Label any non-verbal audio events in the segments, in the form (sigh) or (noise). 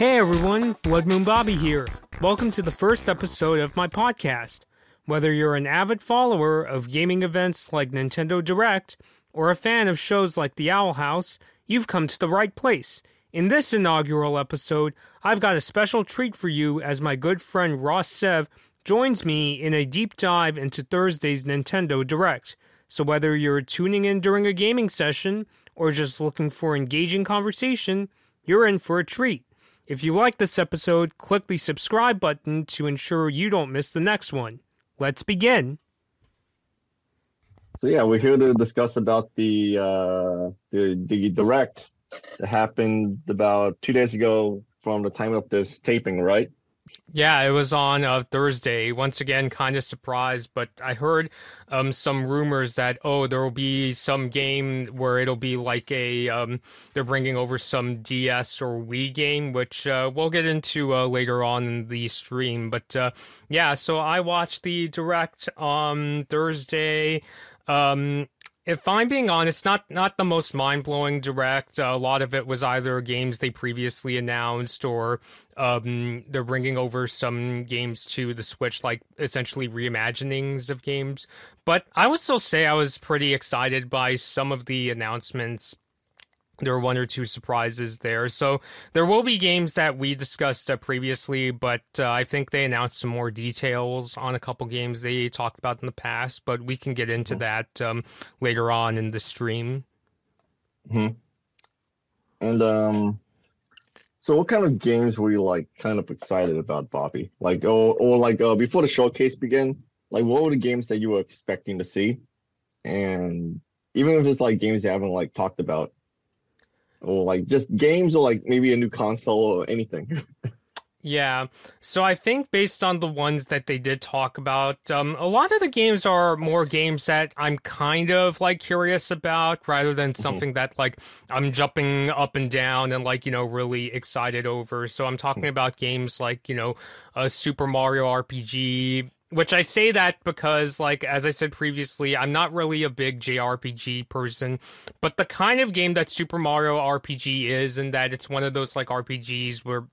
Hey everyone, Blood Moon Bobby here. Welcome to the first episode of my podcast. Whether you're an avid follower of gaming events like Nintendo Direct or a fan of shows like The Owl House, you've come to the right place. In this inaugural episode, I've got a special treat for you as my good friend Ross Siev joins me in a deep dive into Thursday's Nintendo Direct. So whether you're tuning in during a gaming session or just looking for engaging conversation, you're in for a treat. If you like this episode, click the subscribe button to ensure you don't miss the next one. Let's begin. So yeah, we're here to discuss about the uh, the the direct that happened about two days ago from the time of this taping, right? Yeah, it was on uh, Thursday. Once again, kind of surprised, but I heard um, some rumors that oh, there will be some game where it'll be like a um, they're bringing over some DS or Wii game, which uh, we'll get into uh, later on in the stream. But uh, yeah, so I watched the direct on Thursday. Um, if I'm being honest, not not the most mind blowing direct. Uh, a lot of it was either games they previously announced, or um, they're bringing over some games to the Switch, like essentially reimaginings of games. But I would still say I was pretty excited by some of the announcements there were one or two surprises there. So there will be games that we discussed uh, previously, but uh, I think they announced some more details on a couple games they talked about in the past. But we can get into that um, later on in the stream. Hmm. And um, so what kind of games were you like kind of excited about, Bobby? Like, or or like uh, before the showcase began, like what were the games that you were expecting to see? And even if it's like games you haven't like talked about, or like just games or like maybe a new console or anything. (laughs) Yeah. So I think based on the ones that they did talk about, um, a lot of the games are more games that I'm kind of like curious about rather than mm-hmm. something mm-hmm. that like I'm jumping up and down and like, you know, really excited over. So I'm talking mm-hmm. about games like, you know, a Super Mario RPG, which I say that because, like, as I said previously, I'm not really a big JRPG person, but the kind of game that Super Mario RPG is, and that it's one of those, like, RPGs where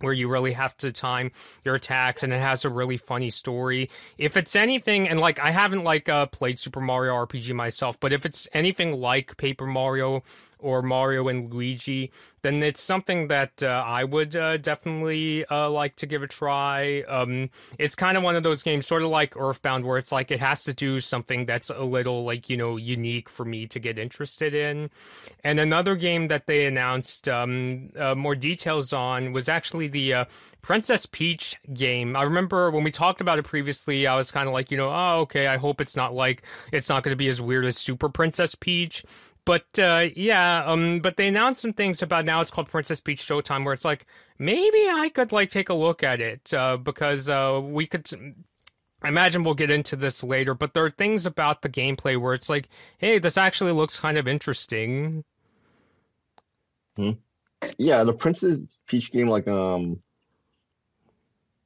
where you really have to time your attacks and it has a really funny story. If it's anything and like I haven't like uh played Super Mario RPG myself, but if it's anything like Paper Mario or Mario and Luigi, then it's something that uh, I would uh, definitely uh, like to give a try. Um, it's kind of one of those games, sort of like Earthbound, where it's like it has to do something that's a little like you know unique for me to get interested in. And another game that they announced um, uh, more details on was actually the uh, Princess Peach game. I remember when we talked about it previously, I was kind of like, you know, oh, okay, I hope it's not like, it's not going to be as weird as Super Princess Peach. But uh, yeah, um, but they announced some things about now it's called Princess Peach Showtime, where it's like maybe I could like take a look at it uh, because uh, we could. I imagine we'll get into this later, but there are things about the gameplay where it's like, hey, this actually looks kind of interesting. Hmm. Yeah, the Princess Peach game, like um,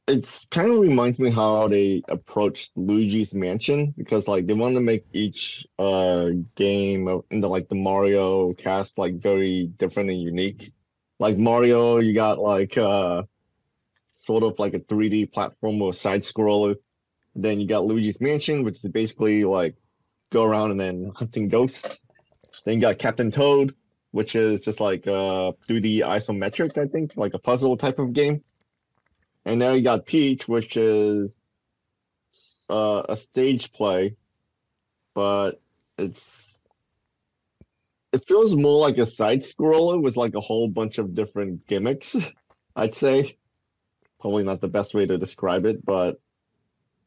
it's kind of reminds me how they approached Luigi's Mansion because like they want to make each uh game in the like the Mario cast like very different and unique. Like Mario, you got like uh sort of like a 3D platform or side scroller. Then you got Luigi's Mansion, which is basically like go around and then hunting ghosts. Then you got Captain Toad, which is just like uh 3D isometric, I think, like a puzzle type of game. And now you got Peach, which is uh, a stage play, but it's it feels more like a side scroller with like a whole bunch of different gimmicks. (laughs) I'd say probably not the best way to describe it, but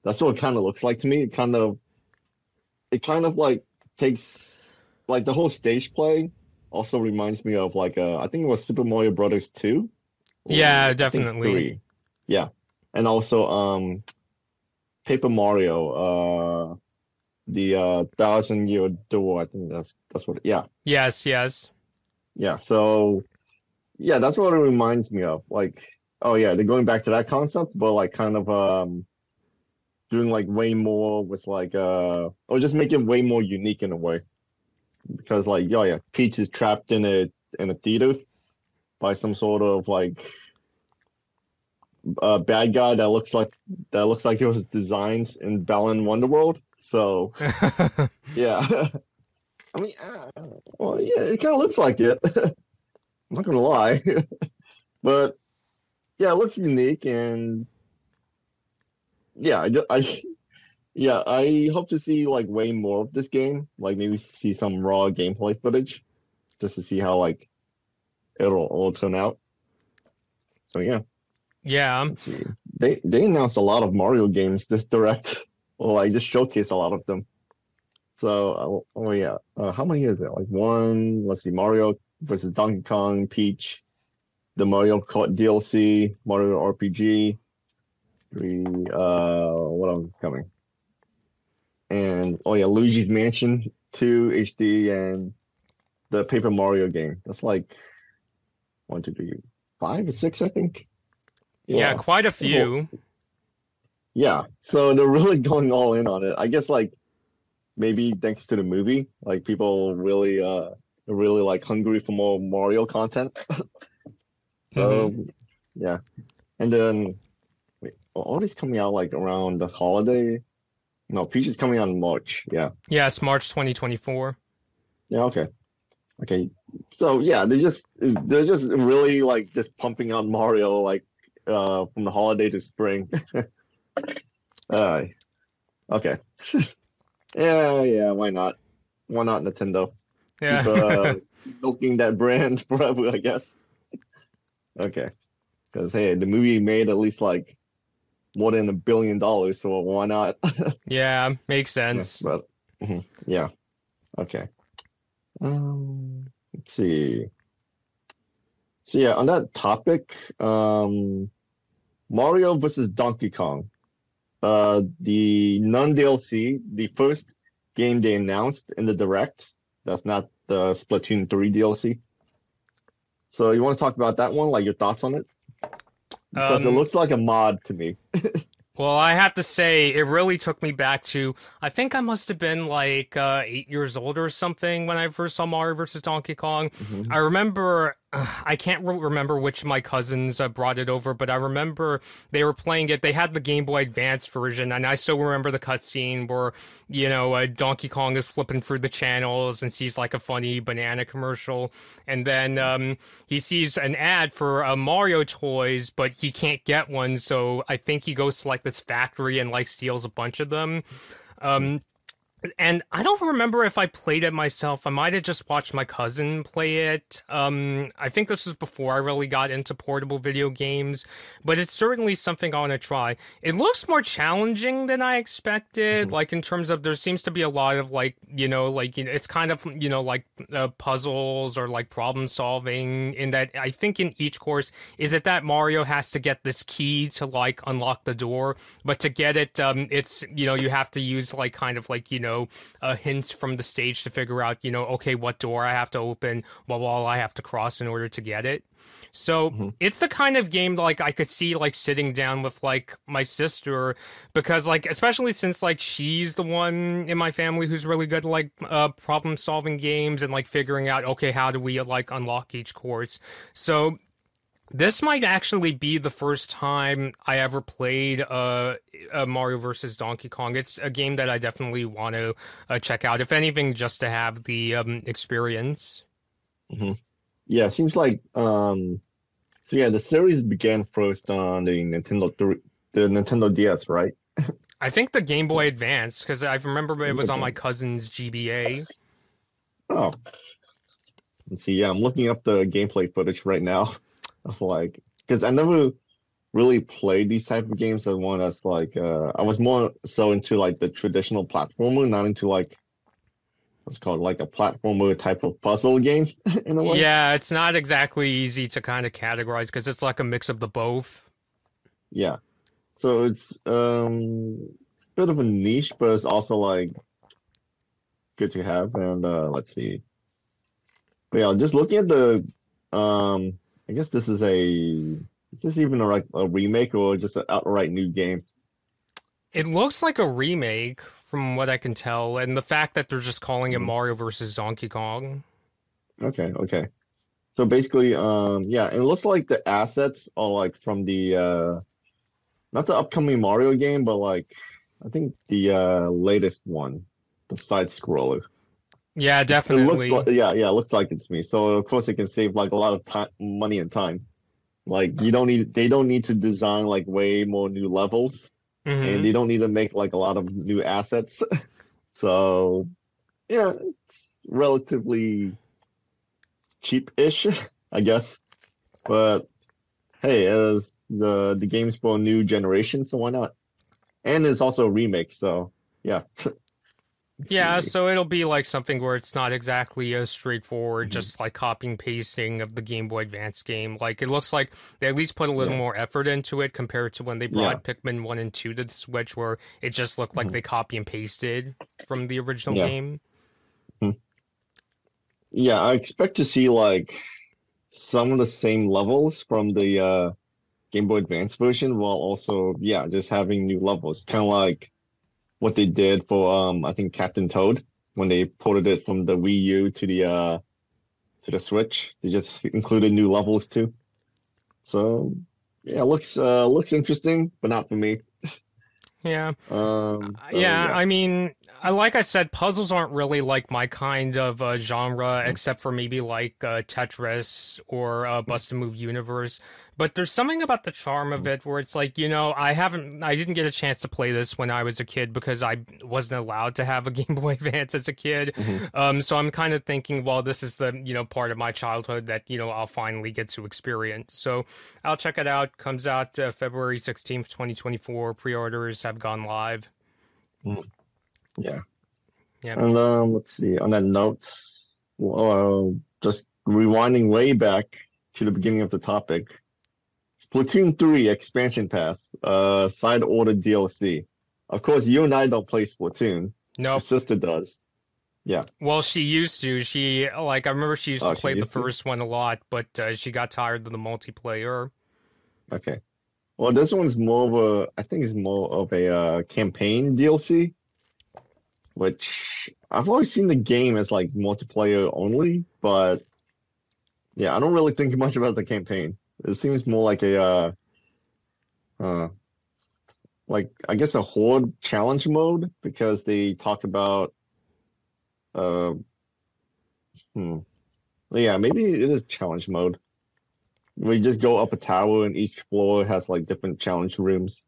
that's what it kind of looks like to me. It kind of it kind of like takes like the whole stage play also reminds me of like a I think it was Super Mario Brothers 2. Yeah, definitely. Yeah, and also um, Paper Mario, uh, the uh thousand year door. I think that's that's what. Yeah. Yes. Yes. Yeah. So, yeah, that's what it reminds me of. Like, oh yeah, they're going back to that concept, but like kind of um, doing like way more with like uh, or just make it way more unique in a way. Because like, oh yeah, Peach is trapped in a in a theater by some sort of like uh, bad guy that looks like that looks like it was designed in Balan Wonderworld. So (laughs) yeah, I mean, uh, well, yeah, it kind of looks like it. I'm (laughs) not gonna lie, (laughs) but yeah, it looks unique and yeah, I, just, I yeah, I hope to see like way more of this game. Like maybe see some raw gameplay footage, just to see how like it'll all turn out. So yeah. Yeah. They they announced a lot of Mario games this direct, (laughs) or like just showcase a lot of them. So uh, oh yeah, uh, how many is it? Like one. Let's see, Mario versus Donkey Kong, Peach, the Mario Kart DLC, Mario RPG. Three. Uh, what else is coming? And oh yeah, Luigi's Mansion 2 HD and the Paper Mario game. That's like one, two, three, five or six, I think. Yeah, yeah quite a few. Yeah, so they're (laughs) really going all in on it. I guess like maybe thanks to the movie, like people really uh really like hungry for more Mario content. (laughs) so mm-hmm. yeah, and then wait, all these coming out like around the holiday. No, Peach is coming out in March. Yeah. Yes, March 2024. Yeah. Okay. Okay. So yeah, they just they're just really like just pumping out Mario like uh from the holiday to spring. (laughs) uh, okay. (laughs) yeah, yeah, why not? Why not Nintendo? Yeah. Keep, uh, (laughs) milking that brand forever, I guess. okay. Because hey, the movie made at least like more than a billion dollars, so why not? yeah, makes sense. Yeah, but mm-hmm, yeah. Okay. Um, let's see. So yeah, on that topic, um, Mario versus Donkey Kong, uh, the non DLC, the first game they announced in the direct. That's not the Splatoon 3 DLC. So you want to talk about that one? Like your thoughts on it? Because um, it looks like a mod to me. (laughs) Well, I have to say, it really took me back to, I think I must have been like uh, eight years old or something when I first saw Mario vs. Donkey Kong. Mm-hmm. I remember (sighs) I can't remember which of my cousins uh, brought it over, but I remember they were playing it. They had the Game Boy Advance version, and I still remember the cutscene where you know uh, Donkey Kong is flipping through the channels and sees like a funny banana commercial, and then um, he sees an ad for uh, Mario toys, but he can't get one, so I think he goes to like this factory and like steals a bunch of them. Um, and I don't remember if I played it myself. I might have just watched my cousin play it. Um, I think this was before I really got into portable video games, but it's certainly something I want to try. It looks more challenging than I expected. Mm-hmm. Like in terms of there seems to be a lot of like you know like you know, it's kind of you know like uh, puzzles or like problem solving. In that I think in each course is it that Mario has to get this key to like unlock the door, but to get it, um, it's you know you have to use like kind of like you know know, uh, hints from the stage to figure out, you know, okay, what door I have to open, what wall I have to cross in order to get it. So mm-hmm. it's the kind of game like I could see like sitting down with like my sister because like especially since like she's the one in my family who's really good at like uh, problem solving games and like figuring out okay how do we like unlock each course. So this might actually be the first time I ever played uh, Mario versus Donkey Kong. It's a game that I definitely want to uh, check out, if anything, just to have the um, experience. Mm-hmm. Yeah, seems like um, so. Yeah, the series began first on the Nintendo th- the Nintendo DS, right? I think the Game Boy Advance because I remember it was on my (laughs) cousin's GBA. Oh, let's see. Yeah, I'm looking up the gameplay footage right now of (laughs) like because I never really played these type of games. I want us like uh I was more so into like the traditional platformer, not into like what's called like a platformer type of puzzle game (laughs) in a way. Yeah, it's not exactly easy to kind of categorize because it's like a mix of the both. Yeah. So it's um it's a bit of a niche, but it's also like good to have. And uh let's see. But yeah, just looking at the um I guess this is a is this even a, like a remake or just an outright new game? It looks like a remake from what I can tell, and the fact that they're just calling it hmm. Mario versus Donkey Kong. Okay, okay. So basically, um, yeah, it looks like the assets are like from the uh not the upcoming Mario game, but like I think the uh latest one, the side scroller. Yeah, It definitely. looks like yeah, yeah, it looks like it's me. So of course it can save like a lot of time, money and time. Like you don't need they don't need to design like way more new levels Mhm. and they don't need to make like a lot of new assets. (laughs) So yeah, it's relatively cheap-ish, (laughs) I guess. But hey, as the the game's for a new generation, so why not? And it's also a remake, so yeah. (laughs) Yeah, so it'll be like something where it's not exactly as straightforward, Mhm. just like copying pasting of the Game Boy Advance game. Like it looks like they at least put a little Yeah. more effort into it compared to when they brought Pikmin one and two to the Switch, where it just looked like Mhm. they copy and pasted from the original Yeah. game. Yeah, I expect to see like some of the same levels from the uh Game Boy Advance version while also yeah, just having new levels. Kind of like what they did for um I think Captain Toad when they ported it from the Wii U to the uh to the Switch. They just included new levels too. So yeah, looks uh looks interesting, but not for me. Yeah. Um so, yeah, I mean, I, like I said, puzzles aren't really like my kind of uh, genre, Mm-hmm. except for maybe like uh, Tetris or uh, Bust a Move Universe. But there's something about the charm Mm-hmm. of it where it's like, you know, I haven't, I didn't get a chance to play this when I was a kid because I wasn't allowed to have a (laughs) Game Boy Advance as a kid. Mhm. Um, so I'm kind of thinking, well, this is the, you know, part of my childhood that, you know, I'll finally get to experience. So I'll check it out. Comes out uh, February 16th, 2024. Pre-orders have gone live. Yeah. Yeah. And um, let's see. On that note, well, just rewinding way back to the beginning of the topic, Splatoon 3 expansion pass, uh, side order DLC. Of course, you and I don't play Splatoon. Nope. Your sister does. Yeah. Well, she used to. She like I remember she used to Oh, she play the used to? first one a lot, but uh, she got tired of the multiplayer. Okay. Well, this one's more of a, I think it's more of a uh, campaign DLC, which I've always seen the game as like multiplayer only, but yeah, I don't really think much about the campaign. It seems more like a, uh, uh, like I guess a horde challenge mode because they talk about, uh, hmm, yeah, maybe it is challenge mode. We just go up a tower and each floor has like different challenge rooms.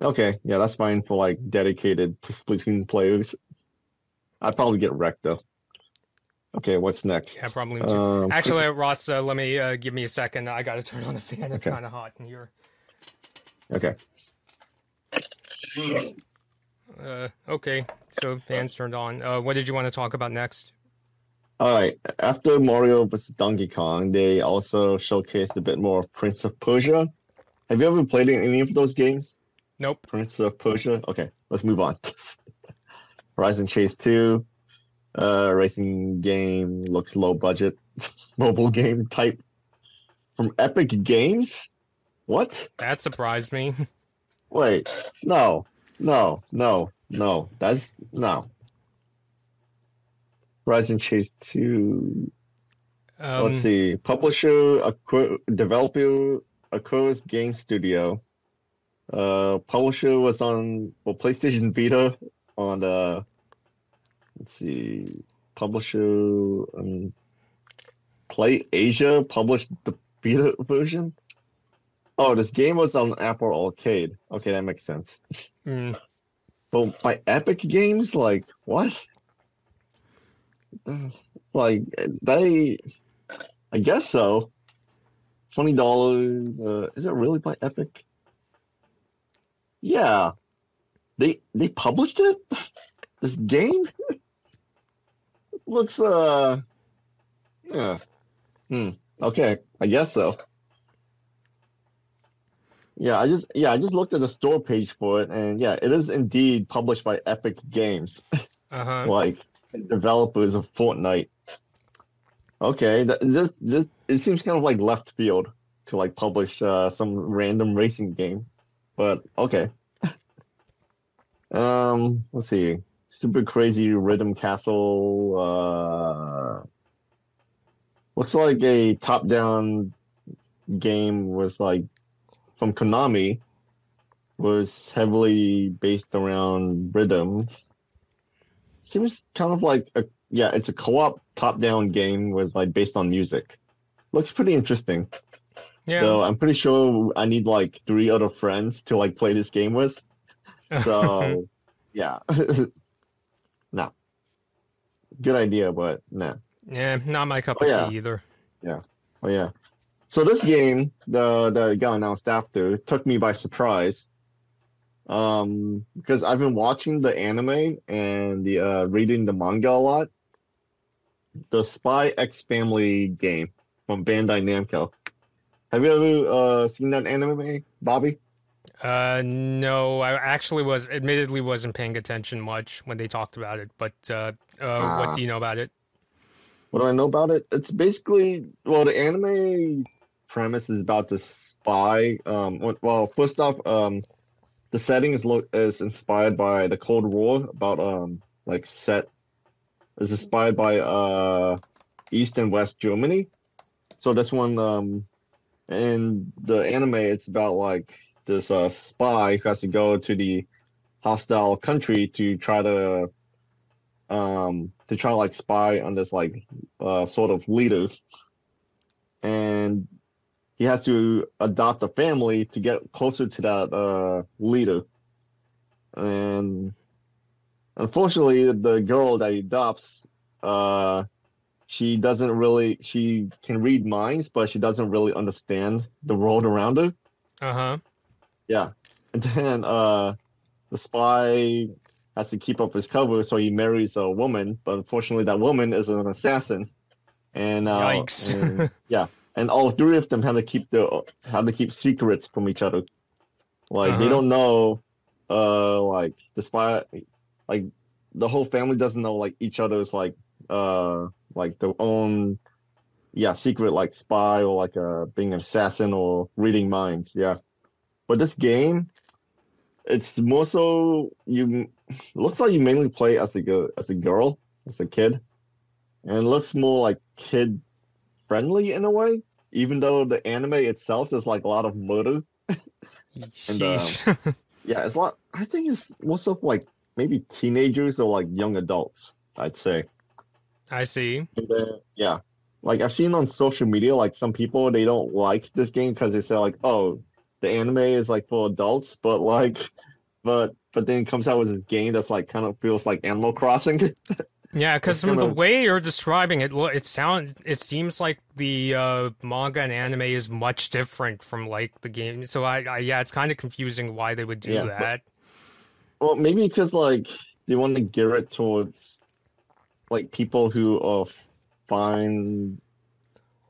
Okay, yeah, that's fine for like dedicated Splatoon players. I'd probably get wrecked though. Okay, what's next? Yeah, probably. Um, Actually, uh, Ross, uh, let me uh, give me a second. I got to turn on the fan. It's Okay. kind of hot in here. okay. Uh, okay, so fans turned on. Uh, what did you want to talk about next? All right. After Mario vs. Donkey Kong, they also showcased a bit more of Prince of Persia. Have you ever played any of those games? Nope. Prince of Persia. Okay, let's move on. (laughs) Horizon Chase 2, uh, racing game looks low budget, (laughs) mobile game type from Epic Games. What? That surprised me. (laughs) Wait, no, no, no, no. That's no. Horizon Chase 2. Um, Let's see. Publisher, Aqu- developer, Aquiris Game Studio. Uh, publisher was on well, PlayStation Vita on uh, let's see. Publisher um, Play Asia published the Vita version. Oh, this game was on Apple Arcade. Okay, that makes sense. mm, But by Epic Games, like what? (sighs) Like they, I guess so. Twenty dollars. Uh, is it really by Epic? Yeah, they they published it. (laughs) This game (laughs) looks uh, yeah. Hmm. Okay, I guess so. Yeah, I just yeah I just looked at the store page for it, and yeah, it is indeed published by Epic Games, (laughs) uh-huh. like developers of Fortnite. Okay, that, this this it seems kind of like left field to like publish uh, some random racing game, but okay. um, let's see, Super Crazy Rhythm Castle. Uh, looks like a top-down game was like from Konami. was heavily based around rhythms. Seems kind of like a yeah, it's a co-op top-down game was like based on music. Looks pretty interesting. Yeah. So I'm pretty sure I need like three other friends to like play this game with. (laughs) So yeah. (laughs) no. Good idea, but no. yeah, not my cup Oh, of yeah. tea either. Yeah. Oh yeah. So this game, the the got announced after, took me by surprise. Um, because I've been watching the anime and the uh reading the manga a lot. The Spy X Family game from Bandai Namco. Have you ever uh seen that anime, Bobby? Uh, no, I actually was admittedly wasn't paying attention much when they talked about it. But uh, uh, Ah. what do you know about it? What do I know about it? It's basically well, the anime premise is about this spy. Um, well- well, first off, um, the setting is lo is inspired by the Cold War, about um, like set is inspired by uh, East and West Germany. So this one, um, in the anime, it's about like this uh spy who has to go to the hostile country to try to um to try to like spy on this like uh sort of leader. And he has to adopt a family to get closer to that uh leader. And unfortunately the girl that he adopts uh she doesn't really she can read minds but she doesn't really understand the world around her Uh huh. yeah. And then uh the spy has to keep up his cover, so he marries a woman, but unfortunately that woman is an assassin. And uh Yikes. and- (laughs) yeah. And all three of them had to keep the had to keep secrets from each other. Like they Uh-huh. don't know uh like the spy like the whole family doesn't know like each other's like uh like their own yeah secret like spy or like uh being an assassin or reading minds yeah. But this game it's more so you looks like you mainly play as a girl as a girl as a kid. And it looks more like kid friendly in a way even though the anime itself is like a lot of murder. And, Sheesh. yeah it's a lot i think it's most of like maybe teenagers or like young adults i'd say I see. And then, yeah, like I've seen on social media, like some people they don't like this game because they say like, oh, the anime is like for adults, but like, but but then it comes out with this game that's like kind of feels like Animal Crossing. (laughs) Yeah, because from the gonna- way you're describing it, it sounds, it seems like the uh, manga and anime is much different from like the game. So I, I yeah, it's kind of confusing why they would do Yeah, but- that. well, maybe because like they want to gear it towards like people who are fine,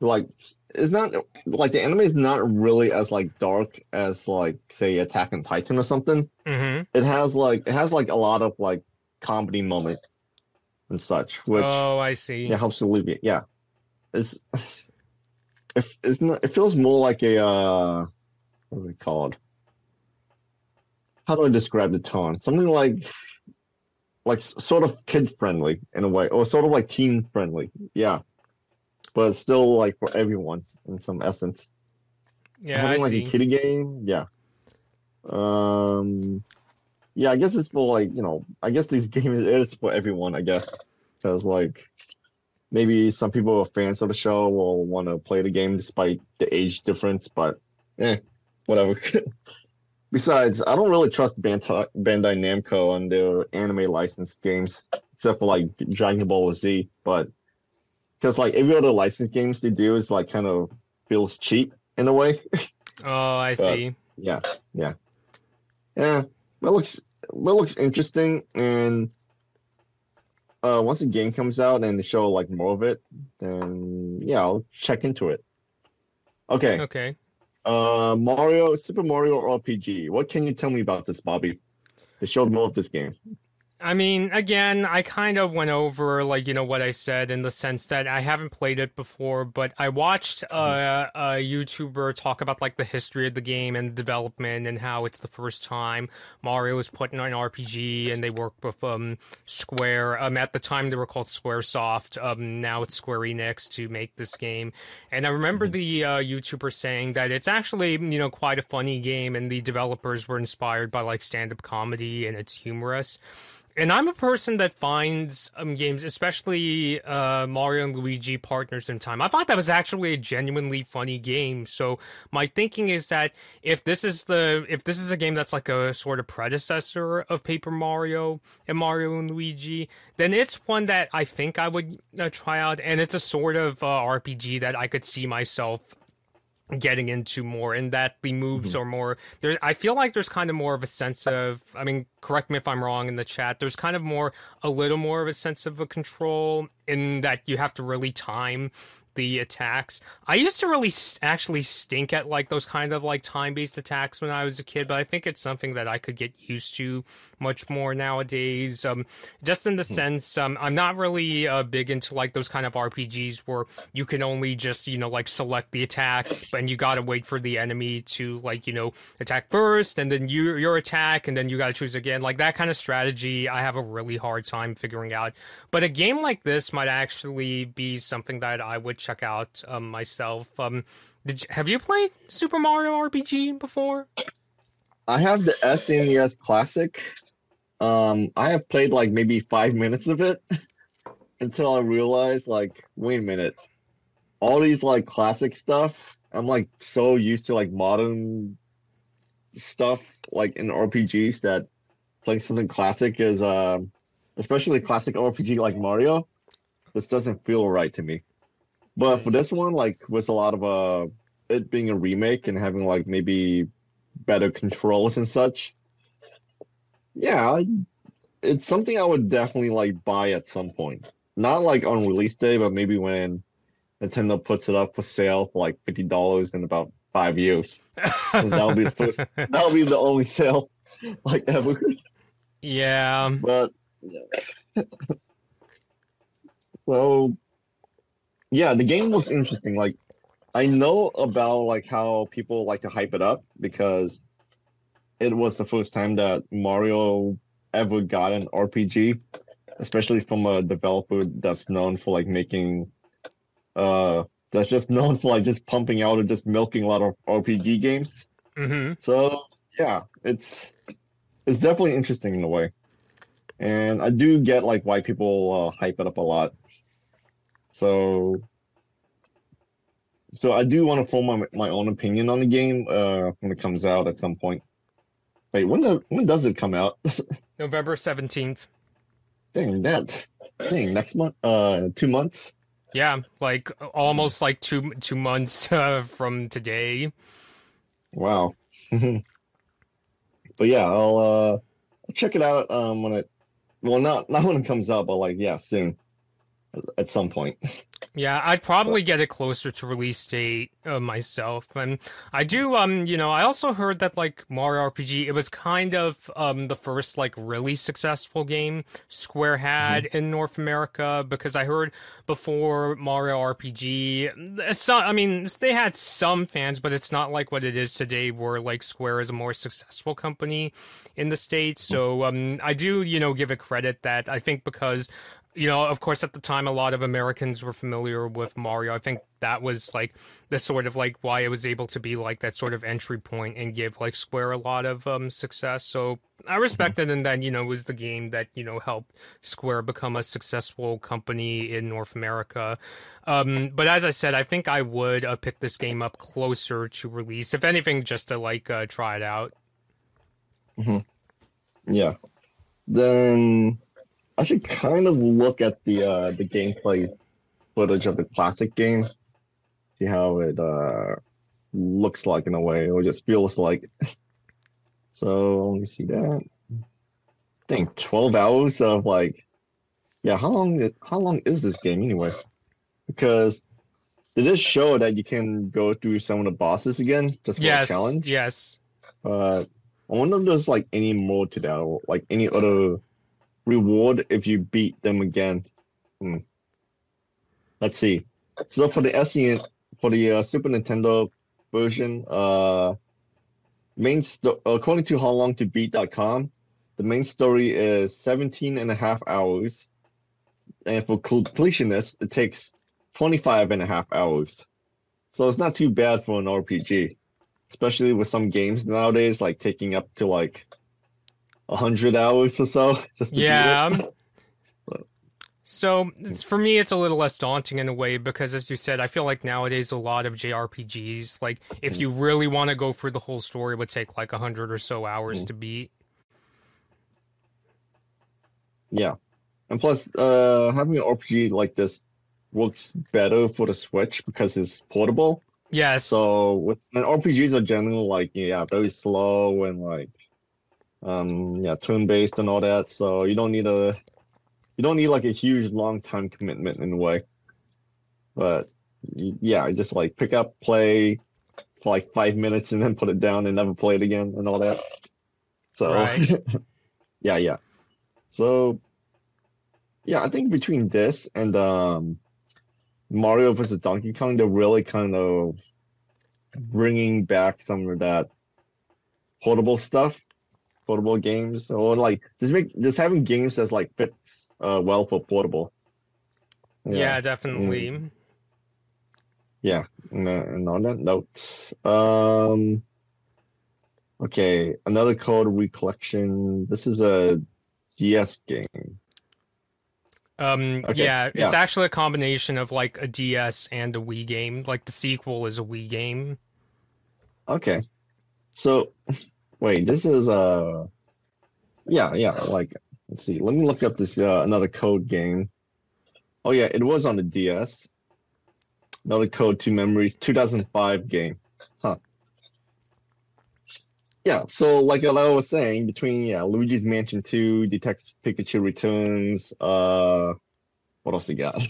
like it's not like the anime is not really as like dark as like say Attack on Titan or something. hmm it has like it has like a lot of like comedy moments and such, which Oh, I see. It helps alleviate. Yeah, it's it, it's not. It feels more like a uh, what are they called? How do I describe the tone? Something like like sort of kid friendly in a way, or sort of like teen friendly. Yeah, but still like for everyone in some essence Yeah, I having like see. a kiddie game, yeah. Um, yeah, I guess it's for like you know, I guess these (laughs) games is for everyone, I guess, because like maybe some people are fans of the show will want to play the game despite the age difference, but eh, whatever. (laughs) Besides, I don't really trust Bandai, Namco on their anime licensed games, except for like Dragon Ball Z, but because like every other licensed games they do is like kind of feels cheap in a way. (laughs) Oh, I see. Yeah, yeah, yeah. That looks that looks interesting, and uh, once the game comes out and they show like more of it, then yeah, I'll check into it. Okay, Okay. Uh, Mario, Super Mario RPG. What can you tell me about this, Bobby? They showed more of this game. I mean, again, I kind of went over like you know what I said in the sense that I haven't played it before, but I watched uh, a YouTuber talk about like the history of the game and development and how it's the first time Mario was put in an RPG and they worked with um, Square. Um, at the time they were called SquareSoft. Um, now it's Square Enix to make this game. And I remember mm-hmm. the uh, YouTuber saying that it's actually you know quite a funny game, and the developers were inspired by like stand-up comedy and it's humorous and I'm a person that finds um, games, especially uh, Mario and Luigi Partners in Time. I thought that was actually a genuinely funny game. So my thinking is that if this is the if this is a game that's like a sort of predecessor of Paper Mario and Mario and Luigi, then it's one that I think I would uh, try out, and it's a sort of uh, RPG that I could see myself getting into more and that the moves mm-hmm. are more there's i feel like there's kind of more of a sense of i mean correct me if i'm wrong in the chat there's kind of more a little more of a sense of a control in that you have to really time the attacks. I used to really actually stink at like those kind of like time based attacks when I was a kid, but I think it's something that I could get used to much more nowadays. Um, just in the hmm. sense, um, I'm not really uh, big into like those kind of RPGs where you can only just you know like select the attack, and you gotta wait for the enemy to like you know attack first, and then you your attack, and then you gotta choose again. Like that kind of strategy, I have a really hard time figuring out. But a game like this might actually be something that I would check out um, myself. Um, did you, have you played Super Mario RPG before? I have the SNES Classic. Um, I have played like maybe five minutes of it (laughs) until I realized, like, wait a minute, all these like classic stuff. I'm like so used to like modern stuff, like in RPGs, that playing something classic is, uh, especially classic RPG like Mario, this doesn't feel right to me. But for this one, like with a lot of uh it being a remake and having like maybe better controls and such, yeah, it's something I would definitely like buy at some point. Not like on release day, but maybe when Nintendo puts it up for sale for like fifty dollars in about five years. (laughs) that'll be the first. That'll be the only sale like ever. Yeah, but (laughs) yeah. so yeah, the game looks interesting. Like I know about like how people like to hype it up because it was the first time that Mario ever got an RPG, especially from a developer that's known for like making uh that's just known for like just pumping out or just milking a lot of RPG games. Mm-hmm. So yeah, it's it's definitely interesting in a way, and I do get like why people uh, hype it up a lot. So, so I do want to form my, my own opinion on the game uh, when it comes out at some point. Wait, when does when does it come out? (laughs) November seventeenth. Dang that! Dang, next month. Uh, two months. Yeah, like almost like two two months (laughs) uh, from today. Wow. (laughs) but yeah, I'll uh check it out um when it well not not when it comes out, but like yeah, soon at some point. (laughs) Yeah, I'd probably get it closer to release date uh, myself. And I do, um, you know, I also heard that like Mario RPG, it was kind of um the first like really successful game Square had mm-hmm. in North America because I heard before Mario RPG, it's not. I mean, they had some fans, but it's not like what it is today, where like Square is a more successful company in the states. So um, I do, you know, give it credit that I think because you know, of course, at the time, a lot of Americans were familiar with Mario. I think that was like the sort of like why it was able to be like that sort of entry point and give like Square a lot of um, success. So I respect mm-hmm. it, and then you know was the game that you know helped Square become a successful company in North America. Um, but as I said, I think I would uh, pick this game up closer to release, if anything, just to like uh, try it out. Mm-hmm. Yeah. Then I should kind of look at the uh, the gameplay footage of the classic game, see how it uh, looks like in a way, or just feels like. So let me see that. I think twelve hours of like, yeah. How long? How long is this game anyway? Because it does show that you can go through some of the bosses again just for yes, a challenge. Yes. But I wonder if there's like any more to that, or like any other reward if you beat them again. Hmm. Let's see. So for the SN for the uh, Super Nintendo version, uh, main sto- according to howlongtobeat.com, the main story is 17 and a half hours. And for completionist, it takes 25 and a half hours. So it's not too bad for an RPG, especially with some games nowadays, like taking up to like 100 hours or so. (laughs) Just to yeah. beat it. (laughs) So it's, for me, it's a little less daunting in a way because, as you said, I feel like nowadays a lot of JRPGs, like if you really want to go through the whole story, it would take like a hundred or so hours Mm. to beat. Yeah. And plus, uh, having an RPG like this works better for the Switch because it's portable. Yes. So with and RPGs are generally like yeah, very slow and like um yeah, turn-based and all that. So you don't need a you don't need like a huge long time commitment in a way. But yeah, just like pick up, play for like five minutes and then put it down and never play it again and all that. So Right. (laughs) yeah, yeah. So yeah, I think between this and um Mario versus Donkey Kong, they're really kind of bringing back some of that portable stuff, portable games, or like just make just having games that's like fits uh, well for portable. yeah, definitely. yeah. And, and on that note, um, okay, another code recollection. This is a DS game. Um, Okay, yeah, it's yeah. actually a combination of like a DS and a Wii game. Like the sequel is a Wii game. Okay. So, wait, this is uh yeah, yeah, like let's see. Let me look up this uh, another code game. Oh yeah, it was on the DS. Another Code Two Memories 2005 game. Huh. Yeah, so like I was saying, between yeah, Luigi's Mansion 2, Detective Pikachu Returns, uh what else you got?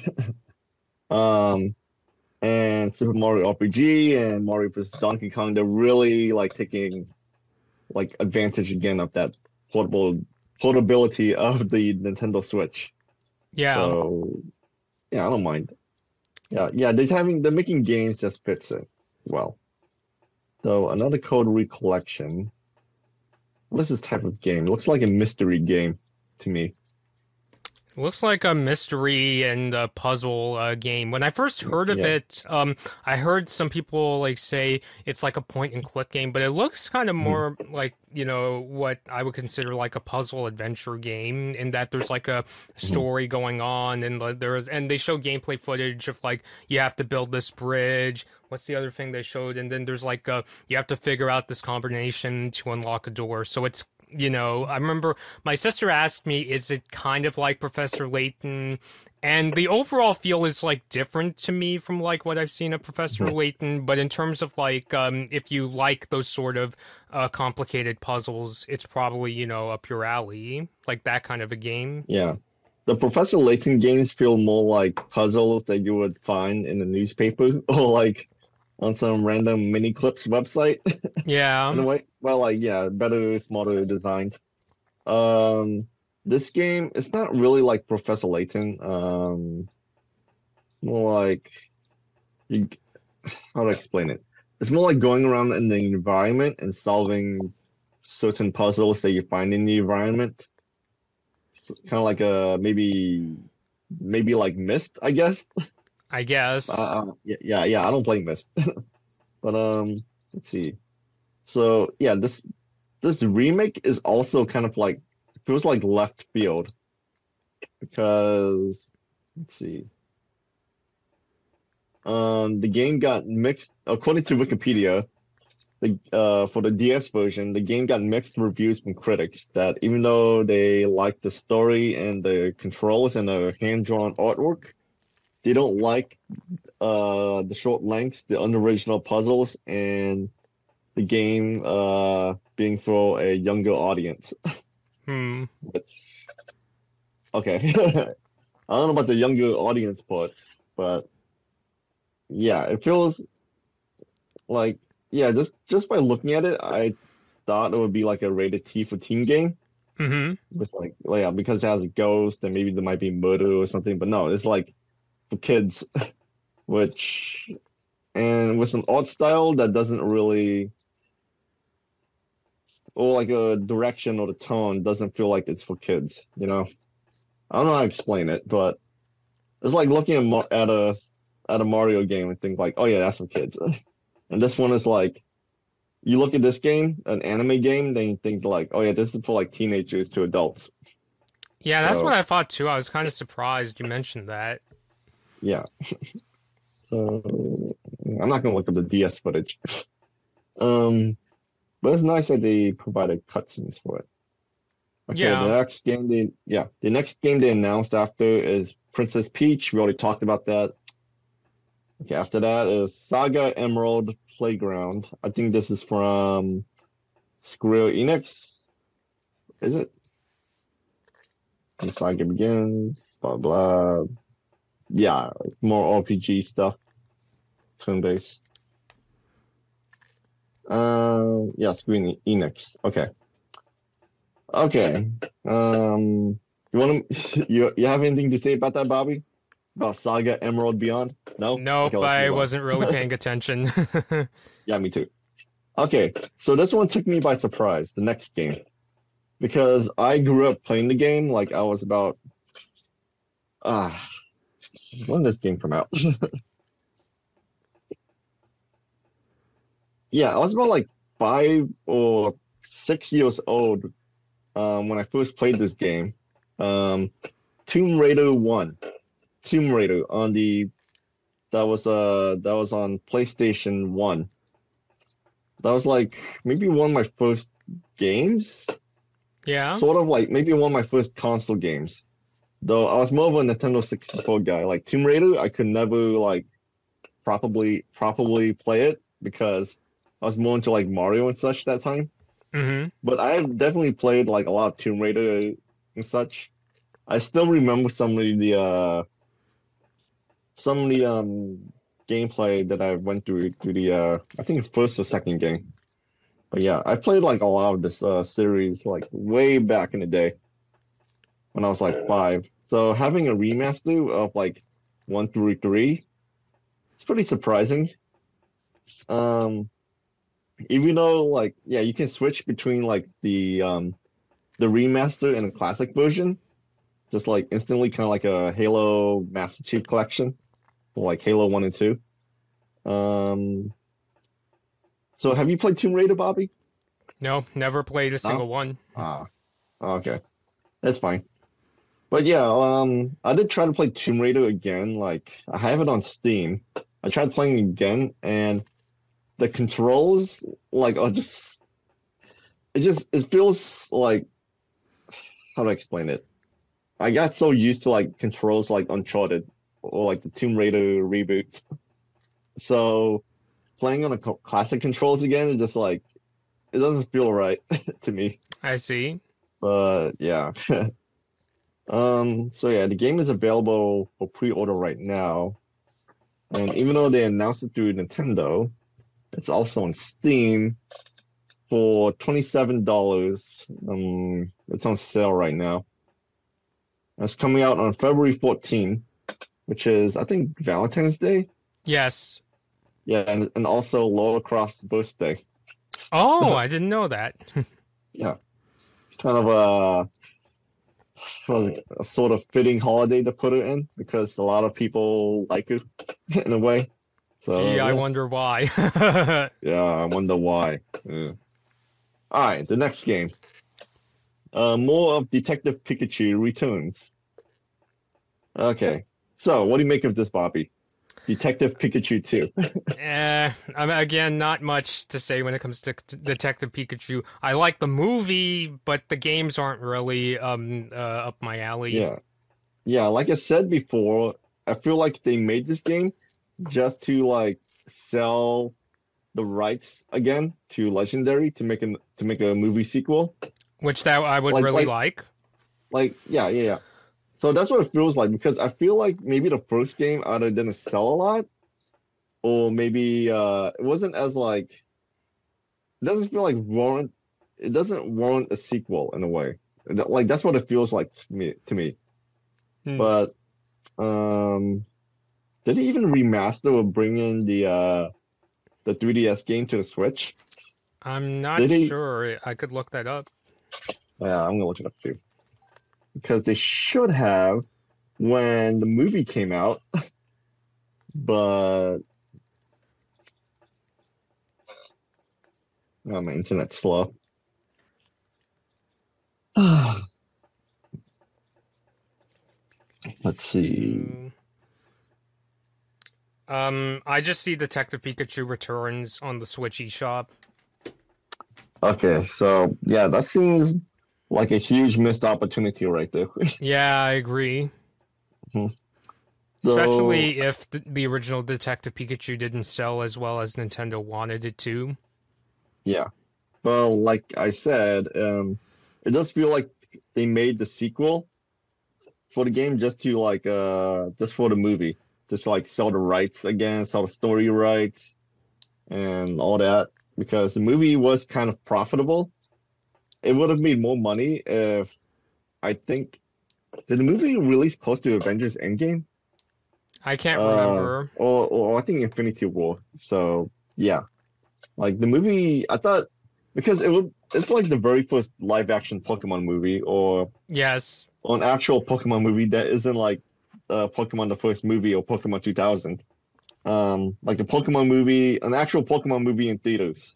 (laughs) um and Super Mario RPG and Mario vs. Donkey Kong, they're really like taking like advantage again of that portable portability of the Nintendo Switch. Yeah. So yeah, I don't mind. Yeah, yeah, they're having they're making games just fits it well. So another code recollection. What is this type of game? It looks like a mystery game to me. Looks like a mystery and a puzzle uh, game. When I first heard of Yeah. it, um, I heard some people like say it's like a point and click game, but it looks kind of Mm-hmm. more like you know what I would consider like a puzzle adventure game, in that there's like a Mm-hmm. story going on, and like, there's and they show gameplay footage of like you have to build this bridge. What's the other thing they showed? And then there's like uh you have to figure out this combination to unlock a door. So it's you know, I remember my sister asked me, is it kind of like Professor Layton? And the overall feel is like different to me from like what I've seen of Professor Mhm. Layton. But in terms of like, um, if you like those sort of uh, complicated puzzles, it's probably, you know, up your alley, like that kind of a game. Yeah. The Professor Layton games feel more like puzzles that you would find in a newspaper (laughs) or like on some random mini clips website. (laughs) Yeah. in a way. Well, like yeah, better, smarter designed. Um, this game it's not really like Professor Layton. Um, more like you, how to explain it? It's more like going around in the environment and solving certain puzzles that you find in the environment. Kind of like a maybe maybe like Myst, I guess. (laughs) I guess. Uh, uh, yeah, yeah, yeah. I don't play Myst, (laughs) but um, let's see. So yeah, this this remake is also kind of like feels like left field because let's see. Um, the game got mixed according to Wikipedia. The uh for the DS version, the game got mixed reviews from critics that even though they liked the story and the controls and the hand-drawn artwork, they don't like uh the short lengths, the unoriginal puzzles, and the game uh being for a younger audience. (laughs) hmm. Okay. (laughs) I don't know about the younger audience part, but yeah, it feels like yeah, just just by looking at it, I thought it would be like a rated T for teen game. Mm-hmm. with like yeah because it has a ghost and maybe there might be murder or something but no it's like for kids which and with an art style that doesn't really or like a direction or the tone doesn't feel like it's for kids you know I don't know how to explain it but it's like looking at, at a at a Mario game and think like oh yeah that's for kids (laughs) and this one is like you look at this game, an anime game, then you think like, oh yeah, this is for like teenagers to adults. Yeah, that's So- what I thought too. I was kind of surprised you mentioned that. Yeah. so I'm not gonna look up the DS footage. um, but it's nice that they provided cutscenes for it. Okay, Yeah. the next game they yeah, the next game they announced after is Princess Peach. We already talked about that. Okay, after that is Saga Emerald Playground. I think this is from Square Enix. Is it? And Saga begins, blah blah. Yeah, it's more RPG stuff. Turn based. Uh, yeah, Square Enix. Okay. Okay. Um, you want to (laughs) you you have anything to say about that, Bobby? About Saga Emerald Beyond? No. Nope, Okay, I wasn't really paying (laughs) attention. Yeah, me too. Okay, so this one took me by surprise, the next game. Because I grew up playing the game, like I was about ah when did this game come out? (laughs) yeah, I was about like five or six years old um, when I first played this game. Um, Tomb Raider 1. Tomb Raider on the that was uh that was on PlayStation 1. That was like maybe one of my first games. yeah. Sort of like maybe one of my first console games. Though I was more of a Nintendo 64 guy. Like Tomb Raider, I could never like properly properly play it because I was more into like Mario and such that time. Mm-hmm. But I have definitely played like a lot of Tomb Raider and such. I still remember some of the uh some of the um gameplay that I went through through the uh I think first or second game. But yeah, I played like a lot of this uh series like way back in the day when I was like five. So having a remaster of like one through three, it's pretty surprising. Um even though like yeah you can switch between like the um the remaster and the classic version just like instantly kind of like a halo master chief collection like halo 1 and 2 um so have you played tomb raider bobby No, never played a single one. ah okay that's fine but yeah um i did try to play tomb raider again like i have it on steam i tried playing again and the controls like are just it just it feels like how do I explain it? I got so used to like controls like Uncharted or like the Tomb Raider reboots. (laughs) So playing on a classic controls again is just like it doesn't feel right (laughs) to me. I see. But yeah. (laughs) um so yeah, the game is available for pre-order right now. And even though they announced it through Nintendo, it's also on Steam for $27. Um it's on sale right now. It's coming out on February 14, which is I think Valentine's Day. Yes. Yeah, and, and also Laura Croft's birthday. Oh, (laughs) I didn't know that. (laughs) Yeah, kind of a, it, a sort of fitting holiday to put it in because a lot of people like it (laughs) in a way. So Gee, I wonder why. (laughs) yeah, I wonder why. Yeah. All right, the next game. Uh, more of Detective Pikachu returns. Okay, so what do you make of this, Bobby? Detective Pikachu 2. (laughs) Eh, I mean, again, not much to say when it comes to Detective Pikachu. I like the movie, but the games aren't really um uh, up my alley. Yeah. Yeah, like I said before, I feel like they made this game just to like sell the rights again to Legendary to make a to make a movie sequel. Which that I would Like- really like- like. Like, yeah, yeah, yeah. So that's what it feels like because I feel like maybe the first game either didn't sell a lot or maybe uh it wasn't as like it doesn't feel like warrant it doesn't warrant a sequel in a way. Like that's what it feels like to me. To me. Hmm. But um, did they even remaster or bring in the uh the 3DS game to the Switch? I'm not Did he- sure. I could look that up. Yeah, I'm gonna look it up too. Because they should have when the movie came out, (laughs) but (sighs) oh, my internet's slow. (sighs) Let's see. Mm. Um, I just see Detective Pikachu Returns on the Switch eShop. Okay, so yeah, that seems like a huge missed opportunity right there. (laughs) Yeah, I agree. So- Especially if th- the original Detective Pikachu didn't sell as well as Nintendo wanted it to. Yeah. Well, like I said, um, it does feel like they made the sequel for the game just to like uh just for the movie. Just like sell the rights again, sell the story rights and all that. Because the movie was kind of profitable. It would have made more money if I think did the movie release close to Avengers Endgame? I can't Uh, remember. Or, or I think Infinity War. So yeah, like the movie, I thought because it would, it's like the very first live action Pokemon movie or Yes. or an actual Pokemon movie that isn't like uh, Pokemon the first movie or Pokemon 2000. Um, like the Pokemon movie, an actual Pokemon movie in theaters.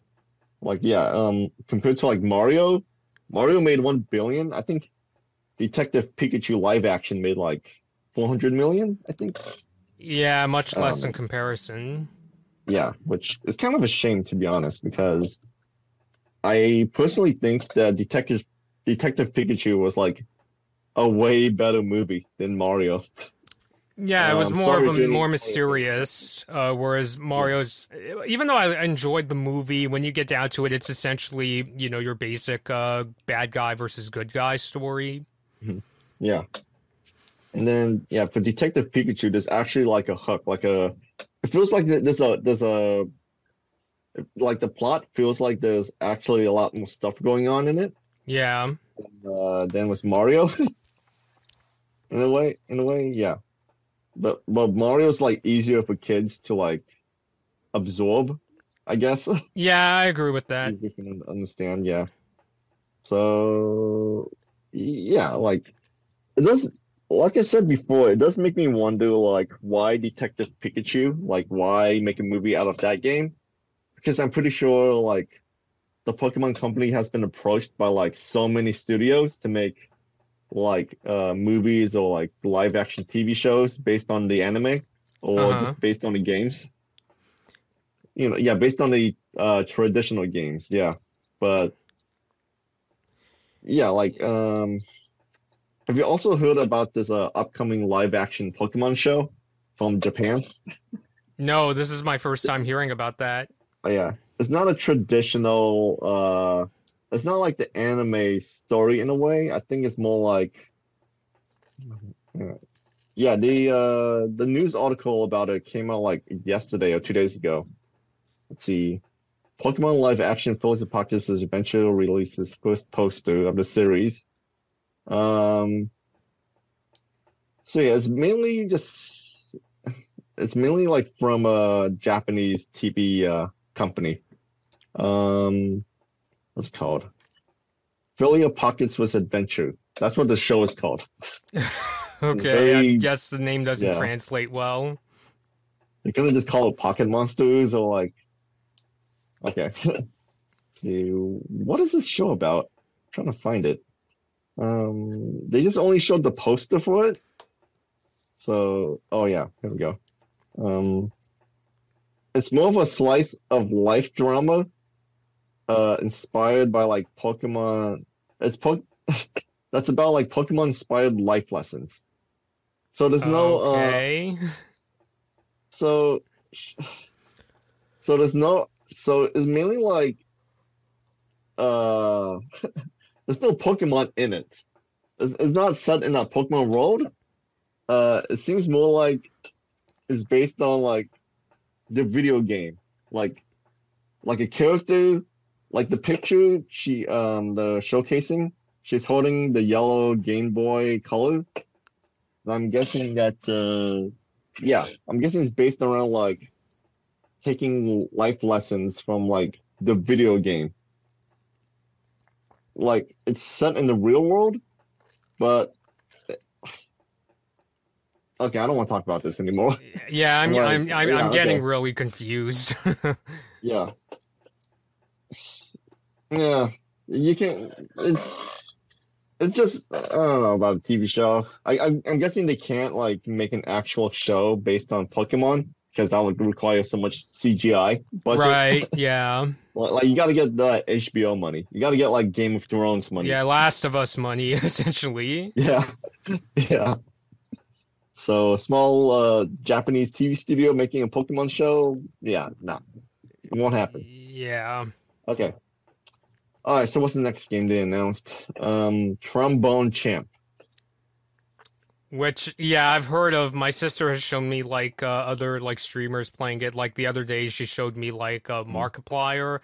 Like yeah, um, compared to like Mario, Mario made one billion. I think Detective Pikachu live action made like 400 million. I think. Yeah, much less Um, in comparison. Yeah, which is kind of a shame to be honest, because I personally think that Detective Detective Pikachu was like a way better movie than Mario. (laughs) Yeah, it was um, more sorry, of a Jenny. more mysterious. Uh, whereas Mario's, even though I enjoyed the movie, when you get down to it, it's essentially you know your basic uh, bad guy versus good guy story. Yeah. And then yeah, for Detective Pikachu, there's actually like a hook, like a it feels like there's a there's a like the plot feels like there's actually a lot more stuff going on in it Yeah, uh, than with Mario. (laughs) in a way, in a way, yeah. But but Mario's like easier for kids to like absorb, I guess. (laughs) yeah, I agree with that. Easier to understand, yeah. So yeah, like it does like I said before, it does make me wonder like why Detective Pikachu? Like why make a movie out of that game? Because I'm pretty sure like the Pokemon company has been approached by like so many studios to make like uh movies or like live action TV shows based on the anime or Uh-huh. just based on the games. You know, yeah, based on the uh traditional games, yeah. But yeah, like um have you also heard about this uh upcoming live action Pokemon show from Japan? No, this is my first time hearing about that. Oh, yeah. It's not a traditional uh it's not like the anime story in a way. I think it's more like yeah, the uh the news article about it came out like yesterday or two days ago. Let's see. Pokemon live action and Pockets was eventually releases first poster of the series. Um so yeah, it's mainly just it's mainly like from a Japanese TV uh company. Um, what's it called? Fill your Pockets with Adventure. That's what the show is called. (laughs) Okay, I guess the name doesn't yeah. translate well. They're gonna just call it Pocket Monsters or like, okay. (laughs) so what is this show about? I'm trying to find it. Um, they just only showed the poster for it. So, oh yeah, here we go. Um, it's more of a slice of life drama, uh, inspired by like Pokemon. It's po- (laughs) that's about like Pokemon inspired life lessons. So there's no uh, okay. (laughs) so, so there's no, so it's mainly like, uh, (laughs) there's no Pokemon in it. It's, it's not set in that Pokemon world. Uh, it seems more like it's based on like the video game, like, like a character, like the picture she, um, the showcasing she's holding the yellow Game Boy Color. I'm guessing that, uh, yeah, I'm guessing it's based around like taking life lessons from like the video game. Like it's set in the real world, but okay, I don't want to talk about this anymore. Yeah, I'm (laughs) Right. I'm I'm, Yeah, I'm getting okay. really confused. (laughs) Yeah. Yeah. You can't. it's it's just I don't know about a TV show. I I'm, I'm guessing they can't like make an actual show based on Pokemon because that would require so much CGI budget. right? (laughs) Yeah. Like, you got to get the HBO money. You got to get like Game of Thrones money. Yeah, Last of Us money (laughs) essentially. Yeah. (laughs) Yeah. So a small uh Japanese TV studio making a Pokemon show, yeah, no. It won't happen. Yeah. Okay. All right, so what's the next game they announced? Um, Trombone Champ. Which yeah, I've heard of. My sister has shown me like uh, other like streamers playing it. Like the other day, she showed me like uh, Markiplier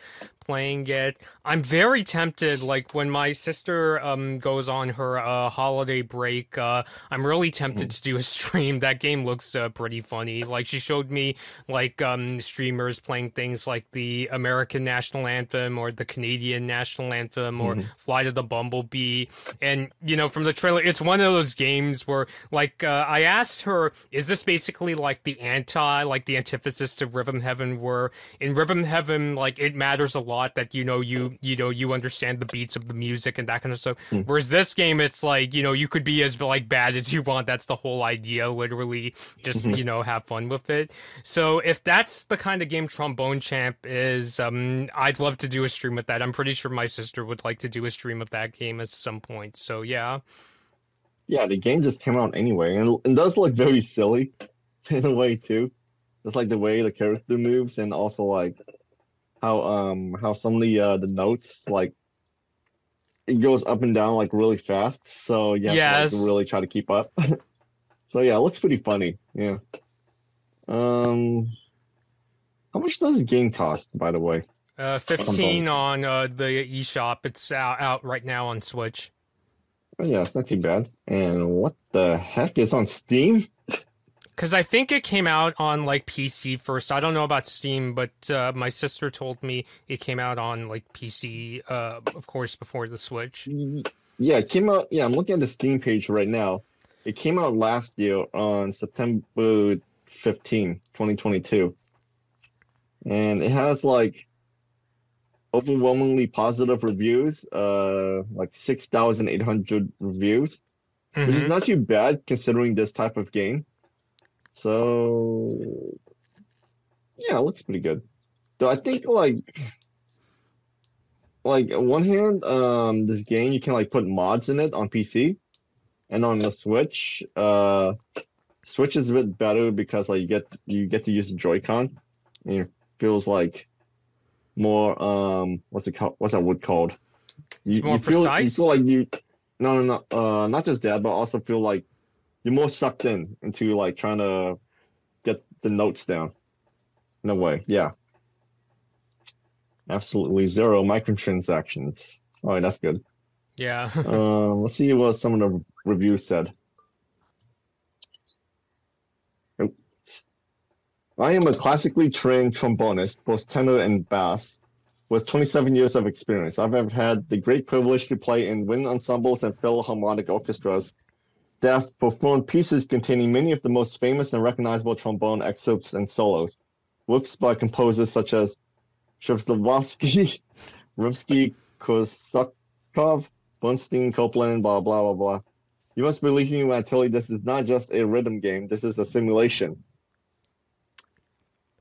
playing it. I'm very tempted. Like when my sister um goes on her uh, holiday break, uh, I'm really tempted to do a stream. That game looks uh, pretty funny. Like she showed me like um streamers playing things like the American national anthem or the Canadian national anthem or Fly to the Bumblebee. And you know, from the trailer, it's one of those games where like uh, I asked her, is this basically like the anti, like the antithesis to Rhythm Heaven? Where in Rhythm Heaven, like it matters a lot that you know you you know you understand the beats of the music and that kind of stuff. Whereas this game, it's like you know you could be as like bad as you want. That's the whole idea. Literally, just you know have fun with it. So if that's the kind of game Trombone Champ is, um, I'd love to do a stream with that. I'm pretty sure my sister would like to do a stream of that game at some point. So yeah. Yeah, the game just came out anyway, and it does look very silly (laughs) in a way too. Just like the way the character moves, and also like how um how some of the uh the notes like it goes up and down like really fast. So yeah to Yes. like, really try to keep up. (laughs) so yeah, it looks pretty funny. Yeah. Um, how much does the game cost, by the way? Uh, 15 on uh, the eShop. It's out, out right now on Switch. Oh, yeah, it's not too bad. And what the heck is on Steam? Because I think it came out on like PC first. I don't know about Steam, but uh, my sister told me it came out on like PC, uh, of course, before the Switch. Yeah, it came out. Yeah, I'm looking at the Steam page right now. It came out last year on September 15, 2022. And it has like overwhelmingly positive reviews, uh, like 6,800 reviews, which is Mhm. not too bad considering this type of game. So, yeah, it looks pretty good. Though I think like, like on one hand, um, this game you can like put mods in it on PC, and on the Switch, uh, Switch is a bit better because like you get you get to use the Joy-Con, and it feels like more um, what's it called? What's that wood called? You, It's more you feel, precise? You feel like you, no, no, no, uh, not just that, but also feel like you're more sucked in into like trying to get the notes down in a way. Yeah. Absolutely zero microtransactions. All right, that's good. Yeah. (laughs) Um, let's see what some of the reviews said. I am a classically trained trombonist, both tenor and bass, with 27 years of experience. I've had the great privilege to play in wind ensembles and philharmonic orchestras that have performed pieces containing many of the most famous and recognizable trombone excerpts and solos, works by composers such as Shevslavsky, (laughs) Rimsky, Korsakov, Bernstein, Copland, blah, blah, blah, blah. You must believe me when I tell you this is not just a rhythm game, this is a simulation.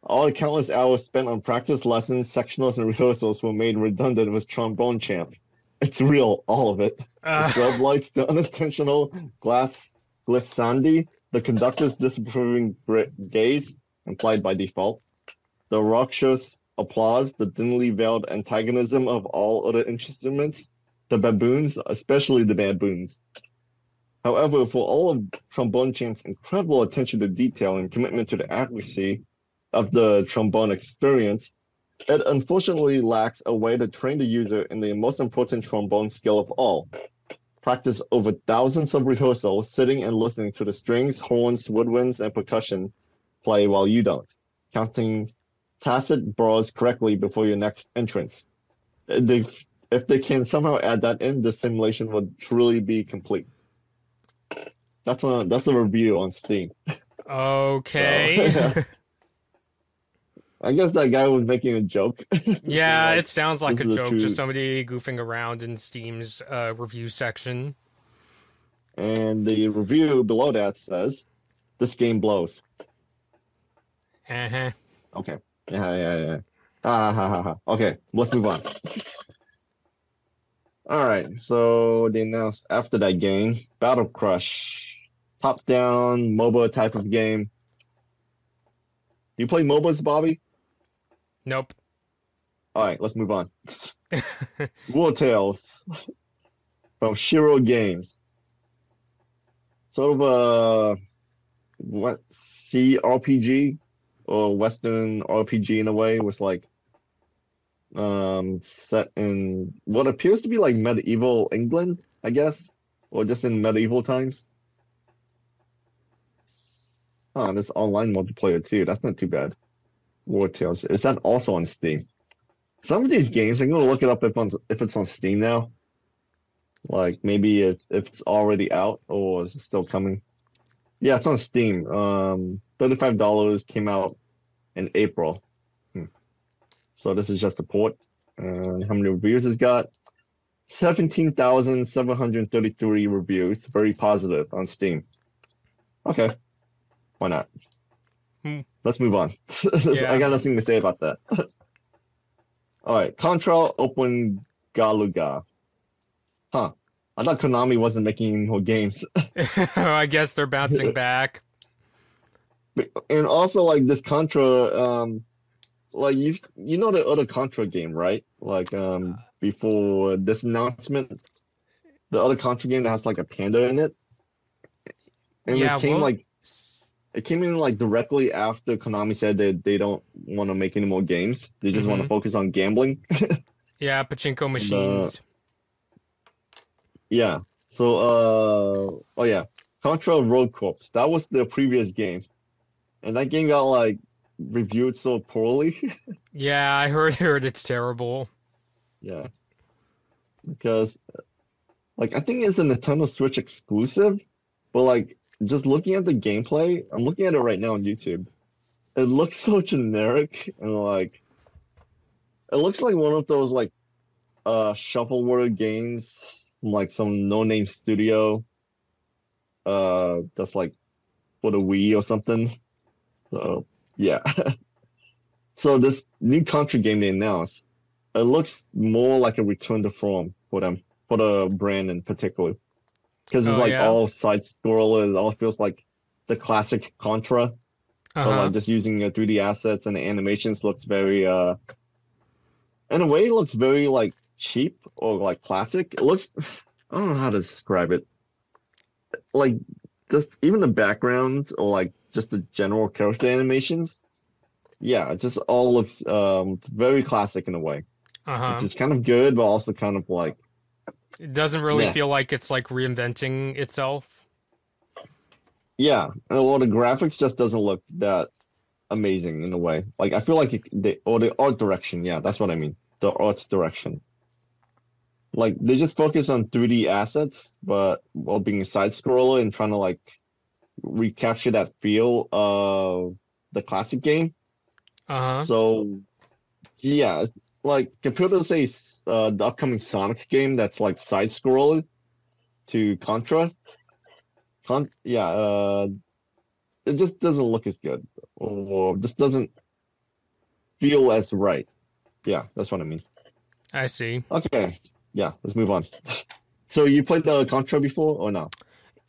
All the countless hours spent on practice lessons, sectionals, and rehearsals were made redundant with Trombone Champ. It's real, all of it. The Uh, strobe lights, the unintentional glass glissandi, the conductor's disapproving gaze, implied by default, the raucous applause, the thinly veiled antagonism of all other instruments, the baboons, especially the baboons. However, for all of Trombone Champ's incredible attention to detail and commitment to the accuracy of the trombone experience, it unfortunately lacks a way to train the user in the most important trombone skill of all, practice over thousands of rehearsals, sitting and listening to the strings, horns, woodwinds, and percussion play while you don't, counting tacit bars correctly before your next entrance. They, if they can somehow add that in, the simulation would truly be complete. That's a that's a review on Steam. Okay. So, (laughs) I guess that guy was making a joke. (laughs) yeah, Like, it sounds like a this a joke. true- Just somebody goofing around in Steam's uh, review section. and the review below that says, "This game blows." Uh-huh. Okay. Yeah, yeah, yeah. Ah, ha, ha, ha. Okay, let's move on. (laughs) All right, so they announced after that game, Battle Crush, top-down MOBA type of game. Do you play MOBAs, Bobby? Nope. All right, let's move on. (laughs) Wartales from Shiro Games. Sort of a what CRPG or Western RPG in a way was like um set in what appears to be like medieval England, I guess, or just in medieval times. Oh, there's online multiplayer too. That's not too bad. Wartales. Is that also on Steam? Some of these games, I'm gonna look it up if on if it's on Steam now. Like maybe if, if it's already out or is it still coming? Yeah, it's on Steam. Um, thirty-five dollars came out in April. Hmm. So this is just a port. And how many reviews it's got? Seventeen thousand seven hundred thirty-three reviews. Very positive on Steam. Okay, why not? Hmm. Let's move on. (laughs) Yeah. I got nothing to say about that. (laughs) All right, Contra Open Galuga. Huh. I thought Konami wasn't making more games. (laughs) I guess they're bouncing back. And also like this Contra, um like you you know the other Contra game, right? Like um before this announcement, the other Contra game that has like a panda in it. And Yeah, it came well- like it came in like directly after Konami said that they don't want to make any more games. They just want to focus on gambling. (laughs) Yeah, pachinko machines. Yeah. So, uh, oh yeah, Contra Rogue Corps. That was the previous game, and that game got like reviewed so poorly. (laughs) Yeah, I heard (laughs) heard it's terrible. yeah. Because, like, I think it's a Nintendo Switch exclusive, but like, just looking at the gameplay, I'm looking at it right now on YouTube. It looks so generic and like, it looks like one of those like, uh, shuffleboard games from like some no-name studio. Uh, that's like for the Wii or something. So yeah. (laughs) So this new Contra game they announced, it looks more like a return to form for them, for the brand in particular. Because it's Oh, like yeah. all side scroller, it all feels like the classic Contra, but Uh-huh. like just using uh, 3D assets and the animations looks very uh in a way it looks very like cheap or like classic. It looks (sighs) I don't know how to describe it. Like just even the backgrounds or like just the general character animations. Yeah, it just all looks um very classic in a way. Uh-huh. Which is kind of good but also kind of like It doesn't really Yeah. feel like it's like reinventing itself. Yeah, and well, the graphics just doesn't look that amazing in a way. Like I feel like it, the or the art direction. Yeah, that's what I mean. The art direction. Like they just focus on 3D assets, but while being a side scroller and trying to like recapture that feel of the classic game. Uh-huh. So yeah, like compared to say uh, the upcoming Sonic game that's like side scroller to Contra. Con yeah, uh, it just doesn't look as good, or just doesn't feel as right. Yeah, that's what I mean. I see. Okay, yeah, let's move on. (laughs) So you played the Contra before or no?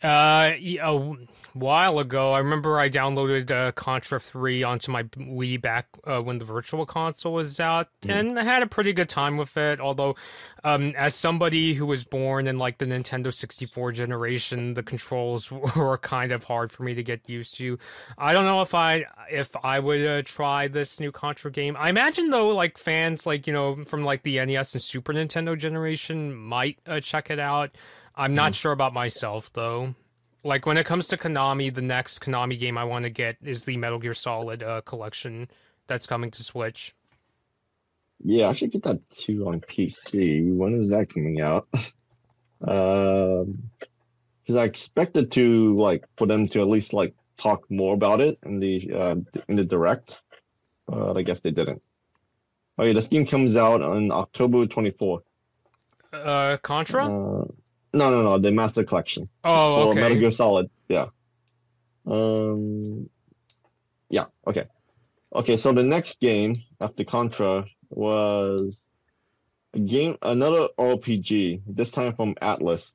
Uh, a while ago, I remember I downloaded uh, Contra 3 onto my Wii back uh, when the Virtual Console was out, and I had a pretty good time with it. Although, um, as somebody who was born in like the Nintendo 64 generation, the controls (laughs) were kind of hard for me to get used to. I don't know if I if I would uh, try this new Contra game. I imagine though, like fans like you know from like the NES and Super Nintendo generation might uh, check it out. I'm not sure about myself though. Like when it comes to Konami, the next Konami game I want to get is the Metal Gear Solid uh, collection that's coming to Switch. Yeah, I should get that too on PC. When is that coming out? (laughs) Um, because I expected to like for them to at least like talk more about it in the uh in the direct, but I guess they didn't. Oh yeah, this game comes out on October 24th. Uh, Contra? Uh, no, no, no, the Master Collection. oh, Or okay. Metal Gear Solid. Yeah. Um. Yeah. Okay. Okay. So the next game after Contra was a game, another RPG. This time from Atlus.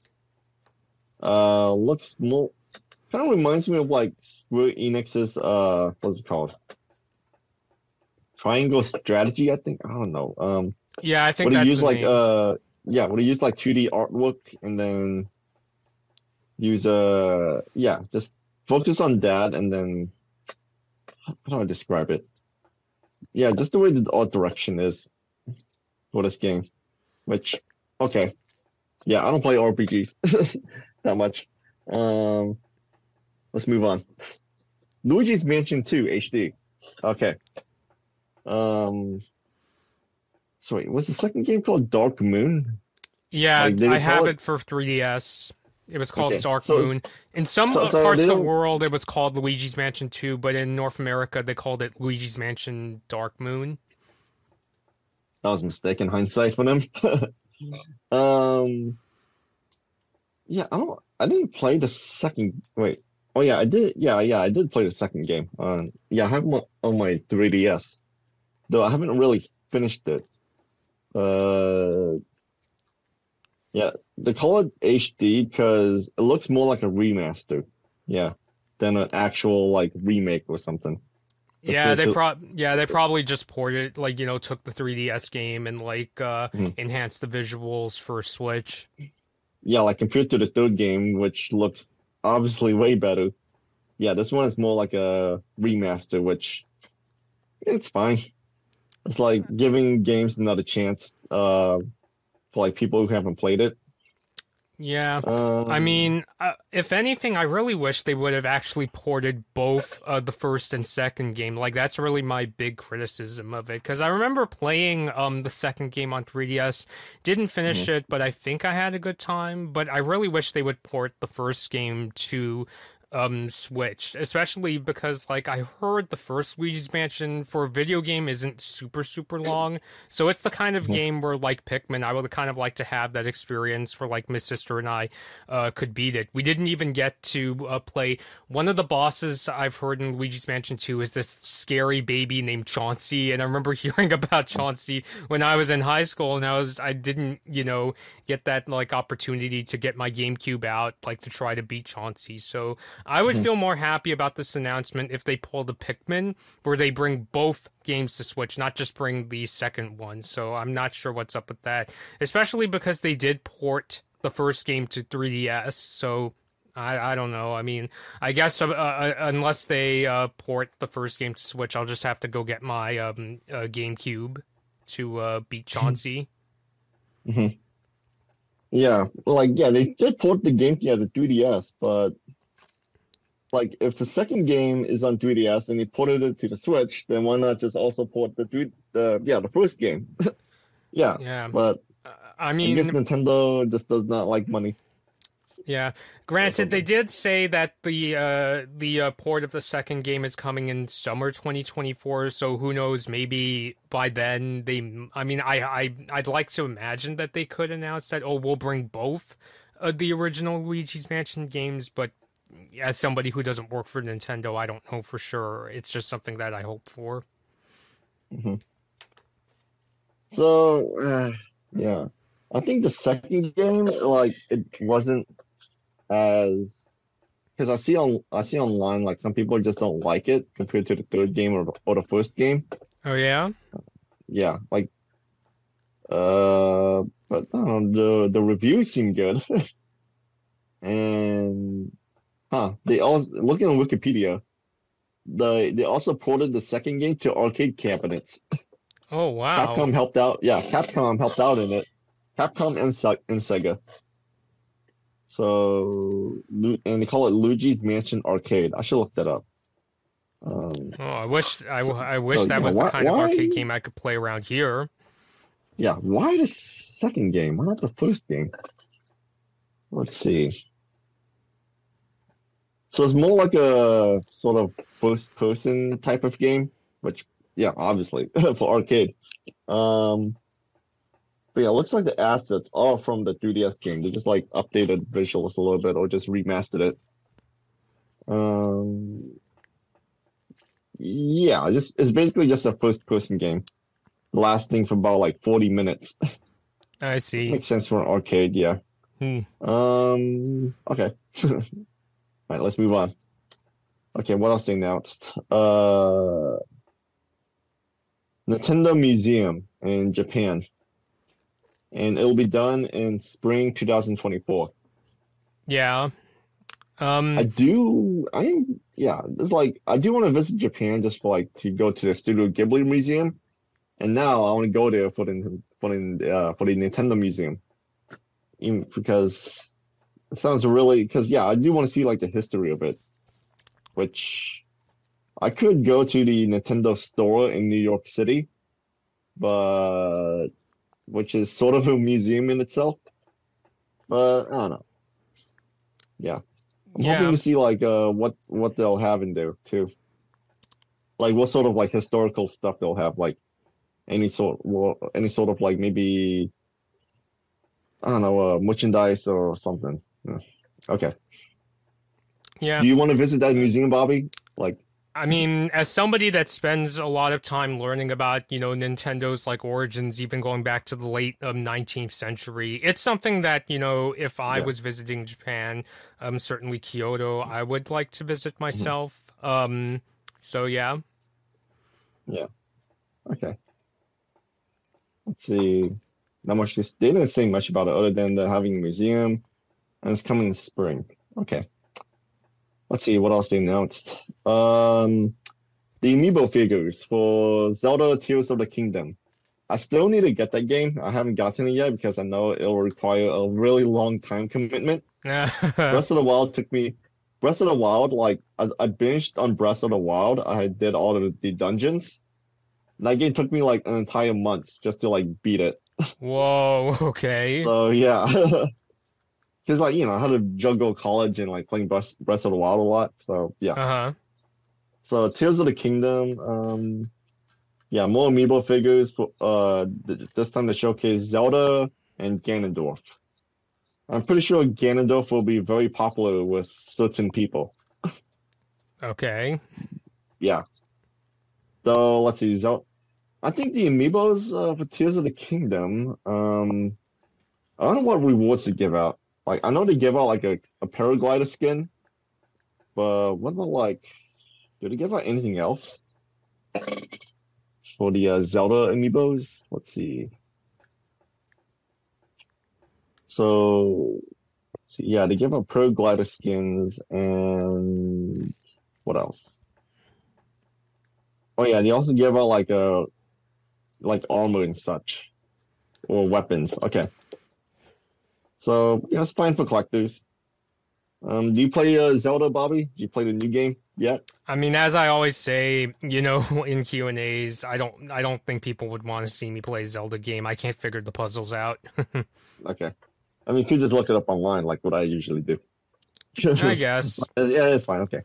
Uh, looks more kind of reminds me of like Square Enix's uh, what's it called? Triangle Strategy, I think. I don't know. Um, Yeah, I think would you that's use like name. uh yeah you use like 2d artwork and then use uh yeah just focus on that and then how do i describe it? Yeah just the way the art direction is for this game which okay. Yeah i don't play rpgs (laughs) that much. Um let's move on. Luigi's mansion 2 hd okay. Um so wait, was the second game called Dark Moon? Yeah, like, I have call it for 3DS. It was called Okay, Dark so Moon. In some so- uh, so parts of the world, it was called Luigi's Mansion 2, but in North America, they called it Luigi's Mansion Dark Moon. That was a mistake in hindsight for them. (laughs) um, yeah, I don't. I didn't play the second. Wait. Oh yeah, I did. Yeah, yeah, I did play the second game. Um, yeah, I have my on my 3DS, though I haven't really finished it. Uh, yeah, they call it HD because it looks more like a remaster. Yeah, than an actual like remake or something. Yeah, they pro yeah they probably just ported like you know took the 3DS game and like uh Mhm. enhanced the visuals for Switch. yeah, like compared to the third game, which looks obviously way better. Yeah, this one is more like a remaster, which it's fine. It's like giving games another chance uh, for like people who haven't played it. Yeah. Um, I mean, uh, if anything, I really wish they would have actually ported both uh, the first and second game. Like that's really my big criticism of it because I remember playing um the second game on 3DS, didn't finish it, but I think I had a good time. But I really wish they would port the first game to um Switch, especially because like I heard the first Luigi's Mansion for a video game isn't super super long, so it's the kind of game where like Pikmin, I would kind of like to have that experience where like my sister and I uh, could beat it. We didn't even get to uh, play one of the bosses I've heard in Luigi's Mansion 2 is this scary baby named Chauncey, and I remember (laughs) hearing about Chauncey when I was in high school, and I was I didn't you know get that like opportunity to get my GameCube out like to try to beat Chauncey. So I would Mhm. feel more happy about this announcement if they pulled a Pikmin where they bring both games to Switch, not just bring the second one. So I'm not sure what's up with that, especially because they did port the first game to 3DS. So I, I don't know. I mean, I guess uh, uh, unless they uh, port the first game to Switch, I'll just have to go get my um, uh, GameCube to uh, beat Chauncey. Mhm. yeah, like yeah, they did port the game yeah the 3DS, but like if the second game is on 3DS and they ported it to the Switch, then why not just also port the three the yeah the first game? (laughs) yeah, yeah, but Uh, I I mean, guess Nintendo just does not like money. Yeah. Granted, they did say that the uh, the uh, port of the second game is coming in summer 2024. So who knows? Maybe by then they. I mean, I I I'd like to imagine that they could announce that. Oh, we'll bring both uh, the original Luigi's Mansion games. But as somebody who doesn't work for Nintendo, I don't know for sure. It's just something that I hope for. So uh, yeah, I think the second game like it wasn't as because I see on I see online like some people just don't like it compared to the third game or, or the first game. Oh yeah. Yeah, like uh, but I don't know, the the reviews seem good, (laughs) and huh, they also looking on Wikipedia. The they also ported the second game to arcade cabinets. Oh wow. Capcom helped out. Yeah, Capcom helped out in it. Capcom and, Se- and Sega. So and they call it Luigi's Mansion Arcade. I should look that up. Um, Oh, I wish I, I wish So, that yeah, was the why- kind of why- arcade game I could play around here. yeah, why the second game? Why not the first game? Let's see. So it's more like a sort of first person type of game, which yeah, obviously (laughs) for arcade. Um but yeah, it looks like the assets are from the 3DS game. They just like updated visuals a little bit or just remastered it. Um yeah, just it's basically just a first person game. Lasting for about like 40 minutes. (laughs) I see. Makes sense for an arcade, yeah. Hmm. Um, okay. (laughs) All right, let's move on. Okay, what else they announced? Uh, Nintendo Museum in Japan. And it'll be done in spring 2024. Yeah. Um. I do, I am, yeah, it's like, I do want to visit Japan just for like to go to the Studio Ghibli Museum. And now I want to go there for the, for the, uh, for the Nintendo Museum. Even because it sounds really, because yeah, I do want to see like the history of it. Which I could go to the Nintendo store in New York City, but which is sort of a museum in itself. But I don't know. Yeah. I'm Yeah. hoping to see like uh what what they'll have in there too. Like what sort of like historical stuff they'll have, like any sort well, any sort of like maybe I don't know, uh merchandise or something. Okay. Yeah. Do you want to visit that museum, Bobby? Like I mean, as somebody that spends a lot of time learning about, you know, Nintendo's like origins, even going back to the late um, 19th century, it's something that, you know, if I Yeah. was visiting Japan, um, certainly Kyoto, I would like to visit Mm-hmm. myself. Um, so yeah. Yeah. Okay. Let's see. Not much. They didn't say much about it other than the having a museum, and it's coming in spring. Okay. Let's see what else they announced. Um, the amiibo figures for Zelda Tears of the Kingdom. I still need to get that game. I haven't gotten it yet because I know it'll require a really long time commitment. (laughs) Breath of the Wild took me. Breath of the Wild, like I, I binged on Breath of the Wild. I did all of the dungeons. That game took me like an entire month just to like beat it. (laughs) Whoa, (laughs) okay. So yeah, because like you know I had to juggle college and like playing Breath, Breath of the Wild a lot. So yeah. Uh-huh. So Tears of the Kingdom, um, yeah, more amiibo figures for uh this time to showcase Zelda and Ganondorf. I'm pretty sure Ganondorf will be very popular with certain people. Okay. Yeah. So let's see. Zel- I think the amiibos uh, for Tears of the Kingdom. Um, I don't know what rewards to give out. Like I know they give out like a, a paraglider skin, but what about like? Do they give out anything else for the uh, Zelda amiibos? Let's see. So, see. yeah, they give out paraglider skins and what else? Oh yeah, they also give out like a like armor and such or weapons. Okay. So yeah, it's fine for collectors. Um, do you play uh, Zelda, Bobby? Do you play the new game yet? I mean, as I always say, you know, (laughs) in Q and A's, I don't, I don't think people would want to see me play a Zelda game. I can't figure the puzzles out. (laughs) Okay. I mean, you could just look it up online, like what I usually do. I (laughs) guess. Yeah, it's fine. Okay.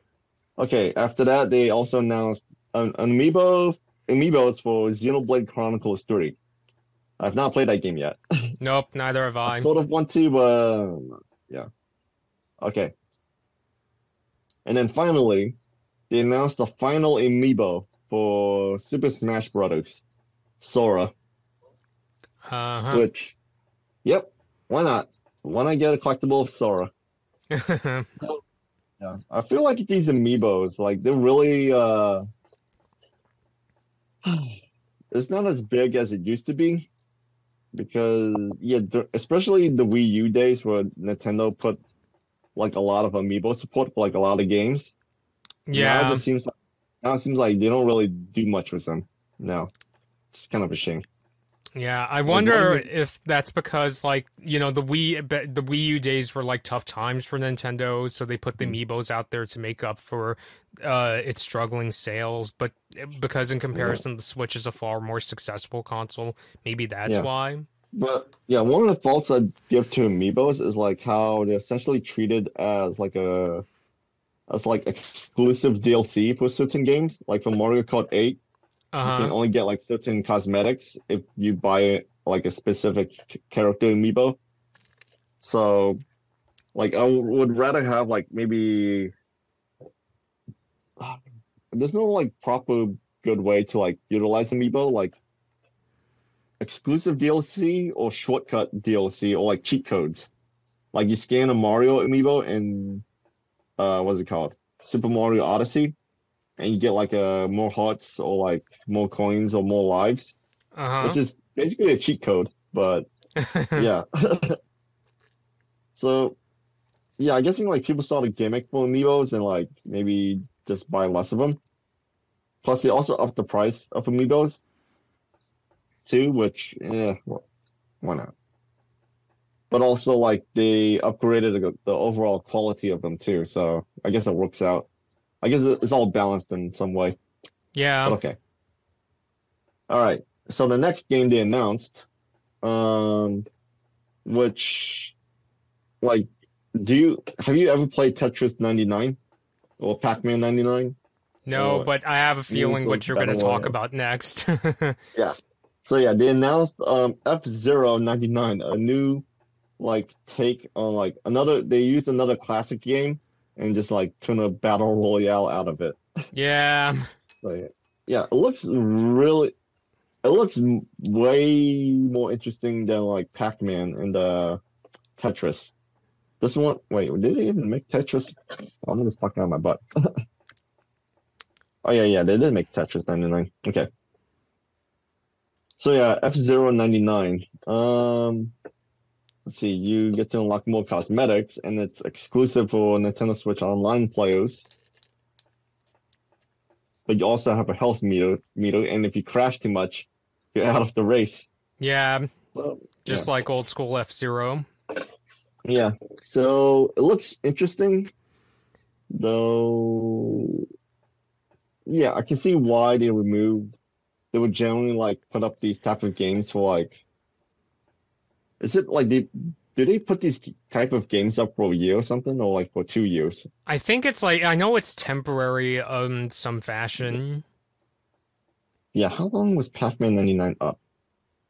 Okay. After that, they also announced an, an amiibo amiibos for Xenoblade Chronicles 3. I've not played that game yet. (laughs) Nope, neither have I I. sort of want to, but um, yeah. Okay. And then finally, they announced the final amiibo for Super Smash Brothers, Sora. Uh-huh. Which, yep, why not? Why not get a collectible of Sora? (laughs) Yeah, I feel like these amiibos, like they're really uh (sighs) it's not as big as it used to be because yeah, especially the Wii U days where Nintendo put like a lot of amiibo support for like a lot of games. Now it yeah. just seems like now it seems like they don't really do much with them No, It's kind of a shame. Yeah, I wonder if that's because like you know the Wii the Wii U days were like tough times for Nintendo, so they put the Mm. amiibos out there to make up for uh its struggling sales. But eh, because in comparison, the Switch is a far more successful console, maybe that's Yeah. why. But yeah, one of the faults I give to Amiibos is like how they're essentially treated as like a as like exclusive DLC for certain games. Like for Mario Kart 8, Uh you can only get like certain cosmetics if you buy like a specific character Amiibo. So, like, I w- would rather have like maybe (sighs) there's no like proper good way to like utilize Amiibo, like exclusive DLC or shortcut DLC or like cheat codes. Like you scan a Mario Amiibo and uh, what's it called? Super Mario Odyssey, and you get like uh more hearts or like more coins or more lives, Uh which is basically a cheat code. But (laughs) yeah. (laughs) so yeah, I'm guessing like people the gimmick for amiibos and like maybe just buy less of them. Plus, they also upped the price of amiibos too, which yeah, well, why not? But also like they upgraded the, the overall quality of them too, so I guess it works out. I guess it's all balanced in some way. yeah. But okay. All right. So the next game they announced, um, which, like, do you have you ever played Tetris 99 or Pac-Man 99? No, or but I have a feeling what you're going to talk about next. (laughs) Yeah. So yeah, they announced um F-Zero 99, a new like take on like another. They used another classic game and just like turn a battle royale out of it. yeah. (laughs) So yeah, it looks really, it looks way more interesting than like Pac-Man and uh Tetris. This one, wait, did they even make Tetris? I'm just talking out my butt. (laughs) Oh yeah, yeah, they did make Tetris 99. Okay. So yeah, F-Zero 99. Um, let's see, you get to unlock more cosmetics, and it's exclusive for Nintendo Switch Online players but you also have a health meter meter and if you crash too much you're out of the race Yeah. well, Just like old school F Zero. yeah so it looks interesting though yeah i can see why they removed they would generally like put up these type of games for like is it like they do they put these type of games up for a year or something or like for two years I think it's like I know it's temporary um some fashion. Yeah, how long was Pac-Man 99 up?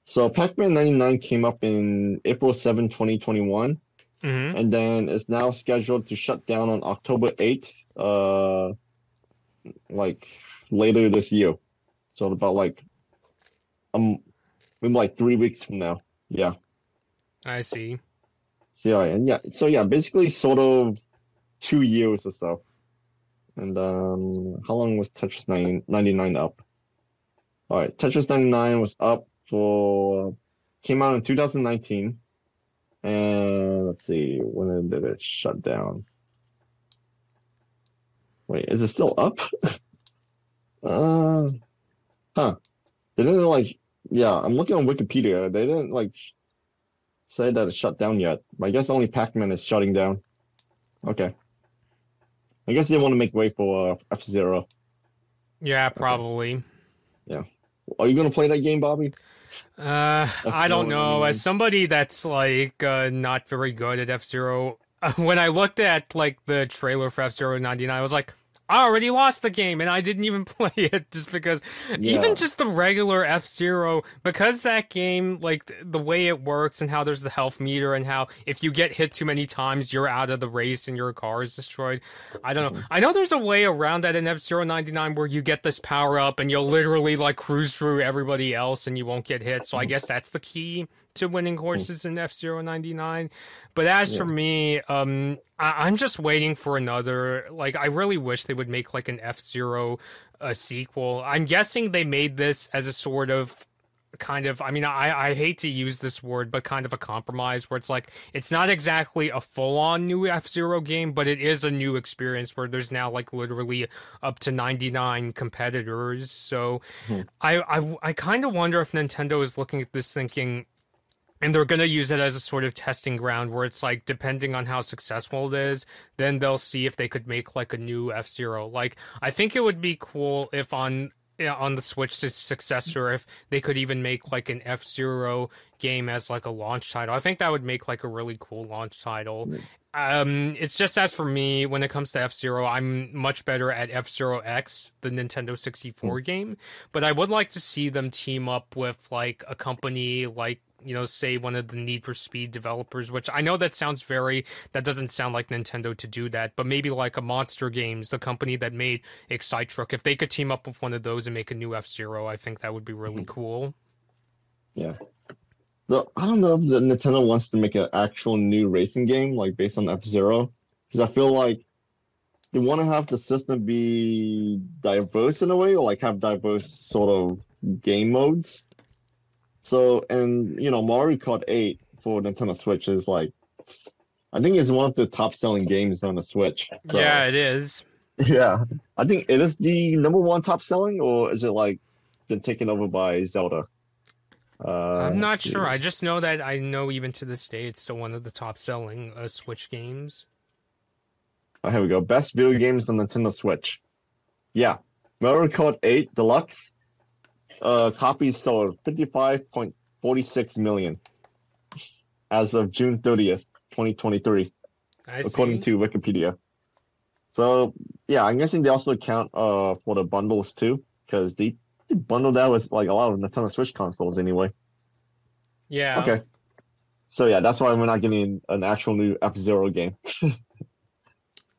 So Pac-Man 99 came up in April 7, 2021, hmm and then it's now scheduled to shut down on October 8th, uh, like later this year. So about like um, maybe like three weeks from now. Yeah. I see. So yeah, and yeah, so yeah, basically sort of two years or so. And um, how long was Tetris 9, 99 up? All right, Tetris 99 was up for came out in 2019. And let's see, when did it shut down? Wait, is it still up? (laughs) uh, huh. They didn't like, yeah, I'm looking on Wikipedia. They didn't like say that it's shut down yet. But I guess only Pac-Man is shutting down. Okay. I guess they want to make way for uh, F-Zero. Yeah, probably. Yeah. Are you gonna play that game, Bobby? Uh, I don't know. As somebody that's like uh, not very good at F Zero, (laughs) when I looked at like the trailer for F Zero ninety nine, I was like, I already lost the game, and I didn't even (laughs) play it just because. Yeah. Even just the regular F Zero, because that game, like the way it works and how there's the health meter and how if you get hit too many times, you're out of the race and your car is destroyed. I don't know. Mm-hmm. I know there's a way around that in F Zero ninety nine where you get this power up and you'll literally like cruise through everybody else and you won't get hit. So I mm-hmm. guess that's the key to winning horses in F Zero ninety nine. But as for me, um, I- I'm just waiting for another. Like, I really wish they would make like an F Zero a sequel. I'm guessing they made this as a sort of kind of I mean I I hate to use this word but kind of a compromise where it's like it's not exactly a full on new F-Zero game but it is a new experience where there's now like literally up to 99 competitors so Hmm. I I I kind of wonder if Nintendo is looking at this thinking and they're going to use it as a sort of testing ground where it's like depending on how successful it is then they'll see if they could make like a new f-zero. Like i think it would be cool if on on the switch's successor if they could even make like an f-zero game as like a launch title. I think that would make like a really cool launch title. Um it's just as for me when it comes to f-zero i'm much better at f-zero x the nintendo 64 game but i would like to see them team up with like a company like you know, say one of the Need for Speed developers, which I know that sounds very, that doesn't sound like Nintendo to do that, but maybe like a Monster Games, the company that made Excite Truck, if they could team up with one of those and make a new F Zero, I think that would be really mm-hmm. cool. Yeah. No, I don't know if the Nintendo wants to make an actual new racing game, like based on F Zero, because I feel like they want to have the system be diverse in a way, or like have diverse sort of game modes. So, and you know, Mario Kart 8 for Nintendo Switch is like, I think it's one of the top selling games on the Switch. So, yeah, it is. (laughs) yeah. I think it is the number one top selling, or is it like been taken over by Zelda? Uh, I'm not sure. I just know that I know even to this day it's still one of the top selling uh, Switch games. Oh, here we go. Best video games on Nintendo Switch. Yeah. Mario Kart 8 Deluxe. Uh, copies sold 55.46 million as of June 30th, 2023, I according see. to Wikipedia. So, yeah, I'm guessing they also account uh, for the bundles too, because they, they bundle that with like a lot of Nintendo Switch consoles anyway. yeah. Okay. So, yeah, that's why we're not getting an actual new F Zero game. (laughs)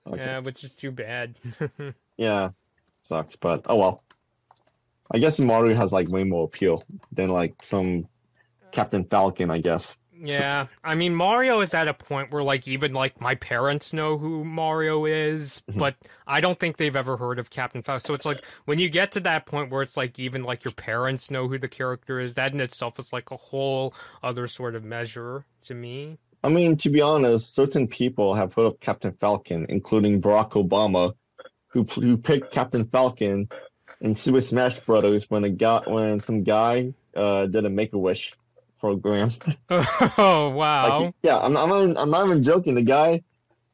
Okay. Yeah, which is too bad. (laughs) Yeah, sucks, but oh well. I guess Mario has like way more appeal than like some Captain Falcon, I guess. Yeah, I mean Mario is at a point where like even like my parents know who Mario is, Mhm. but I don't think they've ever heard of Captain Falcon. So it's like when you get to that point where it's like even like your parents know who the character is, that in itself is like a whole other sort of measure to me. I mean, to be honest, certain people have heard of Captain Falcon, including Barack Obama, who who picked Captain Falcon in Super Smash Brothers when a guy when some guy uh did a Make a Wish program. (laughs) (laughs) Oh wow. Like, yeah, I'm, I'm not even, I'm not even joking. The guy,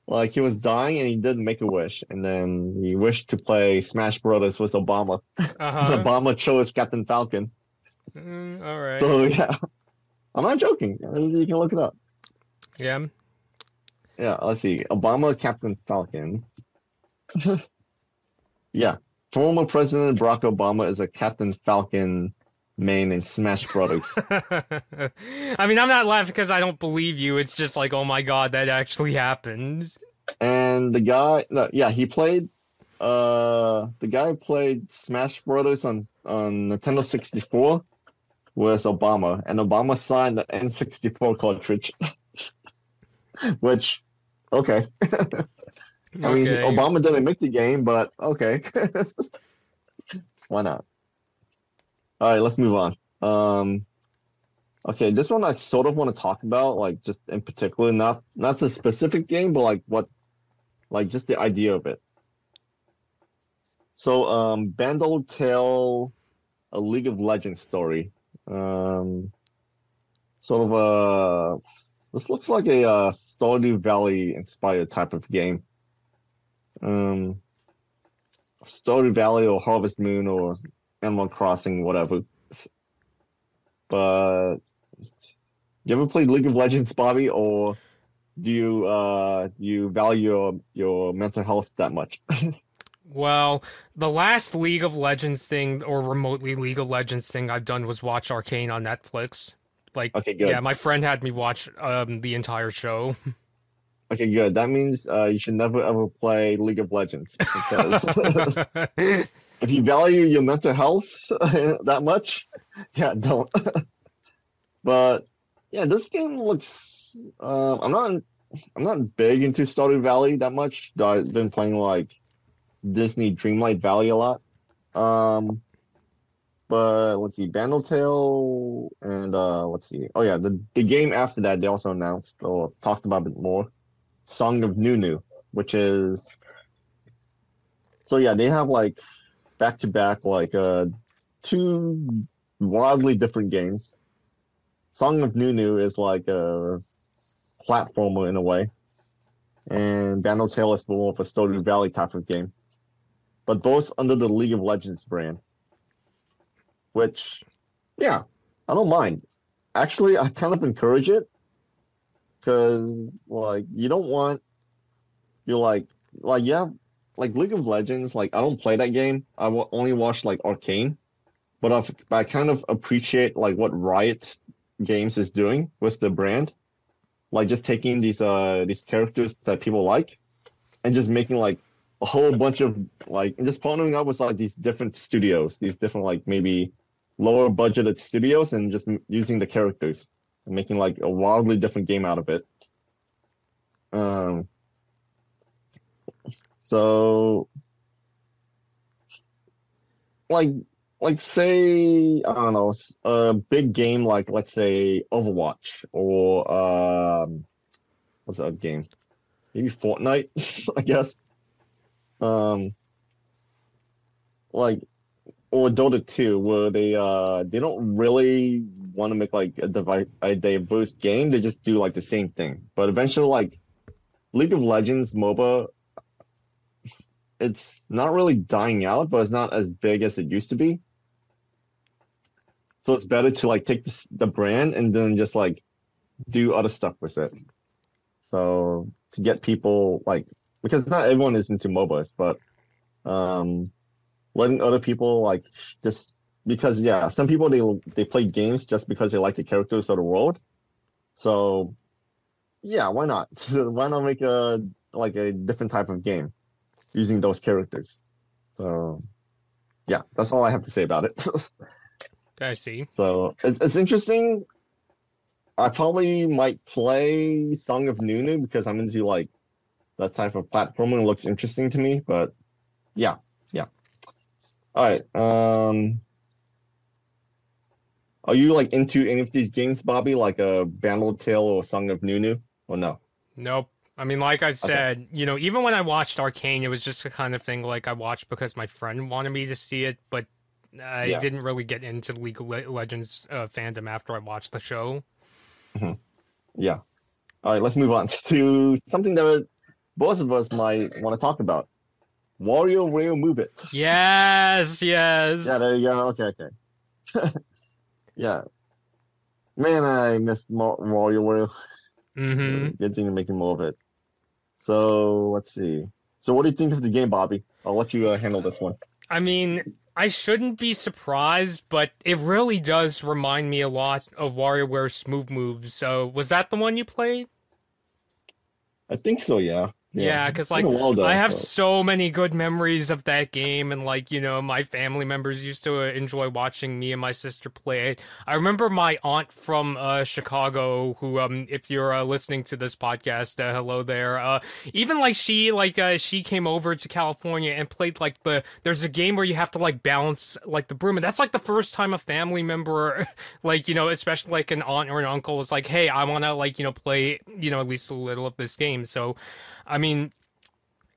like, he was dying and he did make a wish, and then he wished to play Smash Brothers with Obama. (laughs) Uh-huh. Obama chose Captain Falcon. Mm, all right. So yeah, I'm not joking. You can look it up. yeah. Yeah, let's see. Obama, Captain Falcon. yeah, former President Barack Obama is a Captain Falcon main in Smash Brothers. (laughs) I mean, I'm not laughing because I don't believe you. It's just like, oh my god, that actually happened. and the guy, no, yeah, he played. Uh, the guy who played Smash Brothers on on Nintendo 64 was Obama, and Obama signed the N64 cartridge. (laughs) Which, okay. (laughs) I mean, Okay. Obama didn't make the game, but okay. (laughs) Why not? All right, let's move on. Um, okay, this one I sort of want to talk about, like just in particular, not not the specific game, but like what, like just the idea of it. So, um, Bandle Tale a League of Legends story. Um, sort of a this looks like a uh, Stardew Valley inspired type of game. Um, Stardew Valley or Harvest Moon or Animal Crossing, whatever. But you ever played League of Legends, Bobby, or do you uh do you value your your mental health that much? (laughs) Well, the last League of Legends thing or remotely League of Legends thing I've done was watch Arcane on Netflix. Like, Okay, good. yeah, my friend had me watch um, the entire show. (laughs) Okay, good. That means uh, you should never ever play League of Legends because (laughs) (laughs) if you value your mental health (laughs) that much, yeah, don't. but yeah, this game looks. Uh, I'm not. I'm not big into Stardew Valley that much. I've been playing like Disney Dreamlight Valley a lot. Um, but let's see, Bandle and uh, let's see. Oh yeah, the the game after that they also announced or talked about a bit more, Song of Nunu, which is. So yeah, they have like back to back like uh two wildly different games. Song of Nunu is like a platformer in a way, and Bandle Tale is more of a Stardew Valley type of game, but both under the League of Legends brand. Which, yeah, I don't mind. Actually, I kind of encourage it because, like, you don't want you're like, like, yeah, like League of Legends. Like, I don't play that game. I w- only watch like Arcane, but I've, I kind of appreciate like what Riot Games is doing with the brand like just taking these uh these characters that people like and just making like a whole bunch of like and just partnering up with like these different studios these different like maybe lower budgeted studios and just using the characters and making like a wildly different game out of it um so like like say I don't know a big game like let's say Overwatch or um what's that game? Maybe Fortnite, (laughs) I guess. Um like or Dota 2 where they uh they don't really want to make like a, devi- a diverse game, they just do like the same thing. But eventually like League of Legends MOBA it's not really dying out, but it's not as big as it used to be. So it's better to like take the, the brand and then just like do other stuff with it. So to get people like because not everyone is into MOBAs, but um, letting other people like just because yeah, some people they they play games just because they like the characters of the world. So yeah, why not? (laughs) why not make a like a different type of game using those characters? So yeah, that's all I have to say about it. (laughs) I see. So it's, it's interesting. I probably might play Song of Nunu because I'm into like that type of platforming. It looks interesting to me, but yeah, yeah. All right. Um, are you like into any of these games, Bobby? Like a Bandle Tale or Song of Nunu, or no? Nope. I mean, like I said, okay. you know, even when I watched Arcane, it was just the kind of thing like I watched because my friend wanted me to see it, but I yeah. didn't really get into League of Legends uh, fandom after I watched the show. Mm-hmm. Yeah. All right, let's move on (laughs) to something that both of us might want to talk about. WarioWare Move It. Yes, yes. Yeah, there you go. Okay, okay. (laughs) yeah. Man, I missed WarioWare. Mm-hmm. Good thing to making more of it. So let's see. So what do you think of the game, Bobby? I'll let you uh, handle this one. I mean, I shouldn't be surprised, but it really does remind me a lot of WarioWare Smooth Moves. So, was that the one you played? I think so, yeah. Yeah, because like I have so many good memories of that game, and like you know, my family members used to enjoy watching me and my sister play it. I remember my aunt from uh, Chicago, who, um, if you're uh, listening to this podcast, uh, hello there. Uh, even like she, like uh, she came over to California and played like the. There's a game where you have to like balance like the broom, and that's like the first time a family member, (laughs) like you know, especially like an aunt or an uncle, was like, "Hey, I want to like you know play you know at least a little of this game." So. I mean,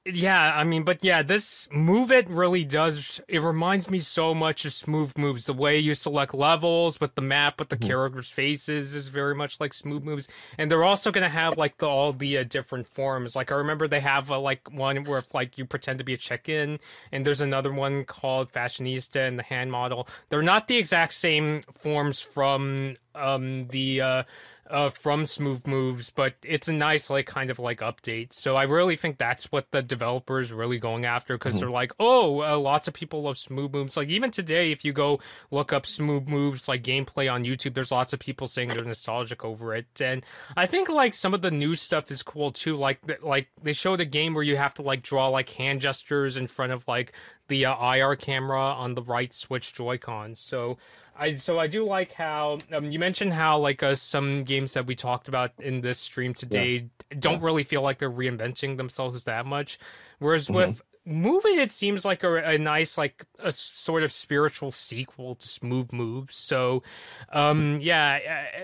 yeah, I mean, but yeah, this move it really does. It reminds me so much of Smooth Moves. The way you select levels with the map with the mm-hmm. characters' faces is very much like Smooth Moves. And they're also gonna have like the, all the uh, different forms. Like I remember they have uh, like one where like you pretend to be a check-in, and there's another one called Fashionista and the hand model. They're not the exact same forms from um the. Uh, uh, from Smooth Moves, but it's a nice like kind of like update. So I really think that's what the developer is really going after because mm-hmm. they're like, oh, uh, lots of people love Smooth Moves. Like even today, if you go look up Smooth Moves like gameplay on YouTube, there's lots of people saying they're nostalgic over it. And I think like some of the new stuff is cool too. Like like they showed a game where you have to like draw like hand gestures in front of like the uh, IR camera on the right Switch Joy-Con. So I so I do like how um, you mentioned how like uh, some games that we talked about in this stream today yeah. don't yeah. really feel like they're reinventing themselves that much, whereas mm-hmm. with Move It, it seems like a, a nice, like a sort of spiritual sequel to Smooth Moves. So, um, yeah,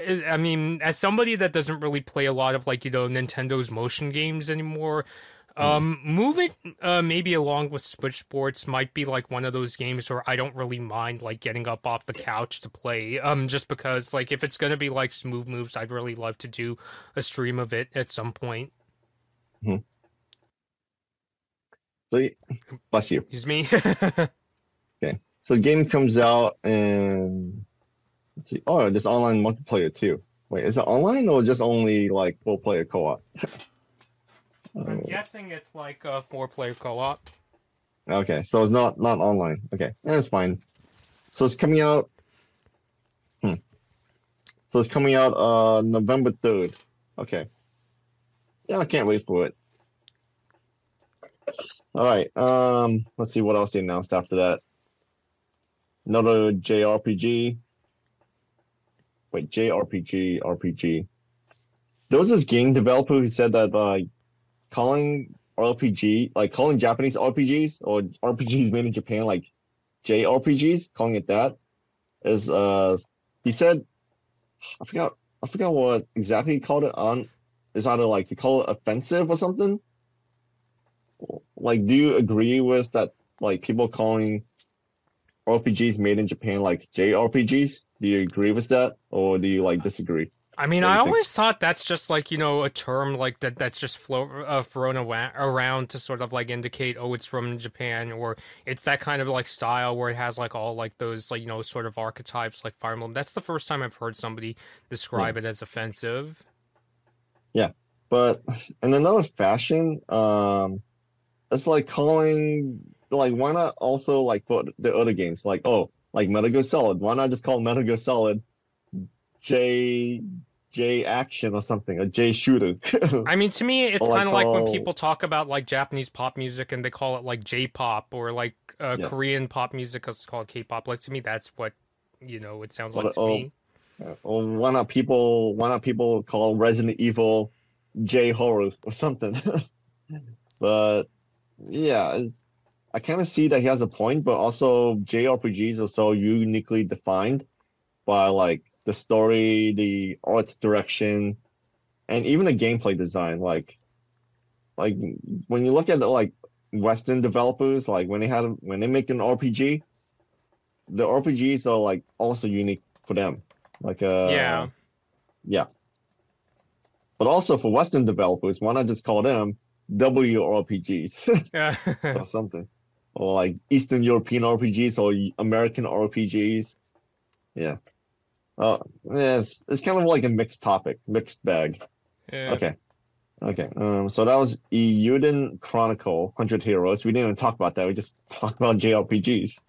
I, I mean, as somebody that doesn't really play a lot of like you know Nintendo's motion games anymore, um, Move It, uh, maybe along with Switch Sports, might be like one of those games where I don't really mind like getting up off the couch to play. Um, just because like if it's gonna be like smooth moves, I'd really love to do a stream of it at some point. Mm-hmm. So, bless you. Excuse me. (laughs) Okay, so the game comes out and let's see. Oh, there's online multiplayer too. Wait, is it online or just only like full player co-op? (laughs) I'm guessing it's like a four-player co-op. Okay, so it's not not online. Okay, that's fine. So it's coming out. Hmm. So it's coming out uh November third. Okay. Yeah, I can't wait for it. All right. Um, let's see what else they announced after that. Another JRPG. Wait, JRPG, RPG. There was this game developer who said that uh, calling RPG, like calling Japanese RPGs or RPGs made in Japan, like JRPGs, calling it that, is uh, he said, I forgot, I forgot what exactly he called it on. Is either like he call it offensive or something. Like, do you agree with that? Like people calling RPGs made in Japan like JRPGs? Do you agree with that, or do you like disagree? I mean, I always thought that's just like you know a term like that that's just flow, uh, thrown around to sort of like indicate oh it's from Japan or it's that kind of like style where it has like all like those like you know sort of archetypes like Fire Emblem. That's the first time I've heard somebody describe it as offensive. Yeah, but in another fashion, um, it's like calling like why not also like put the other games like oh like Metal Gear Solid? Why not just call Metal Gear Solid J J Action or something, a J Shooter? I mean, to me, (laughs) it's kind of like when people talk about like Japanese pop music and they call it like J-pop or like uh, Yeah. Korean pop music is called K-pop. Like to me, that's what you know it sounds Or- like to or- me. or why not people why not people call Resident Evil J Horror or something? (laughs) but yeah, I kind of see that he has a point, but also JRPGs are so uniquely defined by like the story, the art direction, and even the gameplay design. Like, like when you look at the, like Western developers, like when they had when they make an RPG, the RPGs are like also unique for them. Like uh yeah. yeah. But also for Western developers, why not just call them WRPGs (laughs) or something? Or like Eastern European RPGs or American RPGs. Yeah. Uh, yeah, it's, it's kind of like a mixed topic, mixed bag. yeah. Okay. Okay. Um, so that was Eiyuden Chronicle, 100 Heroes. We didn't even talk about that. We just (laughs) talked about JRPGs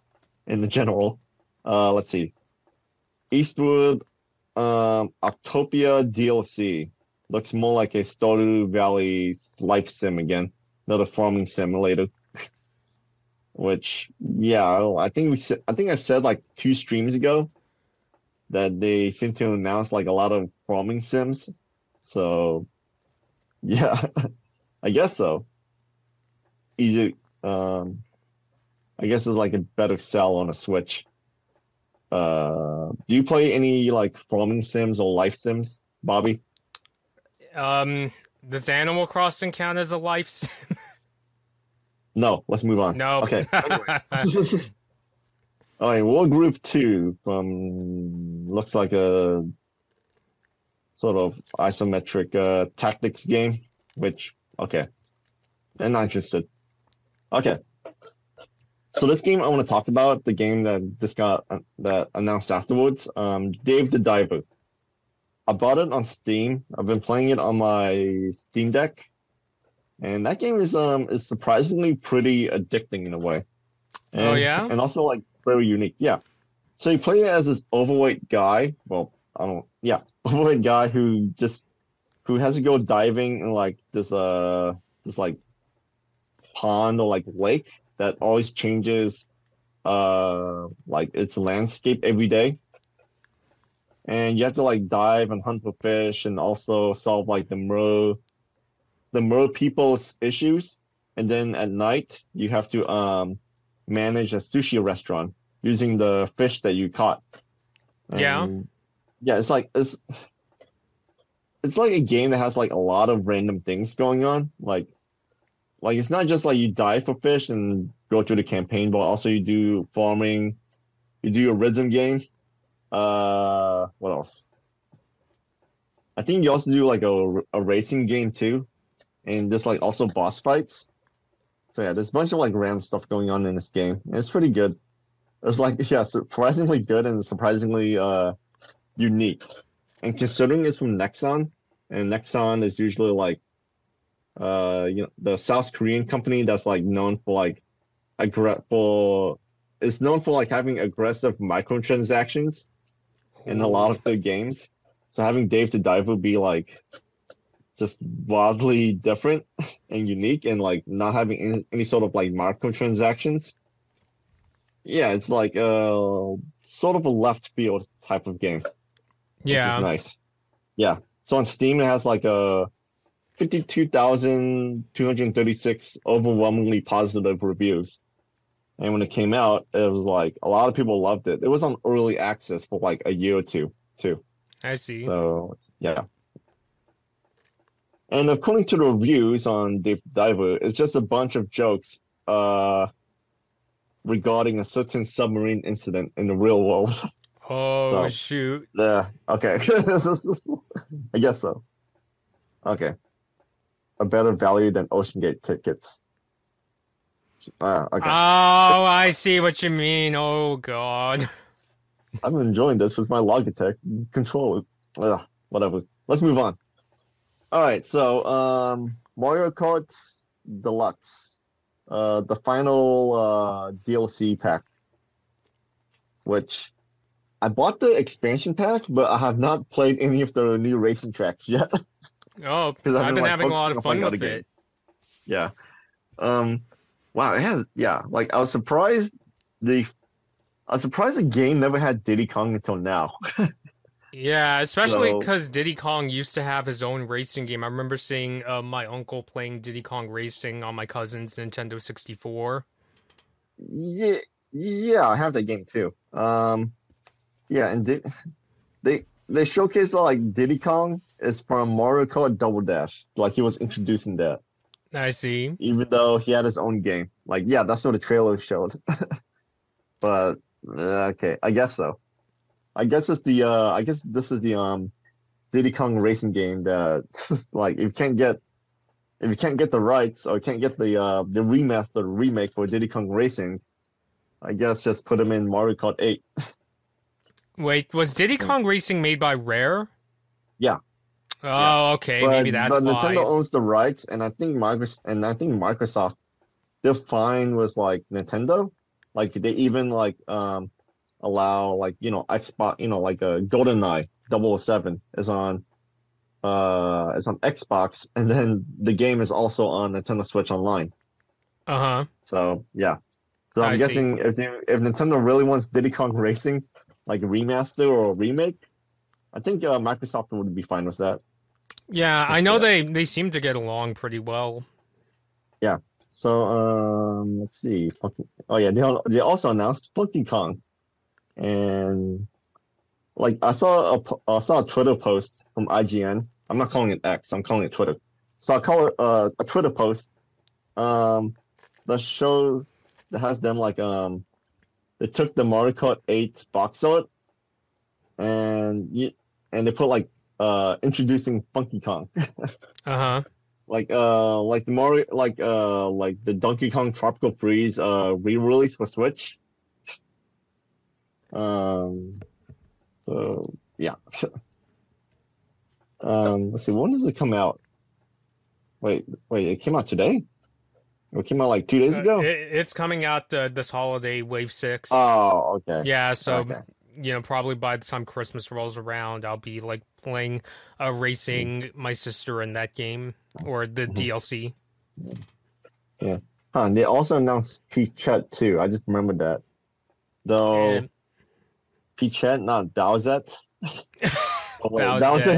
in the general. Uh, let's see. Eastward, um, Octopia DLC. Looks more like a Stardew Valley life sim again. Another farming simulator. (laughs) Which, yeah, I think we said, I think I said like two streams ago that they seem to announce like a lot of farming sims. So, (laughs) yeah, I guess so. Easy. Um, I guess it's like a better sell on a Switch. Uh, do you play any like farming sims or life sims, Bobby? Um, does Animal Crossing count as a life sim? (laughs) No, let's move on. No. Okay. (laughs) All right, Wargroove 2 from looks like a sort of isometric uh, tactics game, which okay. I'm not interested. Okay. So this game I want to talk about, the game that just got uh, that announced afterwards, um, Dave the Diver. I bought it on Steam. I've been playing it on my Steam Deck, and that game is um is surprisingly pretty addicting in a way. Oh, yeah? and also like very unique. Yeah. So you play it as this overweight guy. Well, I don't. Yeah, (laughs) overweight guy who just who has to go diving in like this uh this like pond or like lake that always changes uh like its landscape every day. And you have to like dive and hunt for fish and also solve like the mer the mer people's issues and then at night you have to um manage a sushi restaurant using the fish that you caught. Yeah. Yeah, it's like it's it's like a game that has like a lot of random things going on. Like like it's not just like you dive for fish and go through the campaign, but also you do farming, you do a rhythm game. Uh, what else? I think you also do like a, a racing game too, and just like also boss fights. So yeah, there's a bunch of like random stuff going on in this game. It's pretty good. It's like (laughs) yeah, surprisingly good and surprisingly uh unique. And considering it's from Nexon, and Nexon is usually like uh you know the South Korean company that's like known for like aggr for it's known for like having aggressive microtransactions in a lot of the games. So having Dave the Diver be like just wildly different and unique and like not having any, any sort of like microtransactions. Yeah, it's like uh sort of a left field type of game. Yeah. Which is nice. Yeah. So on Steam it has like a 52,236 overwhelmingly positive reviews. And when it came out, it was like a lot of people loved it. It was on early access for like a year or two, too. I see. So yeah. And according to the reviews on Dave Diver, it's just a bunch of jokes uh regarding a certain submarine incident in the real world. (laughs) oh so- shoot. yeah, okay. (laughs) I guess so. Okay. A better value than OceanGate tickets. Uh, okay. Oh, I see what you mean. Oh god. I'm enjoying this with my Logitech controller. Ugh, whatever. Let's move on. All right, so um, Mario Kart Deluxe, uh, the final uh, DLC pack, which I bought the expansion pack, but I have not played any of the new racing tracks yet. (laughs) Oh, (laughs) 'Cause I've been like, having a lot of fun with it. yeah. Um, wow, it has. Yeah, like I was surprised the. I was surprised the game never had Diddy Kong until now. (laughs) Yeah, especially So- because Diddy Kong used to have his own racing game. I remember seeing uh, my uncle playing Diddy Kong Racing on my cousin's Nintendo 64. Yeah, yeah, I have that game too. Um, yeah, and di- (laughs) they they showcased like Diddy Kong is from Mario Kart Double Dash. Like he was introducing that, I see. even though he had his own game. Like, yeah, that's what the trailer showed. (laughs) but uh, okay, I guess so. I guess it's the uh, I guess this is the um Diddy Kong racing game that (laughs) like if you can't get if you can't get the rights or can't get the uh the remaster remake for Diddy Kong Racing, I guess just put them in Mario Kart 8. (laughs) Wait, was Diddy Kong Racing made by Rare? Yeah. Oh, Yeah. okay. but, Maybe that's but why. Nintendo owns the rights, and I think Microsoft and I think Microsoft they're fine with like Nintendo. Like they even like um allow like you know Xbox you know like a GoldenEye 007 is on uh is on Xbox, and then the game is also on Nintendo Switch Online. Uh huh. So yeah. So I'm I see. guessing if they, if Nintendo really wants Diddy Kong Racing, like a remaster or a remake, I think uh, Microsoft would be fine with that. Yeah, I know they they seem to get along pretty well. Yeah. So um, let's see. Oh yeah, they they also announced Funky Kong, and like I saw a I saw a Twitter post from IGN. I'm not calling it X. I'm calling it Twitter. So I call it uh, a Twitter post. Um, that shows that has them like um, they took the Mario Kart 8 box art, and you and they put like uh introducing Funky Kong. (laughs) Uh huh. like uh like the Mario like uh like the Donkey Kong Tropical Freeze uh re-release for Switch. Um so yeah. (laughs) um let's see when does it come out? Wait, wait, it came out today? It came out like two days ago? Uh, it, it's coming out uh, this holiday, Wave Six. Oh, okay. yeah, so okay. you know, probably by the time Christmas rolls around, I'll be like playing, uh, racing my sister in that game or the DLC. Yeah. Huh, they also announced Peachette too. I just remembered that. Though And- Peachette, not Bowsette. (laughs) Oh, wait,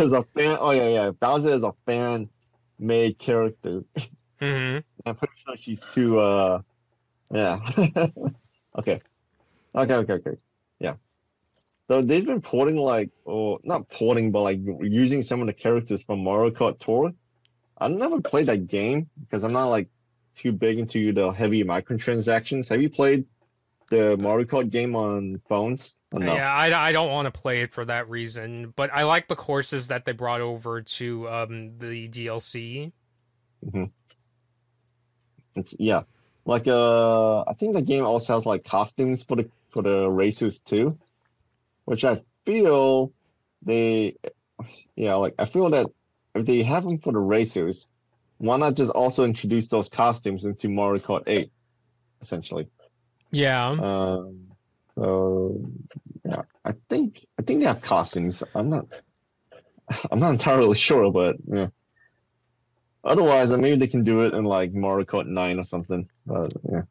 is a fan. Oh yeah, yeah. Bowsette is a fan-made character. hmm (laughs) I'm pretty sure she's too. Uh, yeah. (laughs) okay. Okay. Okay. Okay. Yeah. So they've been porting like, or not porting, but like using some of the characters from Mario Kart Tour. I never played that game because I'm not like too big into the heavy microtransactions. Have you played the Mario Kart game on phones? No? Yeah, I, I don't want to play it for that reason, but I like the courses that they brought over to um the DLC. Hmm. It's yeah. Like uh I think the game also has like costumes for the for the racers too. Which I feel they yeah, like I feel that if they have them for the racers, why not just also introduce those costumes into Mario Kart 8, essentially? Yeah. Um so yeah, I think I think they have costumes. I'm not I'm not entirely sure, but yeah. Otherwise, uh, maybe they can do it in like Mario Kart 9 or something. But yeah.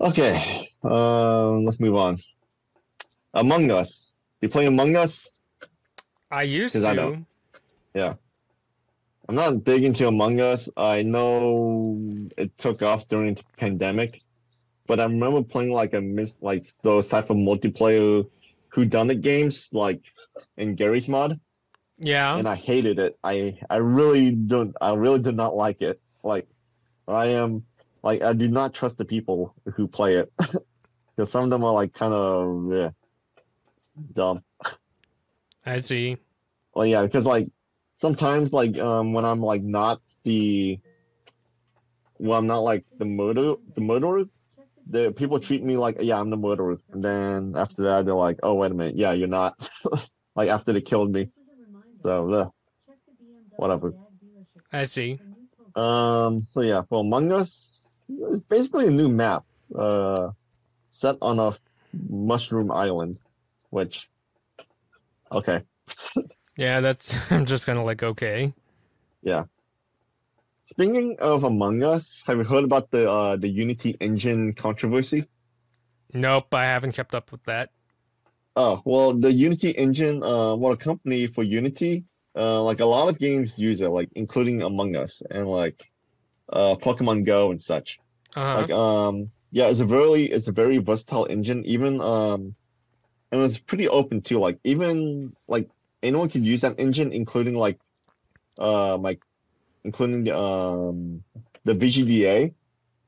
Okay, um, let's move on. Among Us. You play Among Us? I used to. I don't. I'm not big into Among Us. I know it took off during the pandemic, but I remember playing like a miss like those type of multiplayer whodunit games like in Garry's Mod. Yeah. and I hated it. I I really don't. I really did not like it. Like I am like I do not trust the people who play it (laughs) because some of them are like kind of yeah, dumb. I see. Well, yeah, because like sometimes like um when I'm like not the well I'm not like the murder the murderer. The people treat me like yeah I'm the murderer, and then after that they're like oh wait a minute yeah you're not. (laughs) like after they killed me, so uh, whatever. I see. Um, so yeah, for Among Us, it's basically a new map, uh, set on a mushroom island, which, okay, (laughs) Yeah, that's. (laughs) I'm just kind of like, okay. yeah. Speaking of Among Us, have you heard about the uh the Unity engine controversy? Nope, I haven't kept up with that. Oh, well, the Unity engine, uh, well, a company for Unity, uh, like a lot of games use it, like including Among Us and like, uh, Pokemon Go and such. Uh-huh. Like um yeah, it's a very it's a very versatile engine. Even um and it's pretty open too. Like even like anyone can use that engine, including like uh like including the um the VGDA.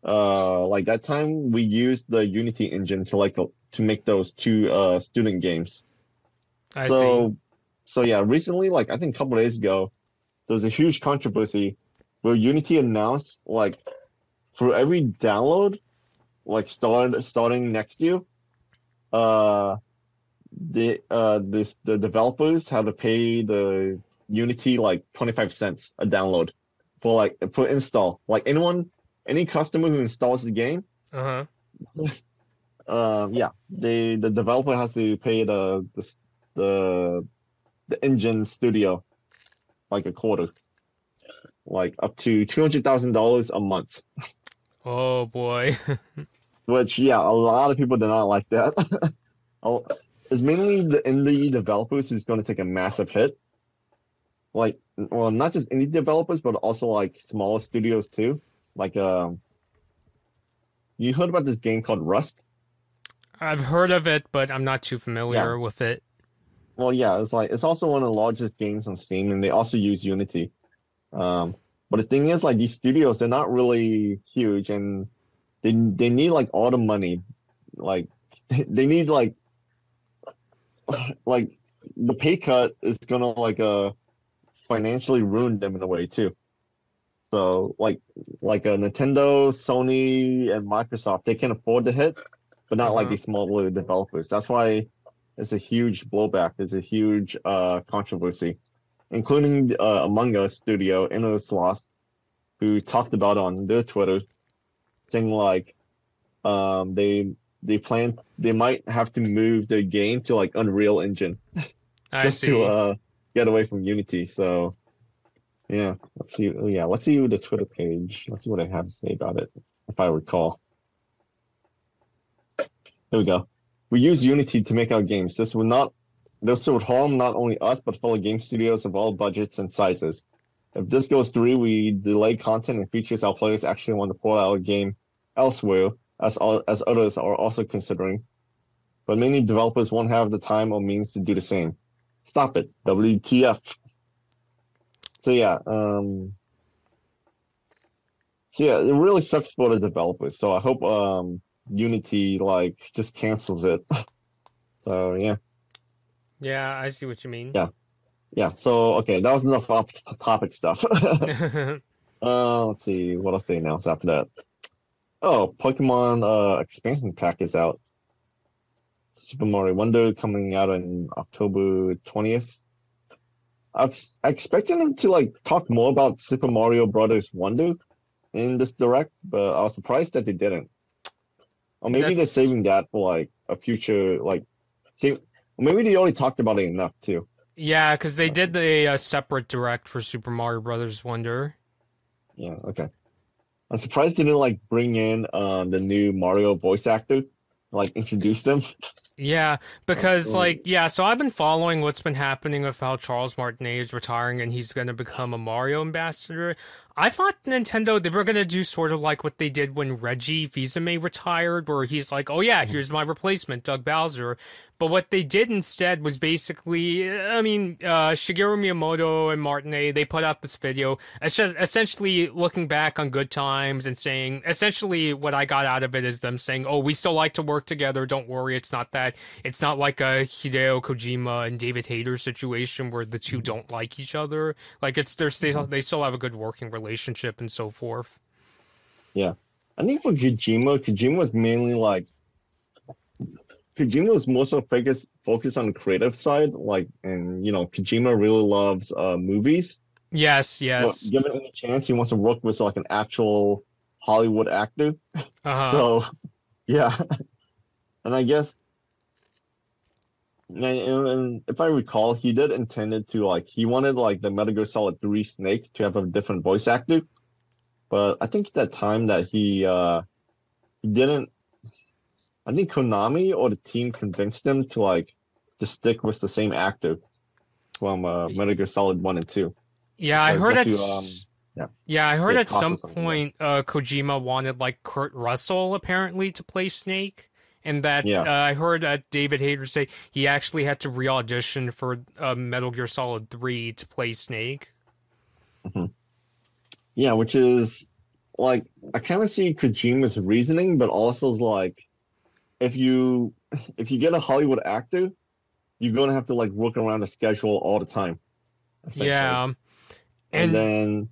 Uh like that time we used the Unity engine to like to make those two uh student games. I so see. so yeah, recently like I think a couple days ago, there was a huge controversy where Unity announced like for every download, like start starting next year, uh, the uh this the developers have to pay the Unity like twenty five cents a download for like for install. Like anyone, any customer who installs the game, Uh huh. (laughs) um, yeah, they the developer has to pay the the the, the engine studio like a quarter, like up to two hundred thousand dollars a month. Oh boy. (laughs) Which, yeah, a lot of people do not like that. (laughs) Oh, it's mainly the indie developers who's going to take a massive hit. Like, well, not just indie developers, but also like smaller studios too. Like, um, you heard about this game called Rust? I've heard of it, but I'm not too familiar with it. Well, yeah, it's like it's also one of the largest games on Steam, and they also use Unity. Um, but the thing is, like these studios, they're not really huge, and they they need like all the money. Like (laughs) they need like (sighs) like the pay cut is gonna like uh financially ruined them in a way too. So like like a Nintendo, Sony, and Microsoft, they can afford the hit, but not like Uh-huh. these smaller developers. That's why it's a huge blowback. It's a huge uh controversy, including uh, Among Us studio Innersloth, who talked about on their Twitter, saying like um they they plan they might have to move the game to like Unreal Engine (laughs) I just see. to uh get away from Unity. So yeah, let's see. oh, Yeah, let's see the Twitter page. Let's see what I have to say about it, if I recall. Here we go. We use Unity to make our games. This would not this would harm not only us but fellow game studios of all budgets and sizes. If this goes through, we delay content and features our players actually want to pull out game elsewhere, as all, as others are also considering. But many developers won't have the time or means to do the same. Stop it, WTF. So yeah, um, so yeah, it really sucks for the developers. So I hope um Unity like just cancels it. (laughs) so yeah. Yeah, I see what you mean. Yeah. Yeah. So okay, that was enough off topic stuff. (laughs) (laughs) uh, let's see what else they announced after that. Oh, Pokemon uh expansion pack is out. Super Mario Wonder coming out on October twentieth. I was expecting them to like talk more about Super Mario Brothers Wonder in this direct, but I was surprised that they didn't. Or maybe they're saving that for like a future like save maybe they already talked about it enough too. yeah, because they did the uh separate direct for Super Mario Brothers Wonder. Yeah, okay. I'm surprised they didn't like bring in um the new Mario voice actor, like introduce them. Yeah, because Oh. like yeah, so I've been following what's been happening with how Charles Martinet is retiring and he's going to become a Mario ambassador. I thought Nintendo they were going to do sort of like what they did when Reggie Fils-Aimé retired, where he's like, "Oh yeah, here's my replacement, Doug Bowser." But what they did instead was basically, I mean, uh, Shigeru Miyamoto and Martinet they put out this video. It's just essentially looking back on good times and saying, essentially, what I got out of it is them saying, "Oh, we still like to work together. Don't worry, it's not that. It's not like a Hideo Kojima and David Hayter situation where the two don't like each other. Like it's there's they they still have a good working relationship and so forth." Yeah, I think for Kojima, Kojima was mainly like Kojima was more so focused focused on the creative side, like and you know, Kojima really loves uh movies. Yes, So yes. given any chance he wants to work with like an actual Hollywood actor. Uh-huh. (laughs) So yeah. (laughs) and I guess and, and if I recall, he did intended to like he wanted like the Metal Gear Solid 3 Snake to have a different voice actor. But I think at that time that he uh he didn't I think Konami or the team convinced him to like to stick with the same actor from uh, Metal Gear Solid 1 and 2. Yeah, I heard at um, yeah. yeah, I heard at some cost or something, yeah. point uh, Kojima wanted like Kurt Russell apparently to play Snake, and that Yeah. uh, I heard uh, David Hayter say he actually had to re-audition for uh, Metal Gear Solid Three to play Snake. Yeah, which is like I kind of see Kojima's reasoning, but also is like if you if you get a Hollywood actor, you're gonna have to like work around a schedule all the time. Yeah, and, and- then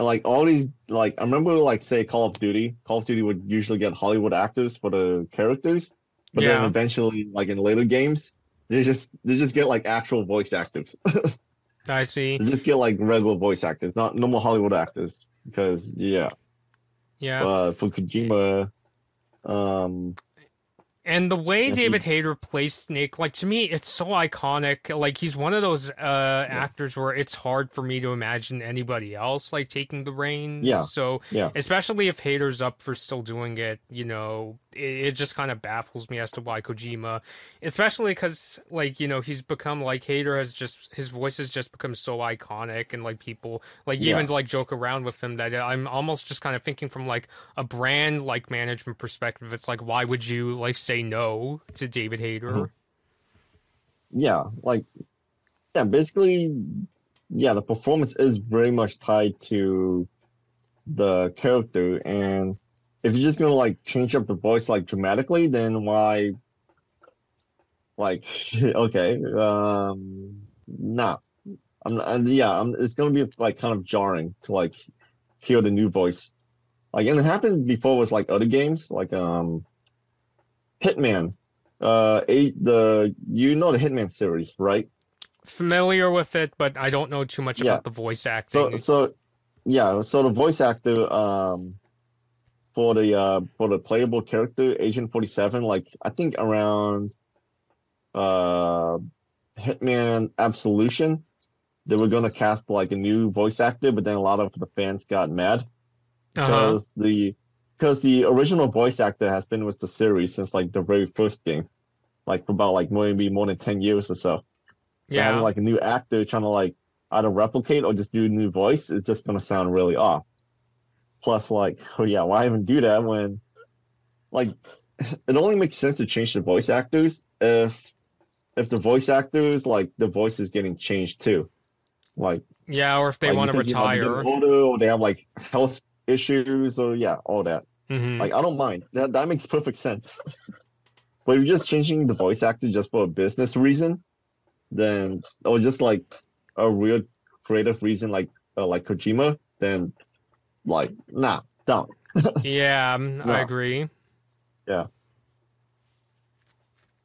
and, like all these like I remember like say Call of Duty, Call of Duty would usually get Hollywood actors for the characters, but then eventually like in later games, they just they just get like actual voice actors. (laughs) I see. they just get like regular voice actors, not no more Hollywood actors because yeah. Yeah, uh, for Kojima. Um, And the way Yeah, David Hayter plays Snake, like to me, it's so iconic. Like he's one of those uh actors where it's hard for me to imagine anybody else like taking the reins. Yeah. So yeah, especially if Hayter's up for still doing it, you know, it, it just kind of baffles me as to why Kojima, especially because like you know he's become like Hayter has just his voice has just become so iconic and like people like Yeah. even like joke around with him that I'm almost just kind of thinking from like a brand like management perspective. It's like why would you like say no to David Hayter? Mhm. yeah, like, yeah, basically, yeah, the performance is very much tied to the character, and if you're just gonna like change up the voice like dramatically, then why, like, (laughs) okay, um, nah, I'm, and yeah, I'm, it's gonna be like kind of jarring to like hear the new voice. Like, and it happened before with like other games, like um, Hitman. Uh, eight the you know the Hitman series, right? Familiar with it, but I don't know too much Yeah. about the voice acting. so so yeah, so the voice actor um for the uh for the playable character Agent 47, like I think around uh Hitman Absolution, they were gonna cast like a new voice actor, but then a lot of the fans got mad uh-huh. because the because the original voice actor has been with the series since like the very first game, like for about like maybe more than ten years or so. So Yeah. having like a new actor trying to like either replicate or just do a new voice, is just gonna sound really off. Plus, like, oh yeah, why even do that when, like, (laughs) it only makes sense to change the voice actors if if the voice actors like the voice is getting changed too, like Yeah, or if they like, want to because, you know, retire. older or they have like health issues or yeah, all that. Mhm. Like I don't mind. That that makes perfect sense. (laughs) but if you're just changing the voice actor just for a business reason, then or just like a real creative reason like uh, like Kojima, then like nah, don't. (laughs) yeah, um, I agree. Yeah.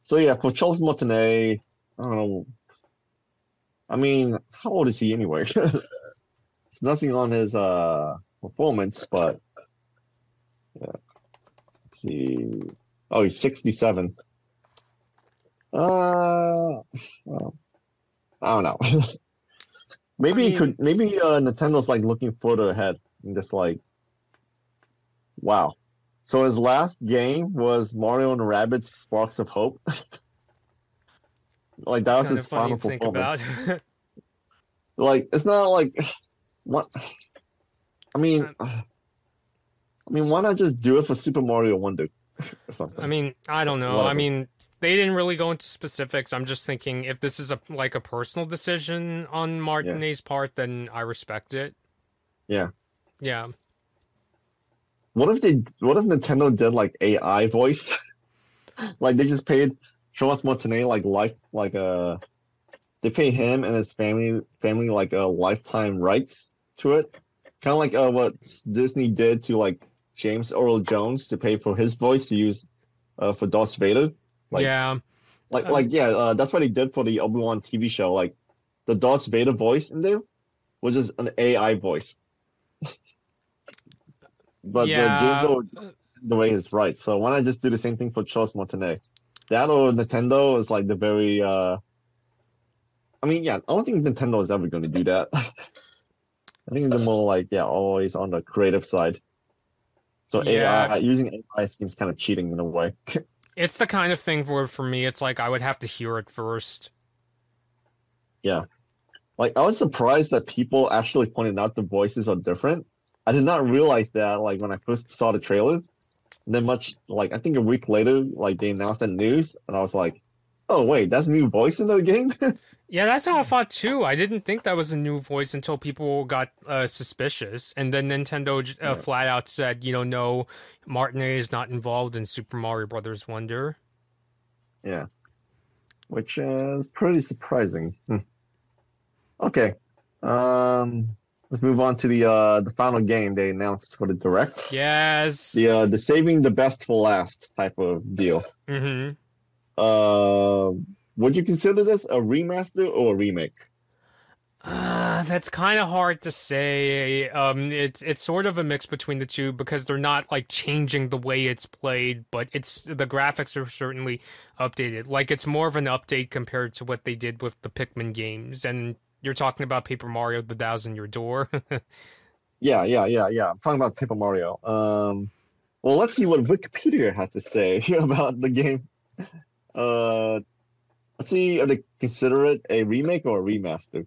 So yeah, for Charles Martinet, I don't know. I mean, how old is he anyway? (laughs) it's nothing on his uh performance, but yeah. Let's see. Oh, he's 67. Uh, well, I don't know. (laughs) maybe I he could. Maybe uh, Nintendo's like looking further ahead and just like, wow. So his last game was Mario and Rabbids: Sparks of Hope. (laughs) like that was his final performance. (laughs) Like it's not like what I mean I mean why not just do it for Super Mario Wonder (laughs) or something? I mean, I don't know. I mean, they didn't really go into specifics. I'm just thinking if this is a like a personal decision on Martinet's part, then I respect it. Yeah. Yeah. What if they what if Nintendo did like AI voice? (laughs) like they just paid Charles Martinet like life like uh they pay him and his family family like a uh, lifetime rights to it. Kind of like uh what Disney did to like James Earl Jones to pay for his voice to use uh for Darth Vader. Like yeah. Like, Um, like, yeah, uh, that's what he did for the Obi Wan TV show. Like, the Darth Vader voice in there was just an AI voice. (laughs) but Yeah. the James Earl the way is right. So why not just do the same thing for Charles Martinet? That or Nintendo is like the very. uh I mean, yeah, I don't think Nintendo is ever going to do that. (laughs) I think they're more like, yeah, always on the creative side. So Yeah. AI using AI seems kind of cheating in a way. (laughs) It's the kind of thing where for me, it's like I would have to hear it first. Yeah, Like I was surprised that people actually pointed out the voices are different. I did not realize that like when I first saw the trailer. And then much like I think a week later, like they announced that news, and I was like, "Oh wait, that's new voice in the game." (laughs) Yeah, that's how I thought too. I didn't think that was a new voice until people got uh, suspicious, and then Nintendo uh, flat out said, you know, no, Martinet is not involved in Super Mario Brothers Wonder. yeah, which uh, is pretty surprising. Hmm. Okay, um, let's move on to the uh the final game they announced for the direct. Yes. The uh the saving the best for last type of deal. Mm-hmm. Uh, would you consider this a remaster or a remake? Uh, that's kind of hard to say. Um, it's it's sort of a mix between the two because they're not like changing the way it's played, but it's the graphics are certainly updated. Like it's more of an update compared to what they did with the Pikmin games. And you're talking about Paper Mario: The Thousand Year Door. (laughs) Yeah, yeah, yeah, yeah. I'm talking about Paper Mario. Um, well, let's see what Wikipedia has to say (laughs) about the game. Uh, let's see if they consider it a remake or a remaster.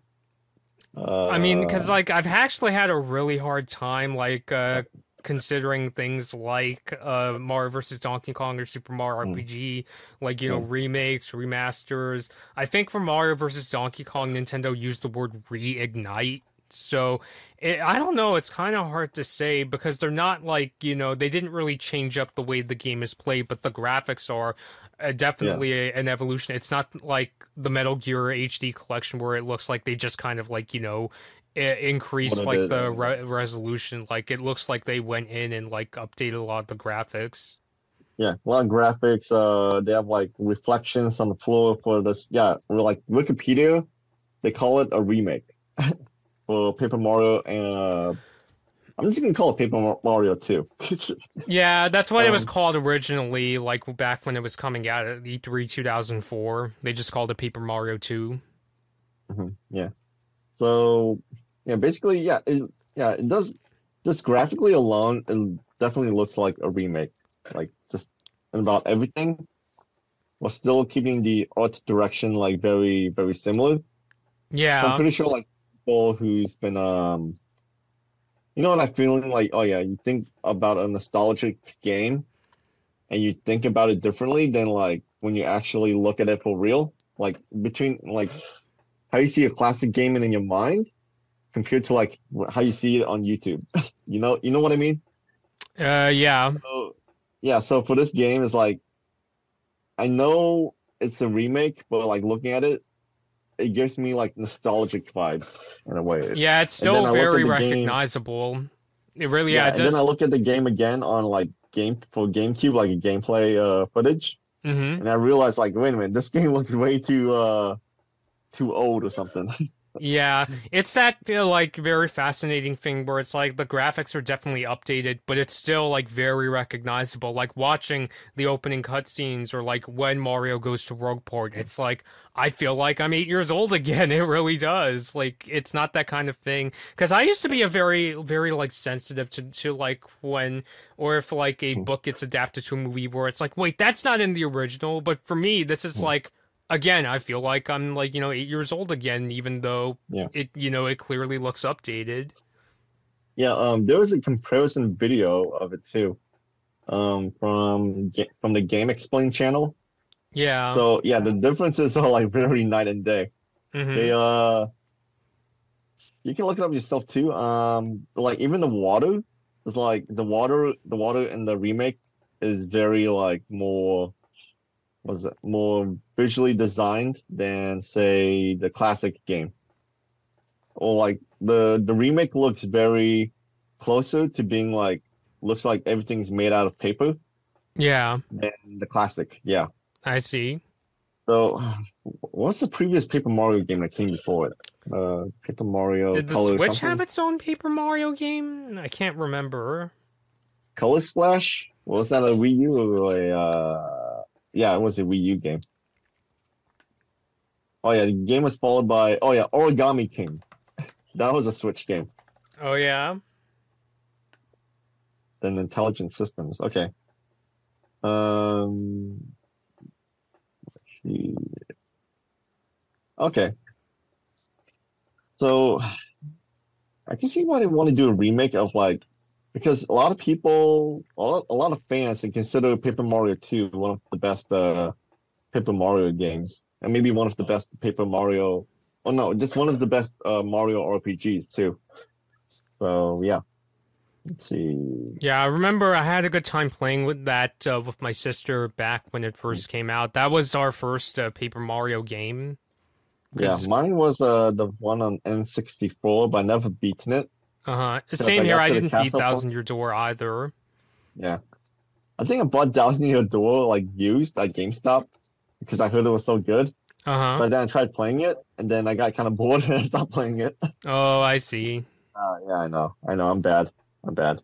Uh, I mean, because like I've actually had a really hard time like uh considering things like uh Mario versus Donkey Kong or Super Mario Mm. RPG, like you know remakes, remasters. I think for Mario versus Donkey Kong, Nintendo used the word reignite. So it, I don't know. It's kind of hard to say because they're not like you know they didn't really change up the way the game is played, but the graphics are uh, definitely a, an evolution. It's not like the Metal Gear HD collection where it looks like they just kind of like you know increase like the re- resolution. Like it looks like they went in and like updated a lot of the graphics. yeah, a lot of graphics. Uh, they have like reflections on the floor for this. Yeah, we're like Wikipedia, they call it a remake (laughs) for Paper Mario, and uh, I'm just gonna call it Paper Mario 2. (laughs) Yeah, that's what it was Um, called originally. Like back when it was coming out at E E3 2004, they just called it Paper Mario 2. Mhm, Yeah. So yeah, basically, yeah, it, yeah, it does. Just graphically alone, it definitely looks like a remake. Like just in about everything, while still keeping the art direction like very, very similar. So I'm pretty sure like people who's been um, you know, that feeling like, oh yeah, you think about a nostalgic game, and you think about it differently than like when you actually look at it for real. Like between like how you see a classic game in your mind compared to like how you see it on YouTube. (laughs) you know, you know what I mean? Uh, yeah. So, yeah. So for this game, it's like I know it's a remake, but like looking at it, it gives me like nostalgic vibes in a way. Yeah, it's still very recognizable. Game, it really yeah. yeah it and then I look at the game again on like game for GameCube, like a gameplay uh, footage, mm-hmm. and I realized like, wait a minute, this (laughs) game looks way too uh too old or something. (laughs) yeah, it's that you know, like very fascinating thing where it's like the graphics are definitely updated, but it's still like very recognizable. Like watching the opening cutscenes or like when Mario goes to Rogueport, it's like I feel like I'm eight years old (laughs) again. It really does. Like it's not that kind of thing. Because I used to be a very, very like sensitive to to like when or if like a hmm. book gets adapted to a movie where it's like, wait, that's not in the original. But for me, this is hmm. like again, I feel like I'm like, you know, eight years old again, even though yeah. it, you know, it clearly looks updated. Yeah, um, there was a comparison video of it too, um, from from the GameXplain channel. Yeah. So yeah, the differences (laughs) are like very night and day. Mm-hmm. They uh, you can look it up yourself too. Um, like even the water is like the water, the water in the remake is very like more was more visually designed than say the classic game. Or like the the remake looks very closer to being like looks like everything's made out of paper. Yeah. Than the classic. Yeah. I see. So, what's the previous Paper Mario game that came before it? Uh, Paper Mario. Did the Color Switch something? have its own Paper Mario game? I can't remember. Color Splash? Was that a Wii U or a? Uh yeah, it was a Wii U game. Oh yeah, the game was followed by oh yeah, Origami King. (laughs) that was a Switch game. Oh yeah. Then Intelligent Systems. Okay. Um. Let's see. Okay. So, (sighs) I can see why they want to do a remake of like because a lot of people, a lot, a lot of fans, consider Paper Mario 2 one of the best uh, Paper Mario games, and maybe one of the best Paper Mario. Oh no, just one of the best uh, Mario RPGs too. So yeah, let's see. Yeah, I remember I had a good time playing with that uh, with my sister back when it first came out. That was our first uh, Paper Mario game. Yeah, mine was uh, the one on N64, but I never beaten it. Uh huh. Same here. I didn't beat Thousand Year Door either. Yeah, I think I bought Thousand Year Door like used at GameStop because I heard it was so good. Uh huh. But then I tried playing it, and then I got kind of bored (laughs) and I stopped playing it. Oh, I see. Uh, yeah, I know. I know. I'm bad. I'm bad.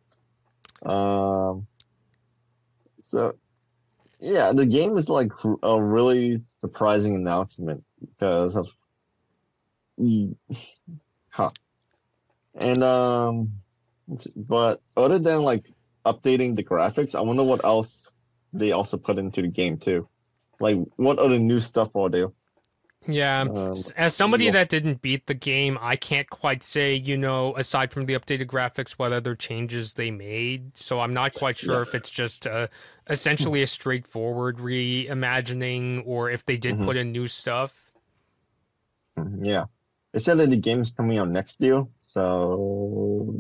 Um. So, yeah, the game is like a really surprising announcement because of. (sighs) Huh. And um, but other than like updating the graphics, I wonder what else they also put into the game too. Like, what other new stuff are there? Yeah, um, as somebody that didn't beat the game, I can't quite say, you know, aside from the updated graphics, what other changes they made. So I'm not quite sure yeah. if it's just a, essentially a straightforward reimagining or if they did mm-hmm. put in new stuff. Mm-hmm. Yeah. They said that the game is coming out next year, so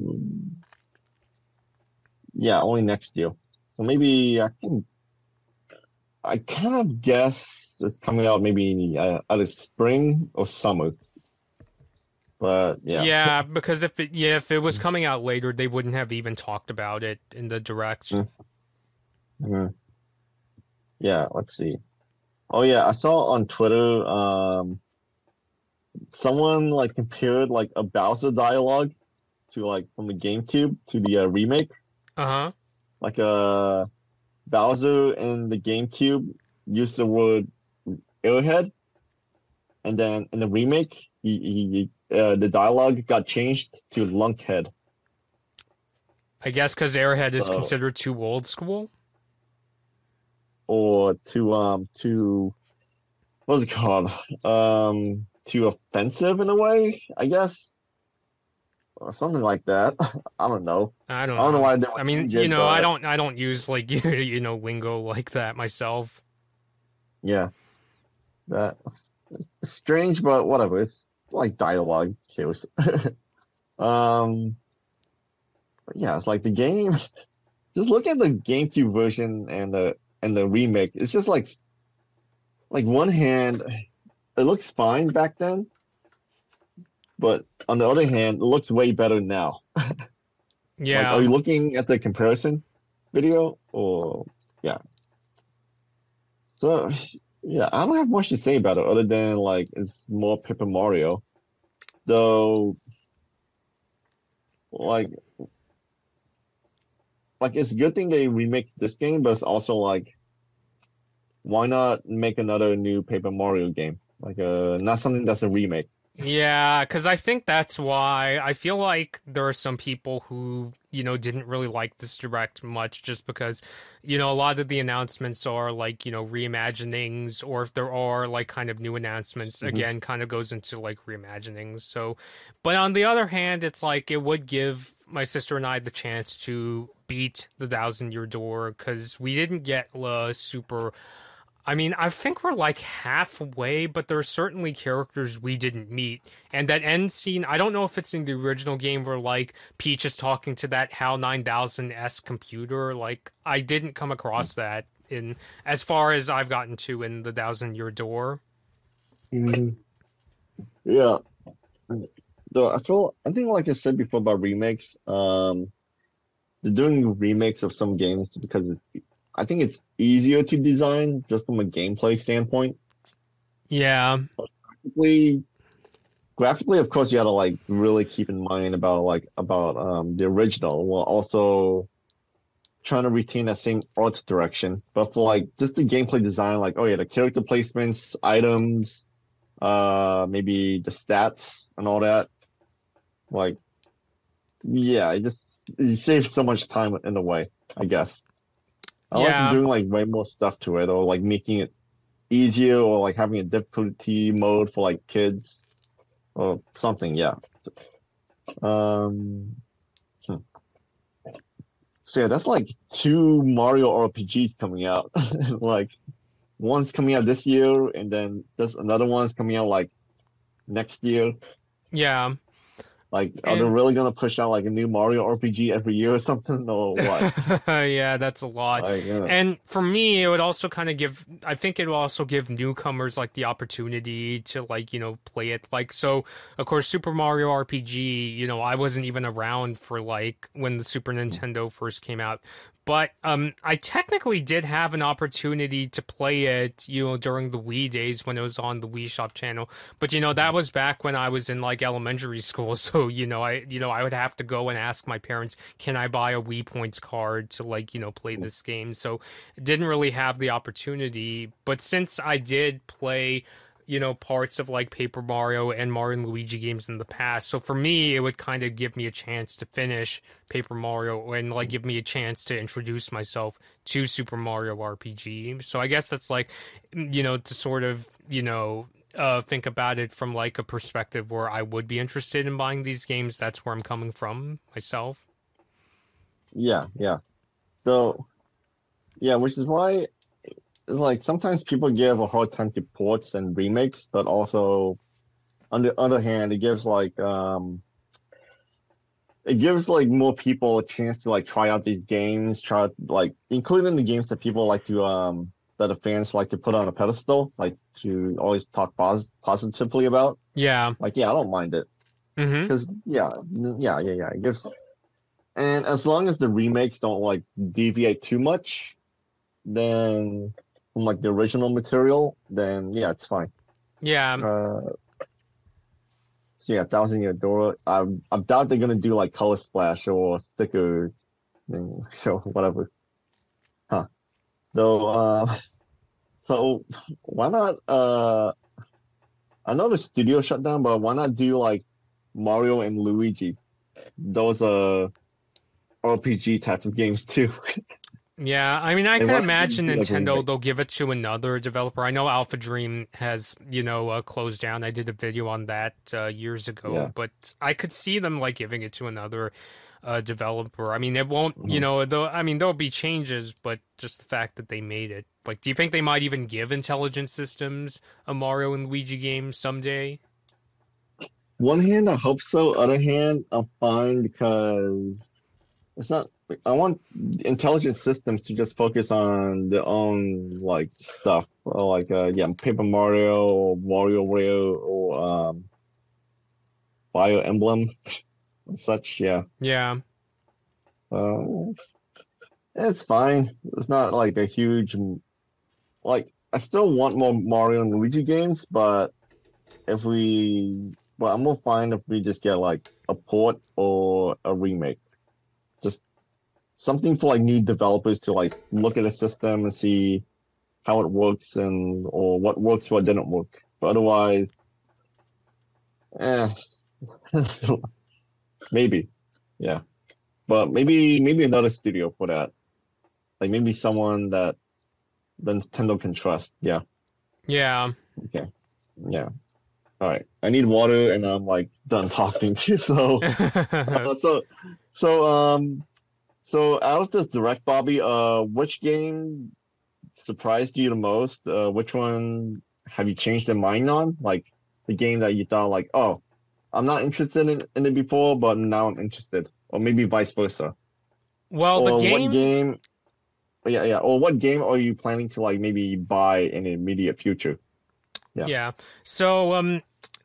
yeah, only next year. So maybe I can. I kind of guess it's coming out maybe uh, either spring or summer. But yeah. Yeah, because if it yeah if it was coming out later, they wouldn't have even talked about it in the direct. Mm-hmm. mm-hmm. Yeah, let's see. Oh yeah, I saw on Twitter. Um, someone like compared like a Bowser dialogue to like from the GameCube to the uh, remake. Uh huh. Like uh, Bowser in the GameCube used the word airhead, and then in the remake, he, he uh, the dialogue got changed to lunkhead. I guess because airhead is considered too old school. Or to um to what's it called um too offensive in a way, I guess. or something like that. (laughs) I don't know. I don't. I don't know know. why they I mean, you know, I don't, I don't use like (laughs) you know lingo like that myself. Yeah, that it's strange, but whatever. It's like dialogue cues. (laughs) um, but yeah, it's like the game. Just look at the GameCube version and the and the remake. It's just like like one hand, it looks fine back then, but on the other hand, it looks way better now. (laughs) Like, Yeah. are you looking at the comparison video or yeah? So yeah, I don't have much to say about it other than like it's more Paper Mario. Though like like it's a good thing they remake this game, but it's also like why not make another new Paper Mario game? Like uh not something that's a remake. Yeah, because I think that's why I feel like there are some people who, you know, didn't really like this direct much just because, you know, a lot of the announcements are like, you know, reimaginings, or if there are like kind of new announcements, Mhm. again, kind of goes into like reimaginings. So, but on the other hand, it's like it would give my sister and I the chance to beat the Thousand Year Door because we didn't get uh, super. I mean, I think we're like halfway, but there are certainly characters we didn't meet. And that end scene, I don't know if it's in the original game where like Peach is talking to that HAL 9000S computer. Like, I didn't come across that in as far as I've gotten to in the Thousand Year Door. Yeah. Though I feel I think like I said before about remakes, um they're doing remakes of some games because it's I think it's easier to design just from a gameplay standpoint. Yeah, Graphically, graphically of course you gotta like really keep in mind about like about um the original while also trying to retain that same art direction. But for like just the gameplay design, like oh yeah, the character placements, items, uh maybe the stats and all that. Like yeah, it just it saves so much time in a way, I guess. Unless Yeah. you're doing like way more stuff to it or like making it easier or like having a difficulty mode for like kids or something, yeah. Um hmm. so yeah, that's like two Mario RPGs coming out. (laughs) Like one's coming out this year and then there's another one's coming out like next year. yeah. Like are they really gonna push out like a new Mario RPG every year or something or what? (laughs) yeah, that's a lot. Like, yeah. And for me, it would also kind of give, I think it will also give newcomers like the opportunity to like, you know, play it. Like, so of course, Super Mario RPG, you know, I wasn't even around for like when the Super mm. Nintendo first came out. But um, I technically did have an opportunity to play it, you know, during the Wii days when it was on the Wii Shop channel. But you know, that was back when I was in like elementary school. (laughs) So you know, I you know I would have to go and ask my parents, can I buy a Wii Points card to like you know play this game? So didn't really have the opportunity. But since I did play, you know, parts of like Paper Mario and Mario and Luigi games in the past, so for me, it would kind of give me a chance to finish Paper Mario and like give me a chance to introduce myself to Super Mario RPG. So I guess that's like, you know, to sort of, you know, uh, think about it from like a perspective where I would be interested in buying these games. That's where I'm coming from myself. Yeah, yeah. So, yeah, which is why, like, sometimes people give a hard time to ports and remakes, but also, on the other hand, it gives like, um, it gives like more people a chance to like try out these games, try like, including the games that people like to, um, that the fans like to put on a pedestal, like to always talk pos- positively about. Yeah. Like, yeah, I don't mind it. Because yeah, yeah, yeah, yeah. It gives, and as long as the remakes don't like deviate too much, then from like the original material, then yeah, it's fine. Yeah. Uh, so yeah, Thousand Year Door. I I doubt they're gonna do like color splash or sticker thing, (laughs) so whatever. Huh. Though, uh, (laughs) so why not? Uh, I know the studio shut down, but why not do like Mario and Luigi? Those uh RPG type of games too. (laughs) Yeah, I mean, I And can imagine Nintendo they'll give it to another developer. I know Alpha Dream has, you know, uh, closed down. I did a video on that uh, years ago, Yeah. but I could see them like giving it to another uh, developer. I mean, it won't, you Mhm. know, though. I mean, there'll be changes, but just the fact that they made it. Like, do you think they might even give Intelligent Systems a Mario and Luigi game someday? One hand, I hope so. Other hand, I'm fine because it's not. I want intelligent systems to just focus on their own like stuff, like uh, yeah, Paper Mario or WarioWare or um, Fire Emblem (laughs) and such. Yeah, Yeah, uh, it's fine. It's not like a huge like. I still want more Mario and Luigi games, but if we but I'm more fine if we just get like a port or a remake. Just something for like new developers to like look at a system and see how it works and or what works, what didn't work. But otherwise, eh, (laughs) maybe, yeah. But maybe maybe another studio for that. Like maybe someone that Nintendo can trust. Yeah. yeah. Okay. Yeah. All right. I need water and I'm like done talking. (laughs) So uh, (laughs) so so um so out of this direct Bobby, uh which game surprised you the most? Uh which one have you changed your mind on? Like the game that you thought like, oh, I'm not interested in, in it before, but now I'm interested. Or maybe vice versa. well, or the game. what game yeah, yeah. Or what game are you planning to like maybe buy in the immediate future? Yeah. Yeah. So, um,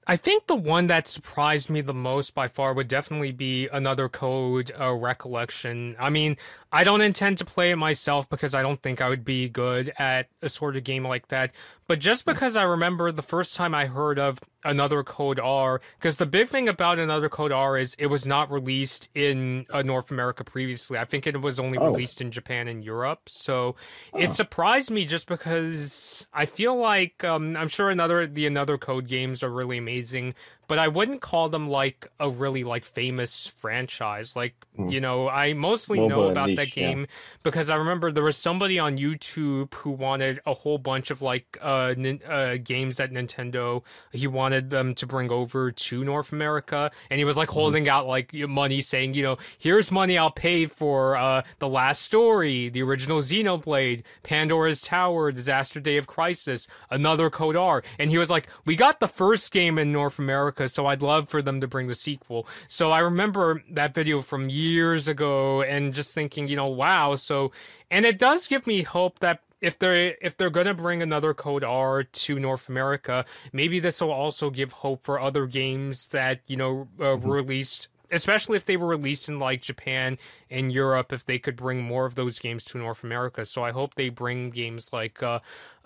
I think the one that surprised me the most by far would definitely be another code uh, recollection. I mean, I don't intend to play it myself because I don't think I would be good at a sort of game like that. But just because I remember the first time I heard of another code R, because the big thing about another code R is it was not released in uh, North America previously. I think it was only Oh. released in Japan and Europe. So Oh. it surprised me just because I feel like um, I'm sure another the another code games are really amazing, amazing but I wouldn't call them like a really like famous franchise. Like Hmm. you know, I mostly More know about that niche, yeah. game because I remember there was somebody on YouTube who wanted a whole bunch of like uh, nin- uh games that Nintendo he wanted them to bring over to North America, and he was like holding out like money, saying, you know, here's money I'll pay for uh the last story, the original Xenoblade, Pandora's Tower, Disaster Day of Crisis, another Code R, and he was like, we got the first game in North America, so I'd love for them to bring the sequel. So I remember that video from years ago, and just thinking, you know, wow. So, and it does give me hope that if they're if they're gonna bring another Code R to North America, maybe this will also give hope for other games that you know uh, Mhm. were released. Especially if they were released in like Japan and Europe, if they could bring more of those games to North America. So I hope they bring games like uh,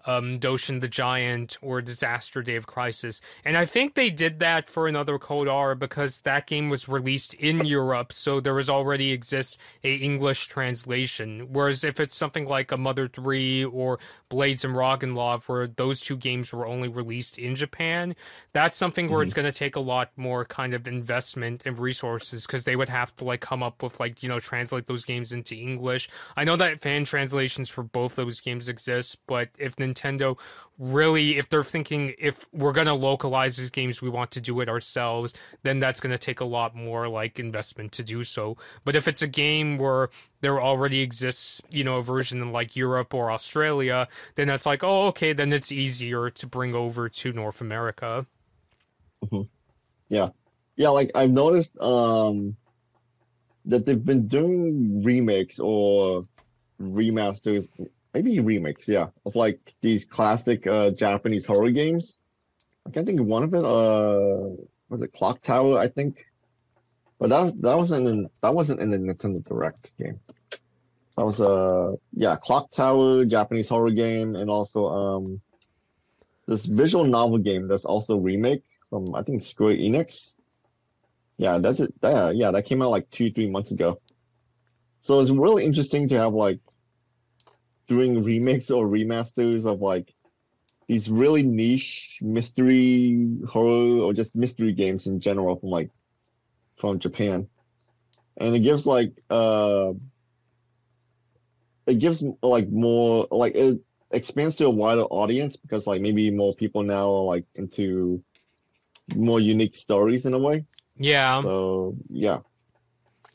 um, Doshin the Giant or Disaster Day of Crisis. And I think they did that for another Code R because that game was released in Europe, so there was already exists a English translation. Whereas if it's something like a Mother 3 or Blades and Love, where those two games were only released in Japan, that's something where it's going to take a lot more kind of investment and resources because they would have to like come up with like, you know, translate those games into English. I know that fan translations for both those games exist, but if Nintendo really, if they're thinking if we're going to localize these games, we want to do it ourselves, then that's going to take a lot more like investment to do so. But if it's a game where there already exists, you know, a version in like Europe or Australia, then that's like, oh, okay, then it's easier to bring over to North America. Yeah. Yeah, like I've noticed um that they've been doing remakes or remasters, maybe remakes, yeah, of like these classic uh Japanese horror games. I can't think of one of it. Uh, was it Clock Tower? I think. But that was that wasn't in that wasn't in the Nintendo Direct game. That was uh yeah, Clock Tower, Japanese horror game, and also um this visual novel game that's also remake from I think Square Enix. Yeah, that's it. Yeah, yeah, that came out like two, three months ago. So it's really interesting to have like doing remakes or remasters of like these really niche mystery horror or just mystery games in general from like from Japan. And it gives like uh it gives like more like it expands to a wider audience because like maybe more people now are like into more unique stories in a way. Yeah. So yeah,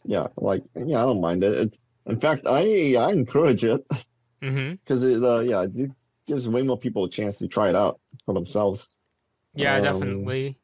yeah, like yeah, I don't mind it. It's in fact I I encourage it (laughs) Mm-hmm. because it uh, yeah it gives way more people a chance to try it out for themselves. Yeah, Um, definitely.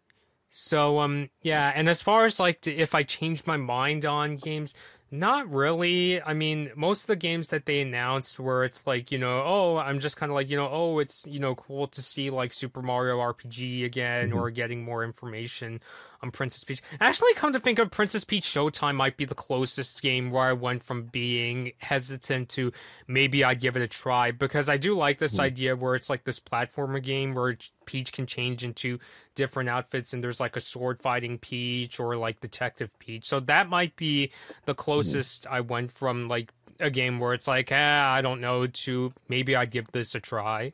So, um, yeah, and as far as like to, if I change my mind on games, not really. I mean, most of the games that they announced where it's like, you know, oh, I'm just kind of like, you know, oh, it's, you know, cool to see like Super Mario RPG again Mhm. or getting more information on Princess Peach. Actually, come to think of Princess Peach Showtime might be the closest game where I went from being hesitant to maybe I'd give it a try because I do like this Mhm. idea where it's like this platformer game where Peach can change into different outfits and there's like a sword fighting Peach or like Detective Peach. So that might be the closest I went from like a game where it's like, eh, I don't know, to maybe I'd give this a try.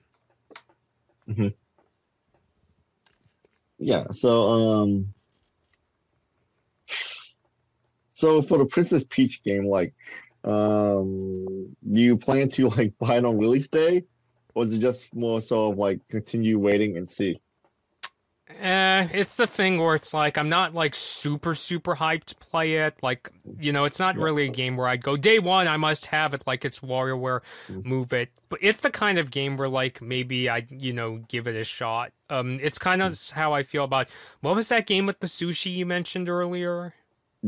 Hmm. Yeah, so um so for the Princess Peach game, like um do you plan to (laughs) like buy it on release day? Or is it just more so of like continue waiting and see? Eh, it's the thing where it's like I'm not like super super hyped to play it. Like you know, it's not really a game where I'd go day one. I must have it. Like it's WarioWare, Mhm. move it. But it's the kind of game where like maybe I you know give it a shot. Um, it's kind of how I feel about what was that game with the sushi you mentioned earlier?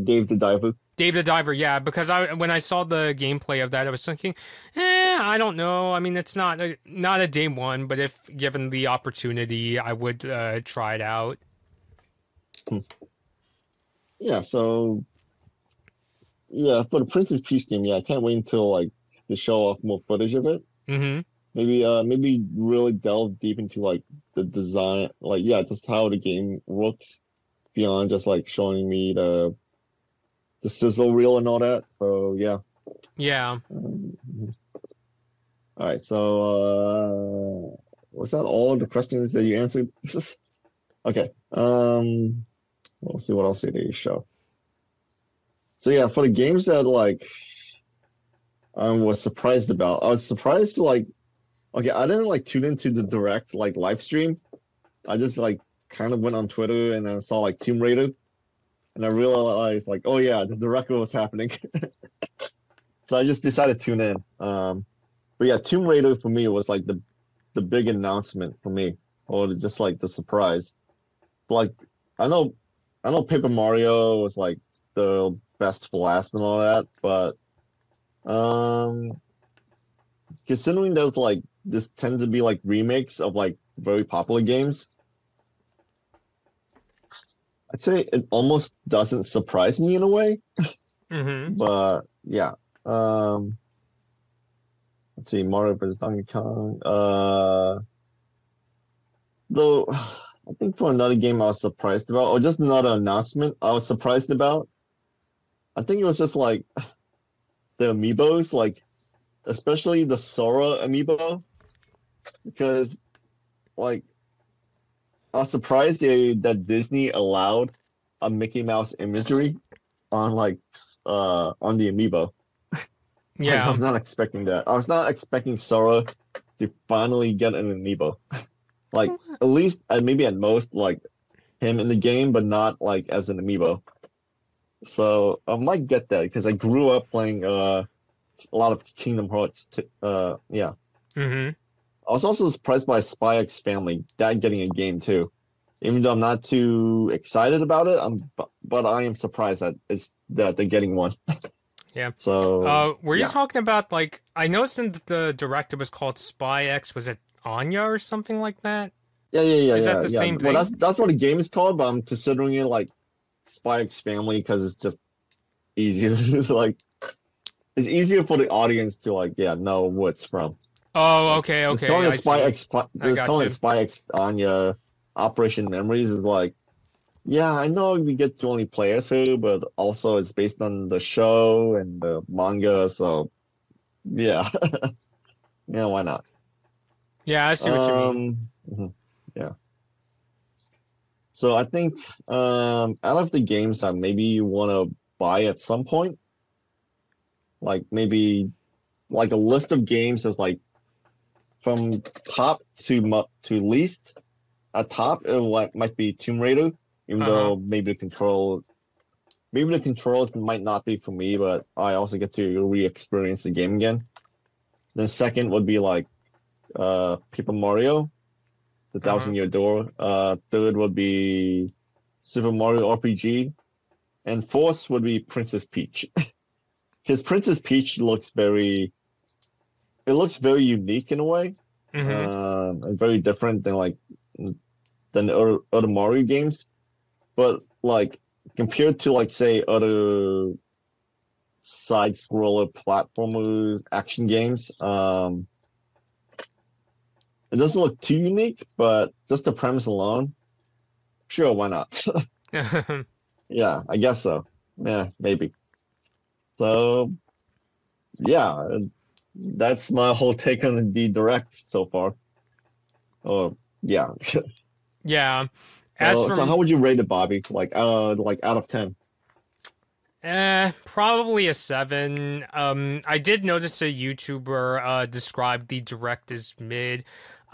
Dave the Diver. Dave the Diver, yeah, because I when I saw the gameplay of that, I was thinking, eh, I don't know. I mean, it's not a, not a day one, but if given the opportunity, I would uh, try it out. Yeah, so yeah, for the Princess Peach game, yeah, I can't wait until like to show off more footage of it. Mm-hmm. Maybe uh maybe really delve deep into like the design, like yeah, just how the game looks beyond just like showing me the the sizzle reel and all that. So yeah. Yeah. Um, all right, so uh was that all the questions that you answered? (laughs) Okay. Um we'll see what else they show. So yeah, for the games that like I was surprised about, I was surprised to like okay, I didn't like tune into the direct like live stream. I just like kind of went on Twitter and I saw like Tomb Raider and I realized like, oh yeah, the record was happening. (laughs) So I just decided to tune in. Um, but yeah, Tomb Raider for me was like the the big announcement for me, or just like the surprise. Like I know, I know Paper Mario was like the best blast and all that, but um, considering there's like this tend to be like remakes of like very popular games, I'd say it almost doesn't surprise me in a way. Mm-hmm. But yeah. Um let's see, Mario vs. Donkey Kong. Uh though (sighs) I think for another game I was surprised about, or just another announcement I was surprised about. I think it was just like (sighs) the amiibos, like especially the Sora amiibo. Because like I was surprised they, that Disney allowed a Mickey Mouse imagery on like uh on the amiibo. (laughs) Like, I was not expecting that. I was not expecting Sora to finally get an amiibo. (laughs) like at least uh, maybe at most like him in the game, but not like as an amiibo. So I might get that because I grew up playing uh a lot of Kingdom Hearts. T- uh yeah. Mm-hmm. I was also surprised by Spy X Family that getting a game too. Even though I'm not too excited about it, I'm but I am surprised that it's that they're getting one. (laughs) Yeah. So Uh, were you yeah. talking about like I noticed in the direct it was called Spy X? Was it Anya or something like that? yeah, yeah, yeah, is that yeah, the yeah. same Well, thing? that's that's what the game is called, but I'm considering it like Spy X Family because it's just easier. (laughs) it's like it's easier for the audience to like yeah know what's from. Oh, okay, It's okay. calling I it Spy. X. It's calling it Spy X Anya Operation Memories is like, yeah, I know we get to only players here, but also it's based on the show and the manga, so yeah, (laughs) yeah, why not? Yeah, I see what you mean. Um, mhm, Yeah. So I think um, out of the games that maybe you want to buy at some point, like maybe like a list of games is like from top to mu- to least. At top, it what might be Tomb Raider, even Uh-huh. though maybe the control, maybe the controls might not be for me, but I also get to re-experience the game again. Then second would be like uh Paper Mario, the Uh-huh. Thousand Year Door. Uh, third would be Super Mario RPG, and fourth would be Princess Peach. (laughs) Because Princess Peach looks very, it looks very unique in a way, hmm um, and very different than like than the other, other Mario games. But like compared to like say other side scroller platformers, action games, um, it doesn't look too unique. But just the premise alone, sure, why not? (laughs) (laughs) Yeah, I guess so. Yeah, maybe. So, yeah, that's my whole take on the direct so far. Oh, yeah. yeah. As so, for so how would you rate it, Bobby? Like, uh, like out of ten? Eh, probably a seven. Um, I did notice a YouTuber uh describe the direct as mid.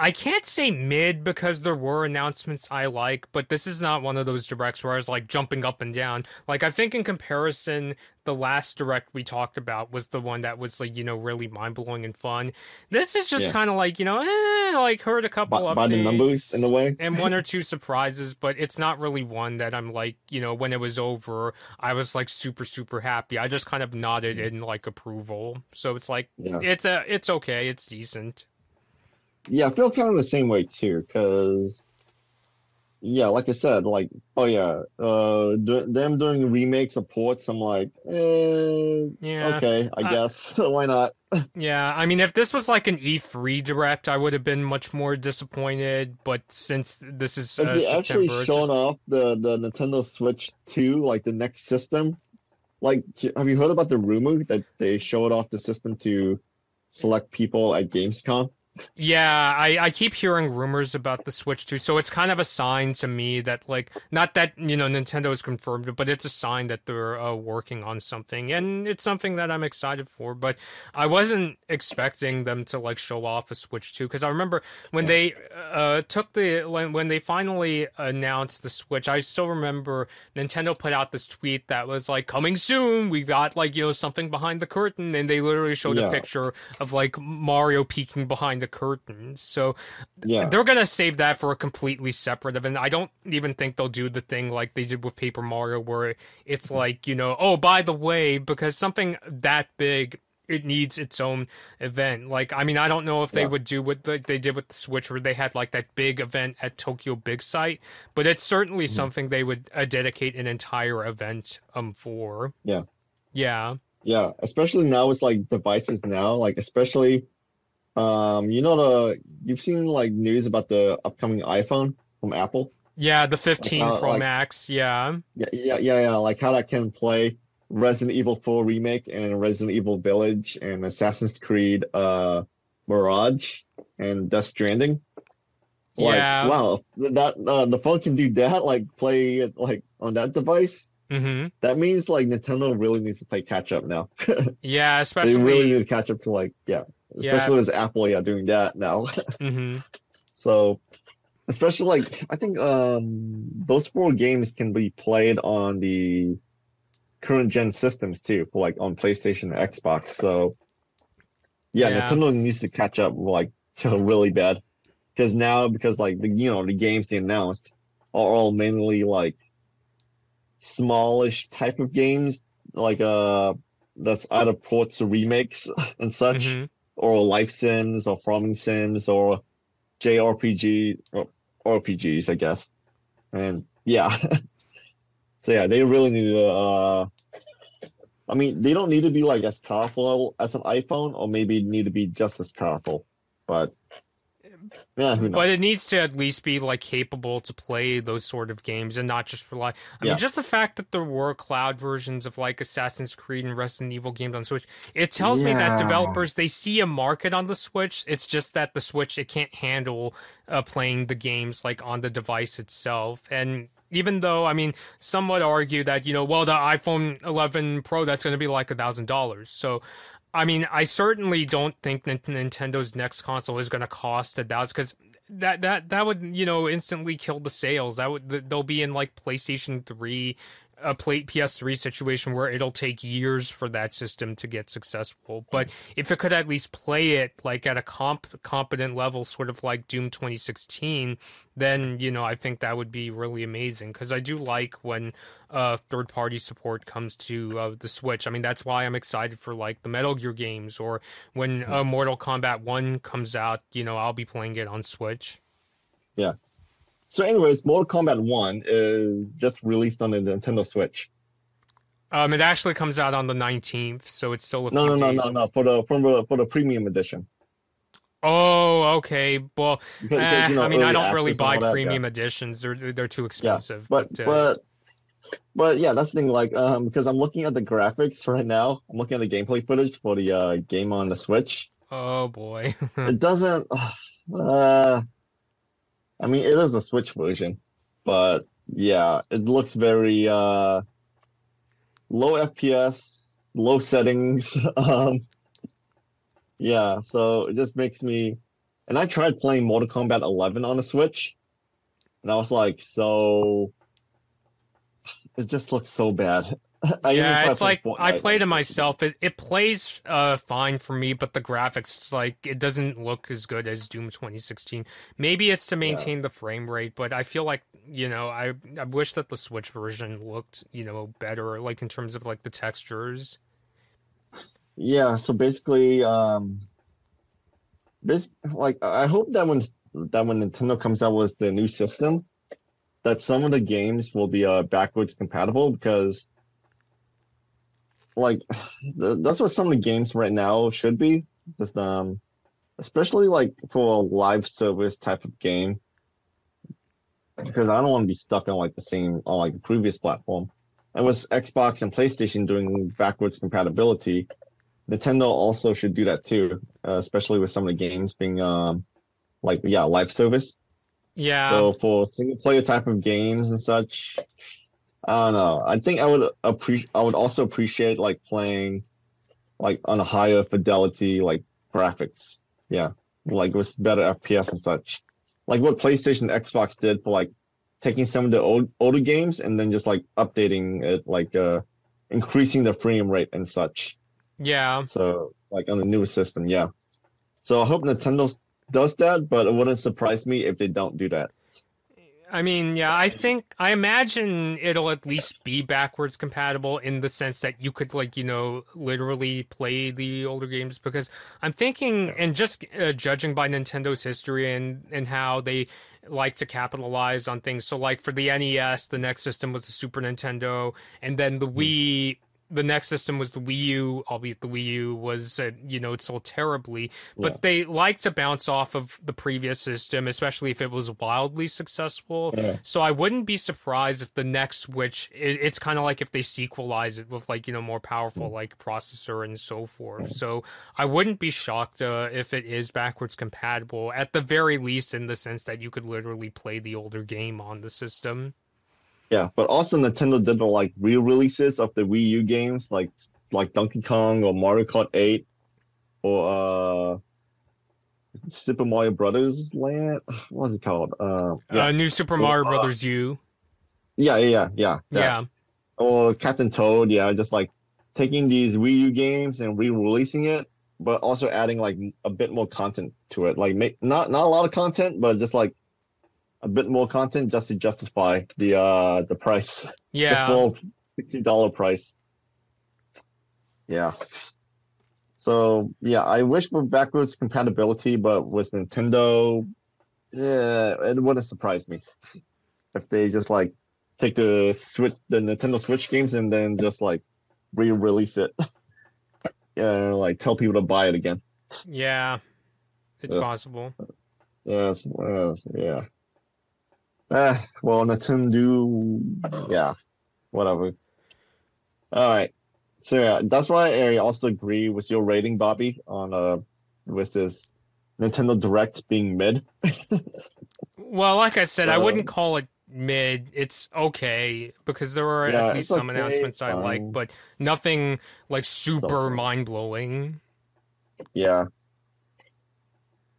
I can't say mid because there were announcements I like, but this is not one of those directs where I was like jumping up and down. Like I think in comparison, the last direct we talked about was the one that was like you know really mind blowing and fun. This is just Yeah. kind of like you know, eh, like heard a couple By, updates by the numbers, in a way. and one or two surprises, but it's not really one that I'm like, you know, when it was over, I was like super super happy. I just kind of nodded in like approval. So it's like Yeah. it's a it's okay, it's decent. Yeah, I feel kind of the same way too, because yeah, like I said, like oh yeah, uh, do, them doing remakes of ports, I'm like, eh, Yeah. okay, I I- guess (laughs) why not? Yeah, I mean if this was like an E3 direct, I would have been much more disappointed, but since this is uh, If they actually shown just- off the the Nintendo Switch 2, like the next system, like have you heard about the rumor that they showed off the system to select people at Gamescom? Yeah, I, I keep hearing rumors about the Switch 2, so it's kind of a sign to me that like not that you know Nintendo has confirmed it, but it's a sign that they're uh, working on something, and it's something that I'm excited for. But I wasn't expecting them to like show off a Switch 2, because I remember when they uh, took the when, when they finally announced the Switch, I still remember Nintendo put out this tweet that was like coming soon. We got like you know something behind the curtain, and they literally showed a picture of like Mario peeking behind the curtain. So Yeah, they're gonna save that for a completely separate event. I don't even think they'll do the thing like they did with Paper Mario, where it's like you know, oh by the way, because something that big. It needs its own event. Like, I mean, I don't know if they Yeah. would do what they did with the Switch, where they had like that big event at Tokyo Big Sight, but it's certainly Mhm. something they would uh, dedicate an entire event um for. Yeah. Yeah. yeah, especially now with like devices now, like especially um you know the you've seen like news about the upcoming iPhone from Apple? Yeah, the 15 uh, Pro like- Max. Yeah. Yeah, yeah, yeah, yeah. Like how that can play Resident Evil 4 remake and Resident Evil Village and Assassin's Creed uh Mirage and Death Stranding. Like, Yeah. wow, that uh, the phone can do that. Like play it like on that device. Mm-hmm. That means like Nintendo really needs to play catch up now. (laughs) Yeah, especially they really need to catch up to like yeah, Yeah. especially as Apple yeah doing that now. (laughs) hmm So, especially like I think um those four games can be played on the current gen systems too, for like on PlayStation and Xbox. So, yeah, Yeah. Nintendo needs to catch up like (laughs) so really bad because now because like the you know the games they announced are all mainly like smallish type of games like uh that's either ports or remakes (laughs) and such hmm or life sims or farming sims or JRPG or RPGs, I guess. And yeah. (laughs) so yeah, they really need to uh I mean, they don't need to be like as powerful as an iPhone or maybe need to be just as powerful. But yeah? But it needs to at least be like capable to play those sort of games and not just rely. I Yeah. mean, just the fact that there were cloud versions of like Assassin's Creed and Resident Evil games on Switch, it tells me that developers they see a market on the Switch. It's just that the Switch it can't handle uh, playing the games like on the device itself. And even though I mean, some would argue that you know, well, the iPhone 11 Pro that's going to be like a thousand dollars. So I mean, I certainly don't think that Nintendo's next console is going to cost a thousand because that that that would you know instantly kill the sales. That would they'll be in like PlayStation Three a plate PS3 situation where it'll take years for that system to get successful. But if it could at least play it like at a comp competent level, sort of like Doom 2016, then you know I think that would be really amazing because I do like when uh, third party support comes to uh, the Switch. I mean that's why I'm excited for like the Metal Gear games or when uh, Mortal Kombat One comes out. You know I'll be playing it on Switch. Yeah, so, anyways, Mortal Kombat One is just released on the Nintendo Switch. Um, it actually comes out on the nineteenth, so it's still a no, few no, no, no, no, for the for the for the premium edition. Oh, okay. Well, Because- eh, you know, I mean, I don't really access and all buy that, premium yeah. editions. They're they're too expensive. Yeah, expensive. but uh, but but yeah, that's the thing. Like, um, because I'm looking at the graphics right now. I'm looking at the gameplay footage for the uh game on the Switch. oh boy. (laughs) It doesn't. (sighs) Uh, I mean, it is a Switch version, but yeah, it looks very uh low FPS, low settings. (laughs) Um, yeah, so it just makes me. And I tried playing Mortal Kombat 11 on a Switch, and I was like, so (sighs) it just looks so bad. (laughs) I yeah, it's like I it on myself. It it plays uh fine for me, but the graphics like it doesn't look as good as Doom 2016. Maybe it's to maintain the frame rate, but I feel like you know I I wish that the Switch version looked you know better, like in terms of like the textures. Yeah, so basically, um, this like I hope that when that when Nintendo comes out with the new system, that some of the games will be uh backwards compatible because like (sighs) th- that's what some of the games right now should be. Just um, especially like for a live service type of game, because I don't want to be stuck on like the same on like the previous platform. And with Xbox and PlayStation doing backwards compatibility. Nintendo also should do that too, uh, especially with some of the games being um like yeah live service. Yeah. So for single player type of games and such, I don't know. I think I would appreciate. I would also appreciate like playing like on a higher fidelity like graphics. Yeah, like with better FPS and such. Like what PlayStation, Xbox did for like taking some of the old older games and then just like updating it, like uh increasing the frame rate and such. yeah. So like on the newer system, yeah. So I hope Nintendo does that, but it wouldn't surprise me if they don't do that. I mean, yeah, I think I imagine it'll at least be backwards compatible in the sense that you could like, you know, literally play the older games because I'm thinking and just uh, judging by Nintendo's history and and how they like to capitalize on things. So like for the NES, the next system was the Super Nintendo and then the Wii the next system was the Wii U, albeit the Wii U was, uh, you know, it sold terribly. But Yeah. they like to bounce off of the previous system, especially if it was wildly successful. Yeah. So I wouldn't be surprised if the next Switch, it, it's kind of like if they sequelize it with like you know more powerful like processor and so forth. So I wouldn't be shocked uh, if it is backwards compatible at the very least, in the sense that you could literally play the older game on the system. Yeah, but also Nintendo did the like re-releases of the Wii U games, like like Donkey Kong or Mario Kart 8 or uh Super Mario Brothers Land. What's it called? Uh, yeah, Uh, New Super Mario uh, Brothers U. yeah, yeah, yeah, yeah. Yeah. Or Captain Toad. Yeah, just like taking these Wii U games and re-releasing it, but also adding like a bit more content to it. Like make not not a lot of content, but just like a bit more content just to justify the uh the price. Yeah. the full sixty dollar price. Yeah. So yeah, I wish for backwards compatibility, but with Nintendo, yeah, it wouldn't surprise me (laughs) if they just like take the Switch, the Nintendo Switch games, and then just like re-release it. (laughs) yeah, like tell people to buy it again. Yeah. It's possible. Yes, yeah. Ah, well, Nintendo, yeah, whatever. All right. So yeah, that's why I also agree with your rating, Bobby, on uh with this Nintendo Direct being mid. Well, like I said, I wouldn't call it mid. It's okay because there were Yeah, at least some okay, announcements I like, but nothing like super mind blowing. Yeah.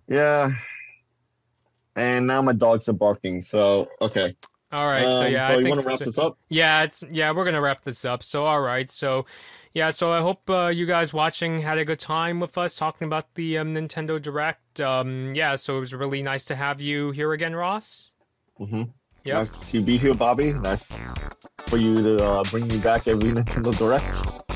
Yeah. And now my dogs are barking. So okay. All right, so Um, yeah, so I you want to wrap so- this up? Yeah, it's yeah, we're gonna wrap this up. So all right, so yeah, so I hope uh, you guys watching had a good time with us talking about the um, Nintendo Direct. Um, yeah, so it was really nice to have you here again, Ross. Mm-hmm. Yep. Nice to be here, Bobby. Nice for you to uh, bring me back every Nintendo Direct.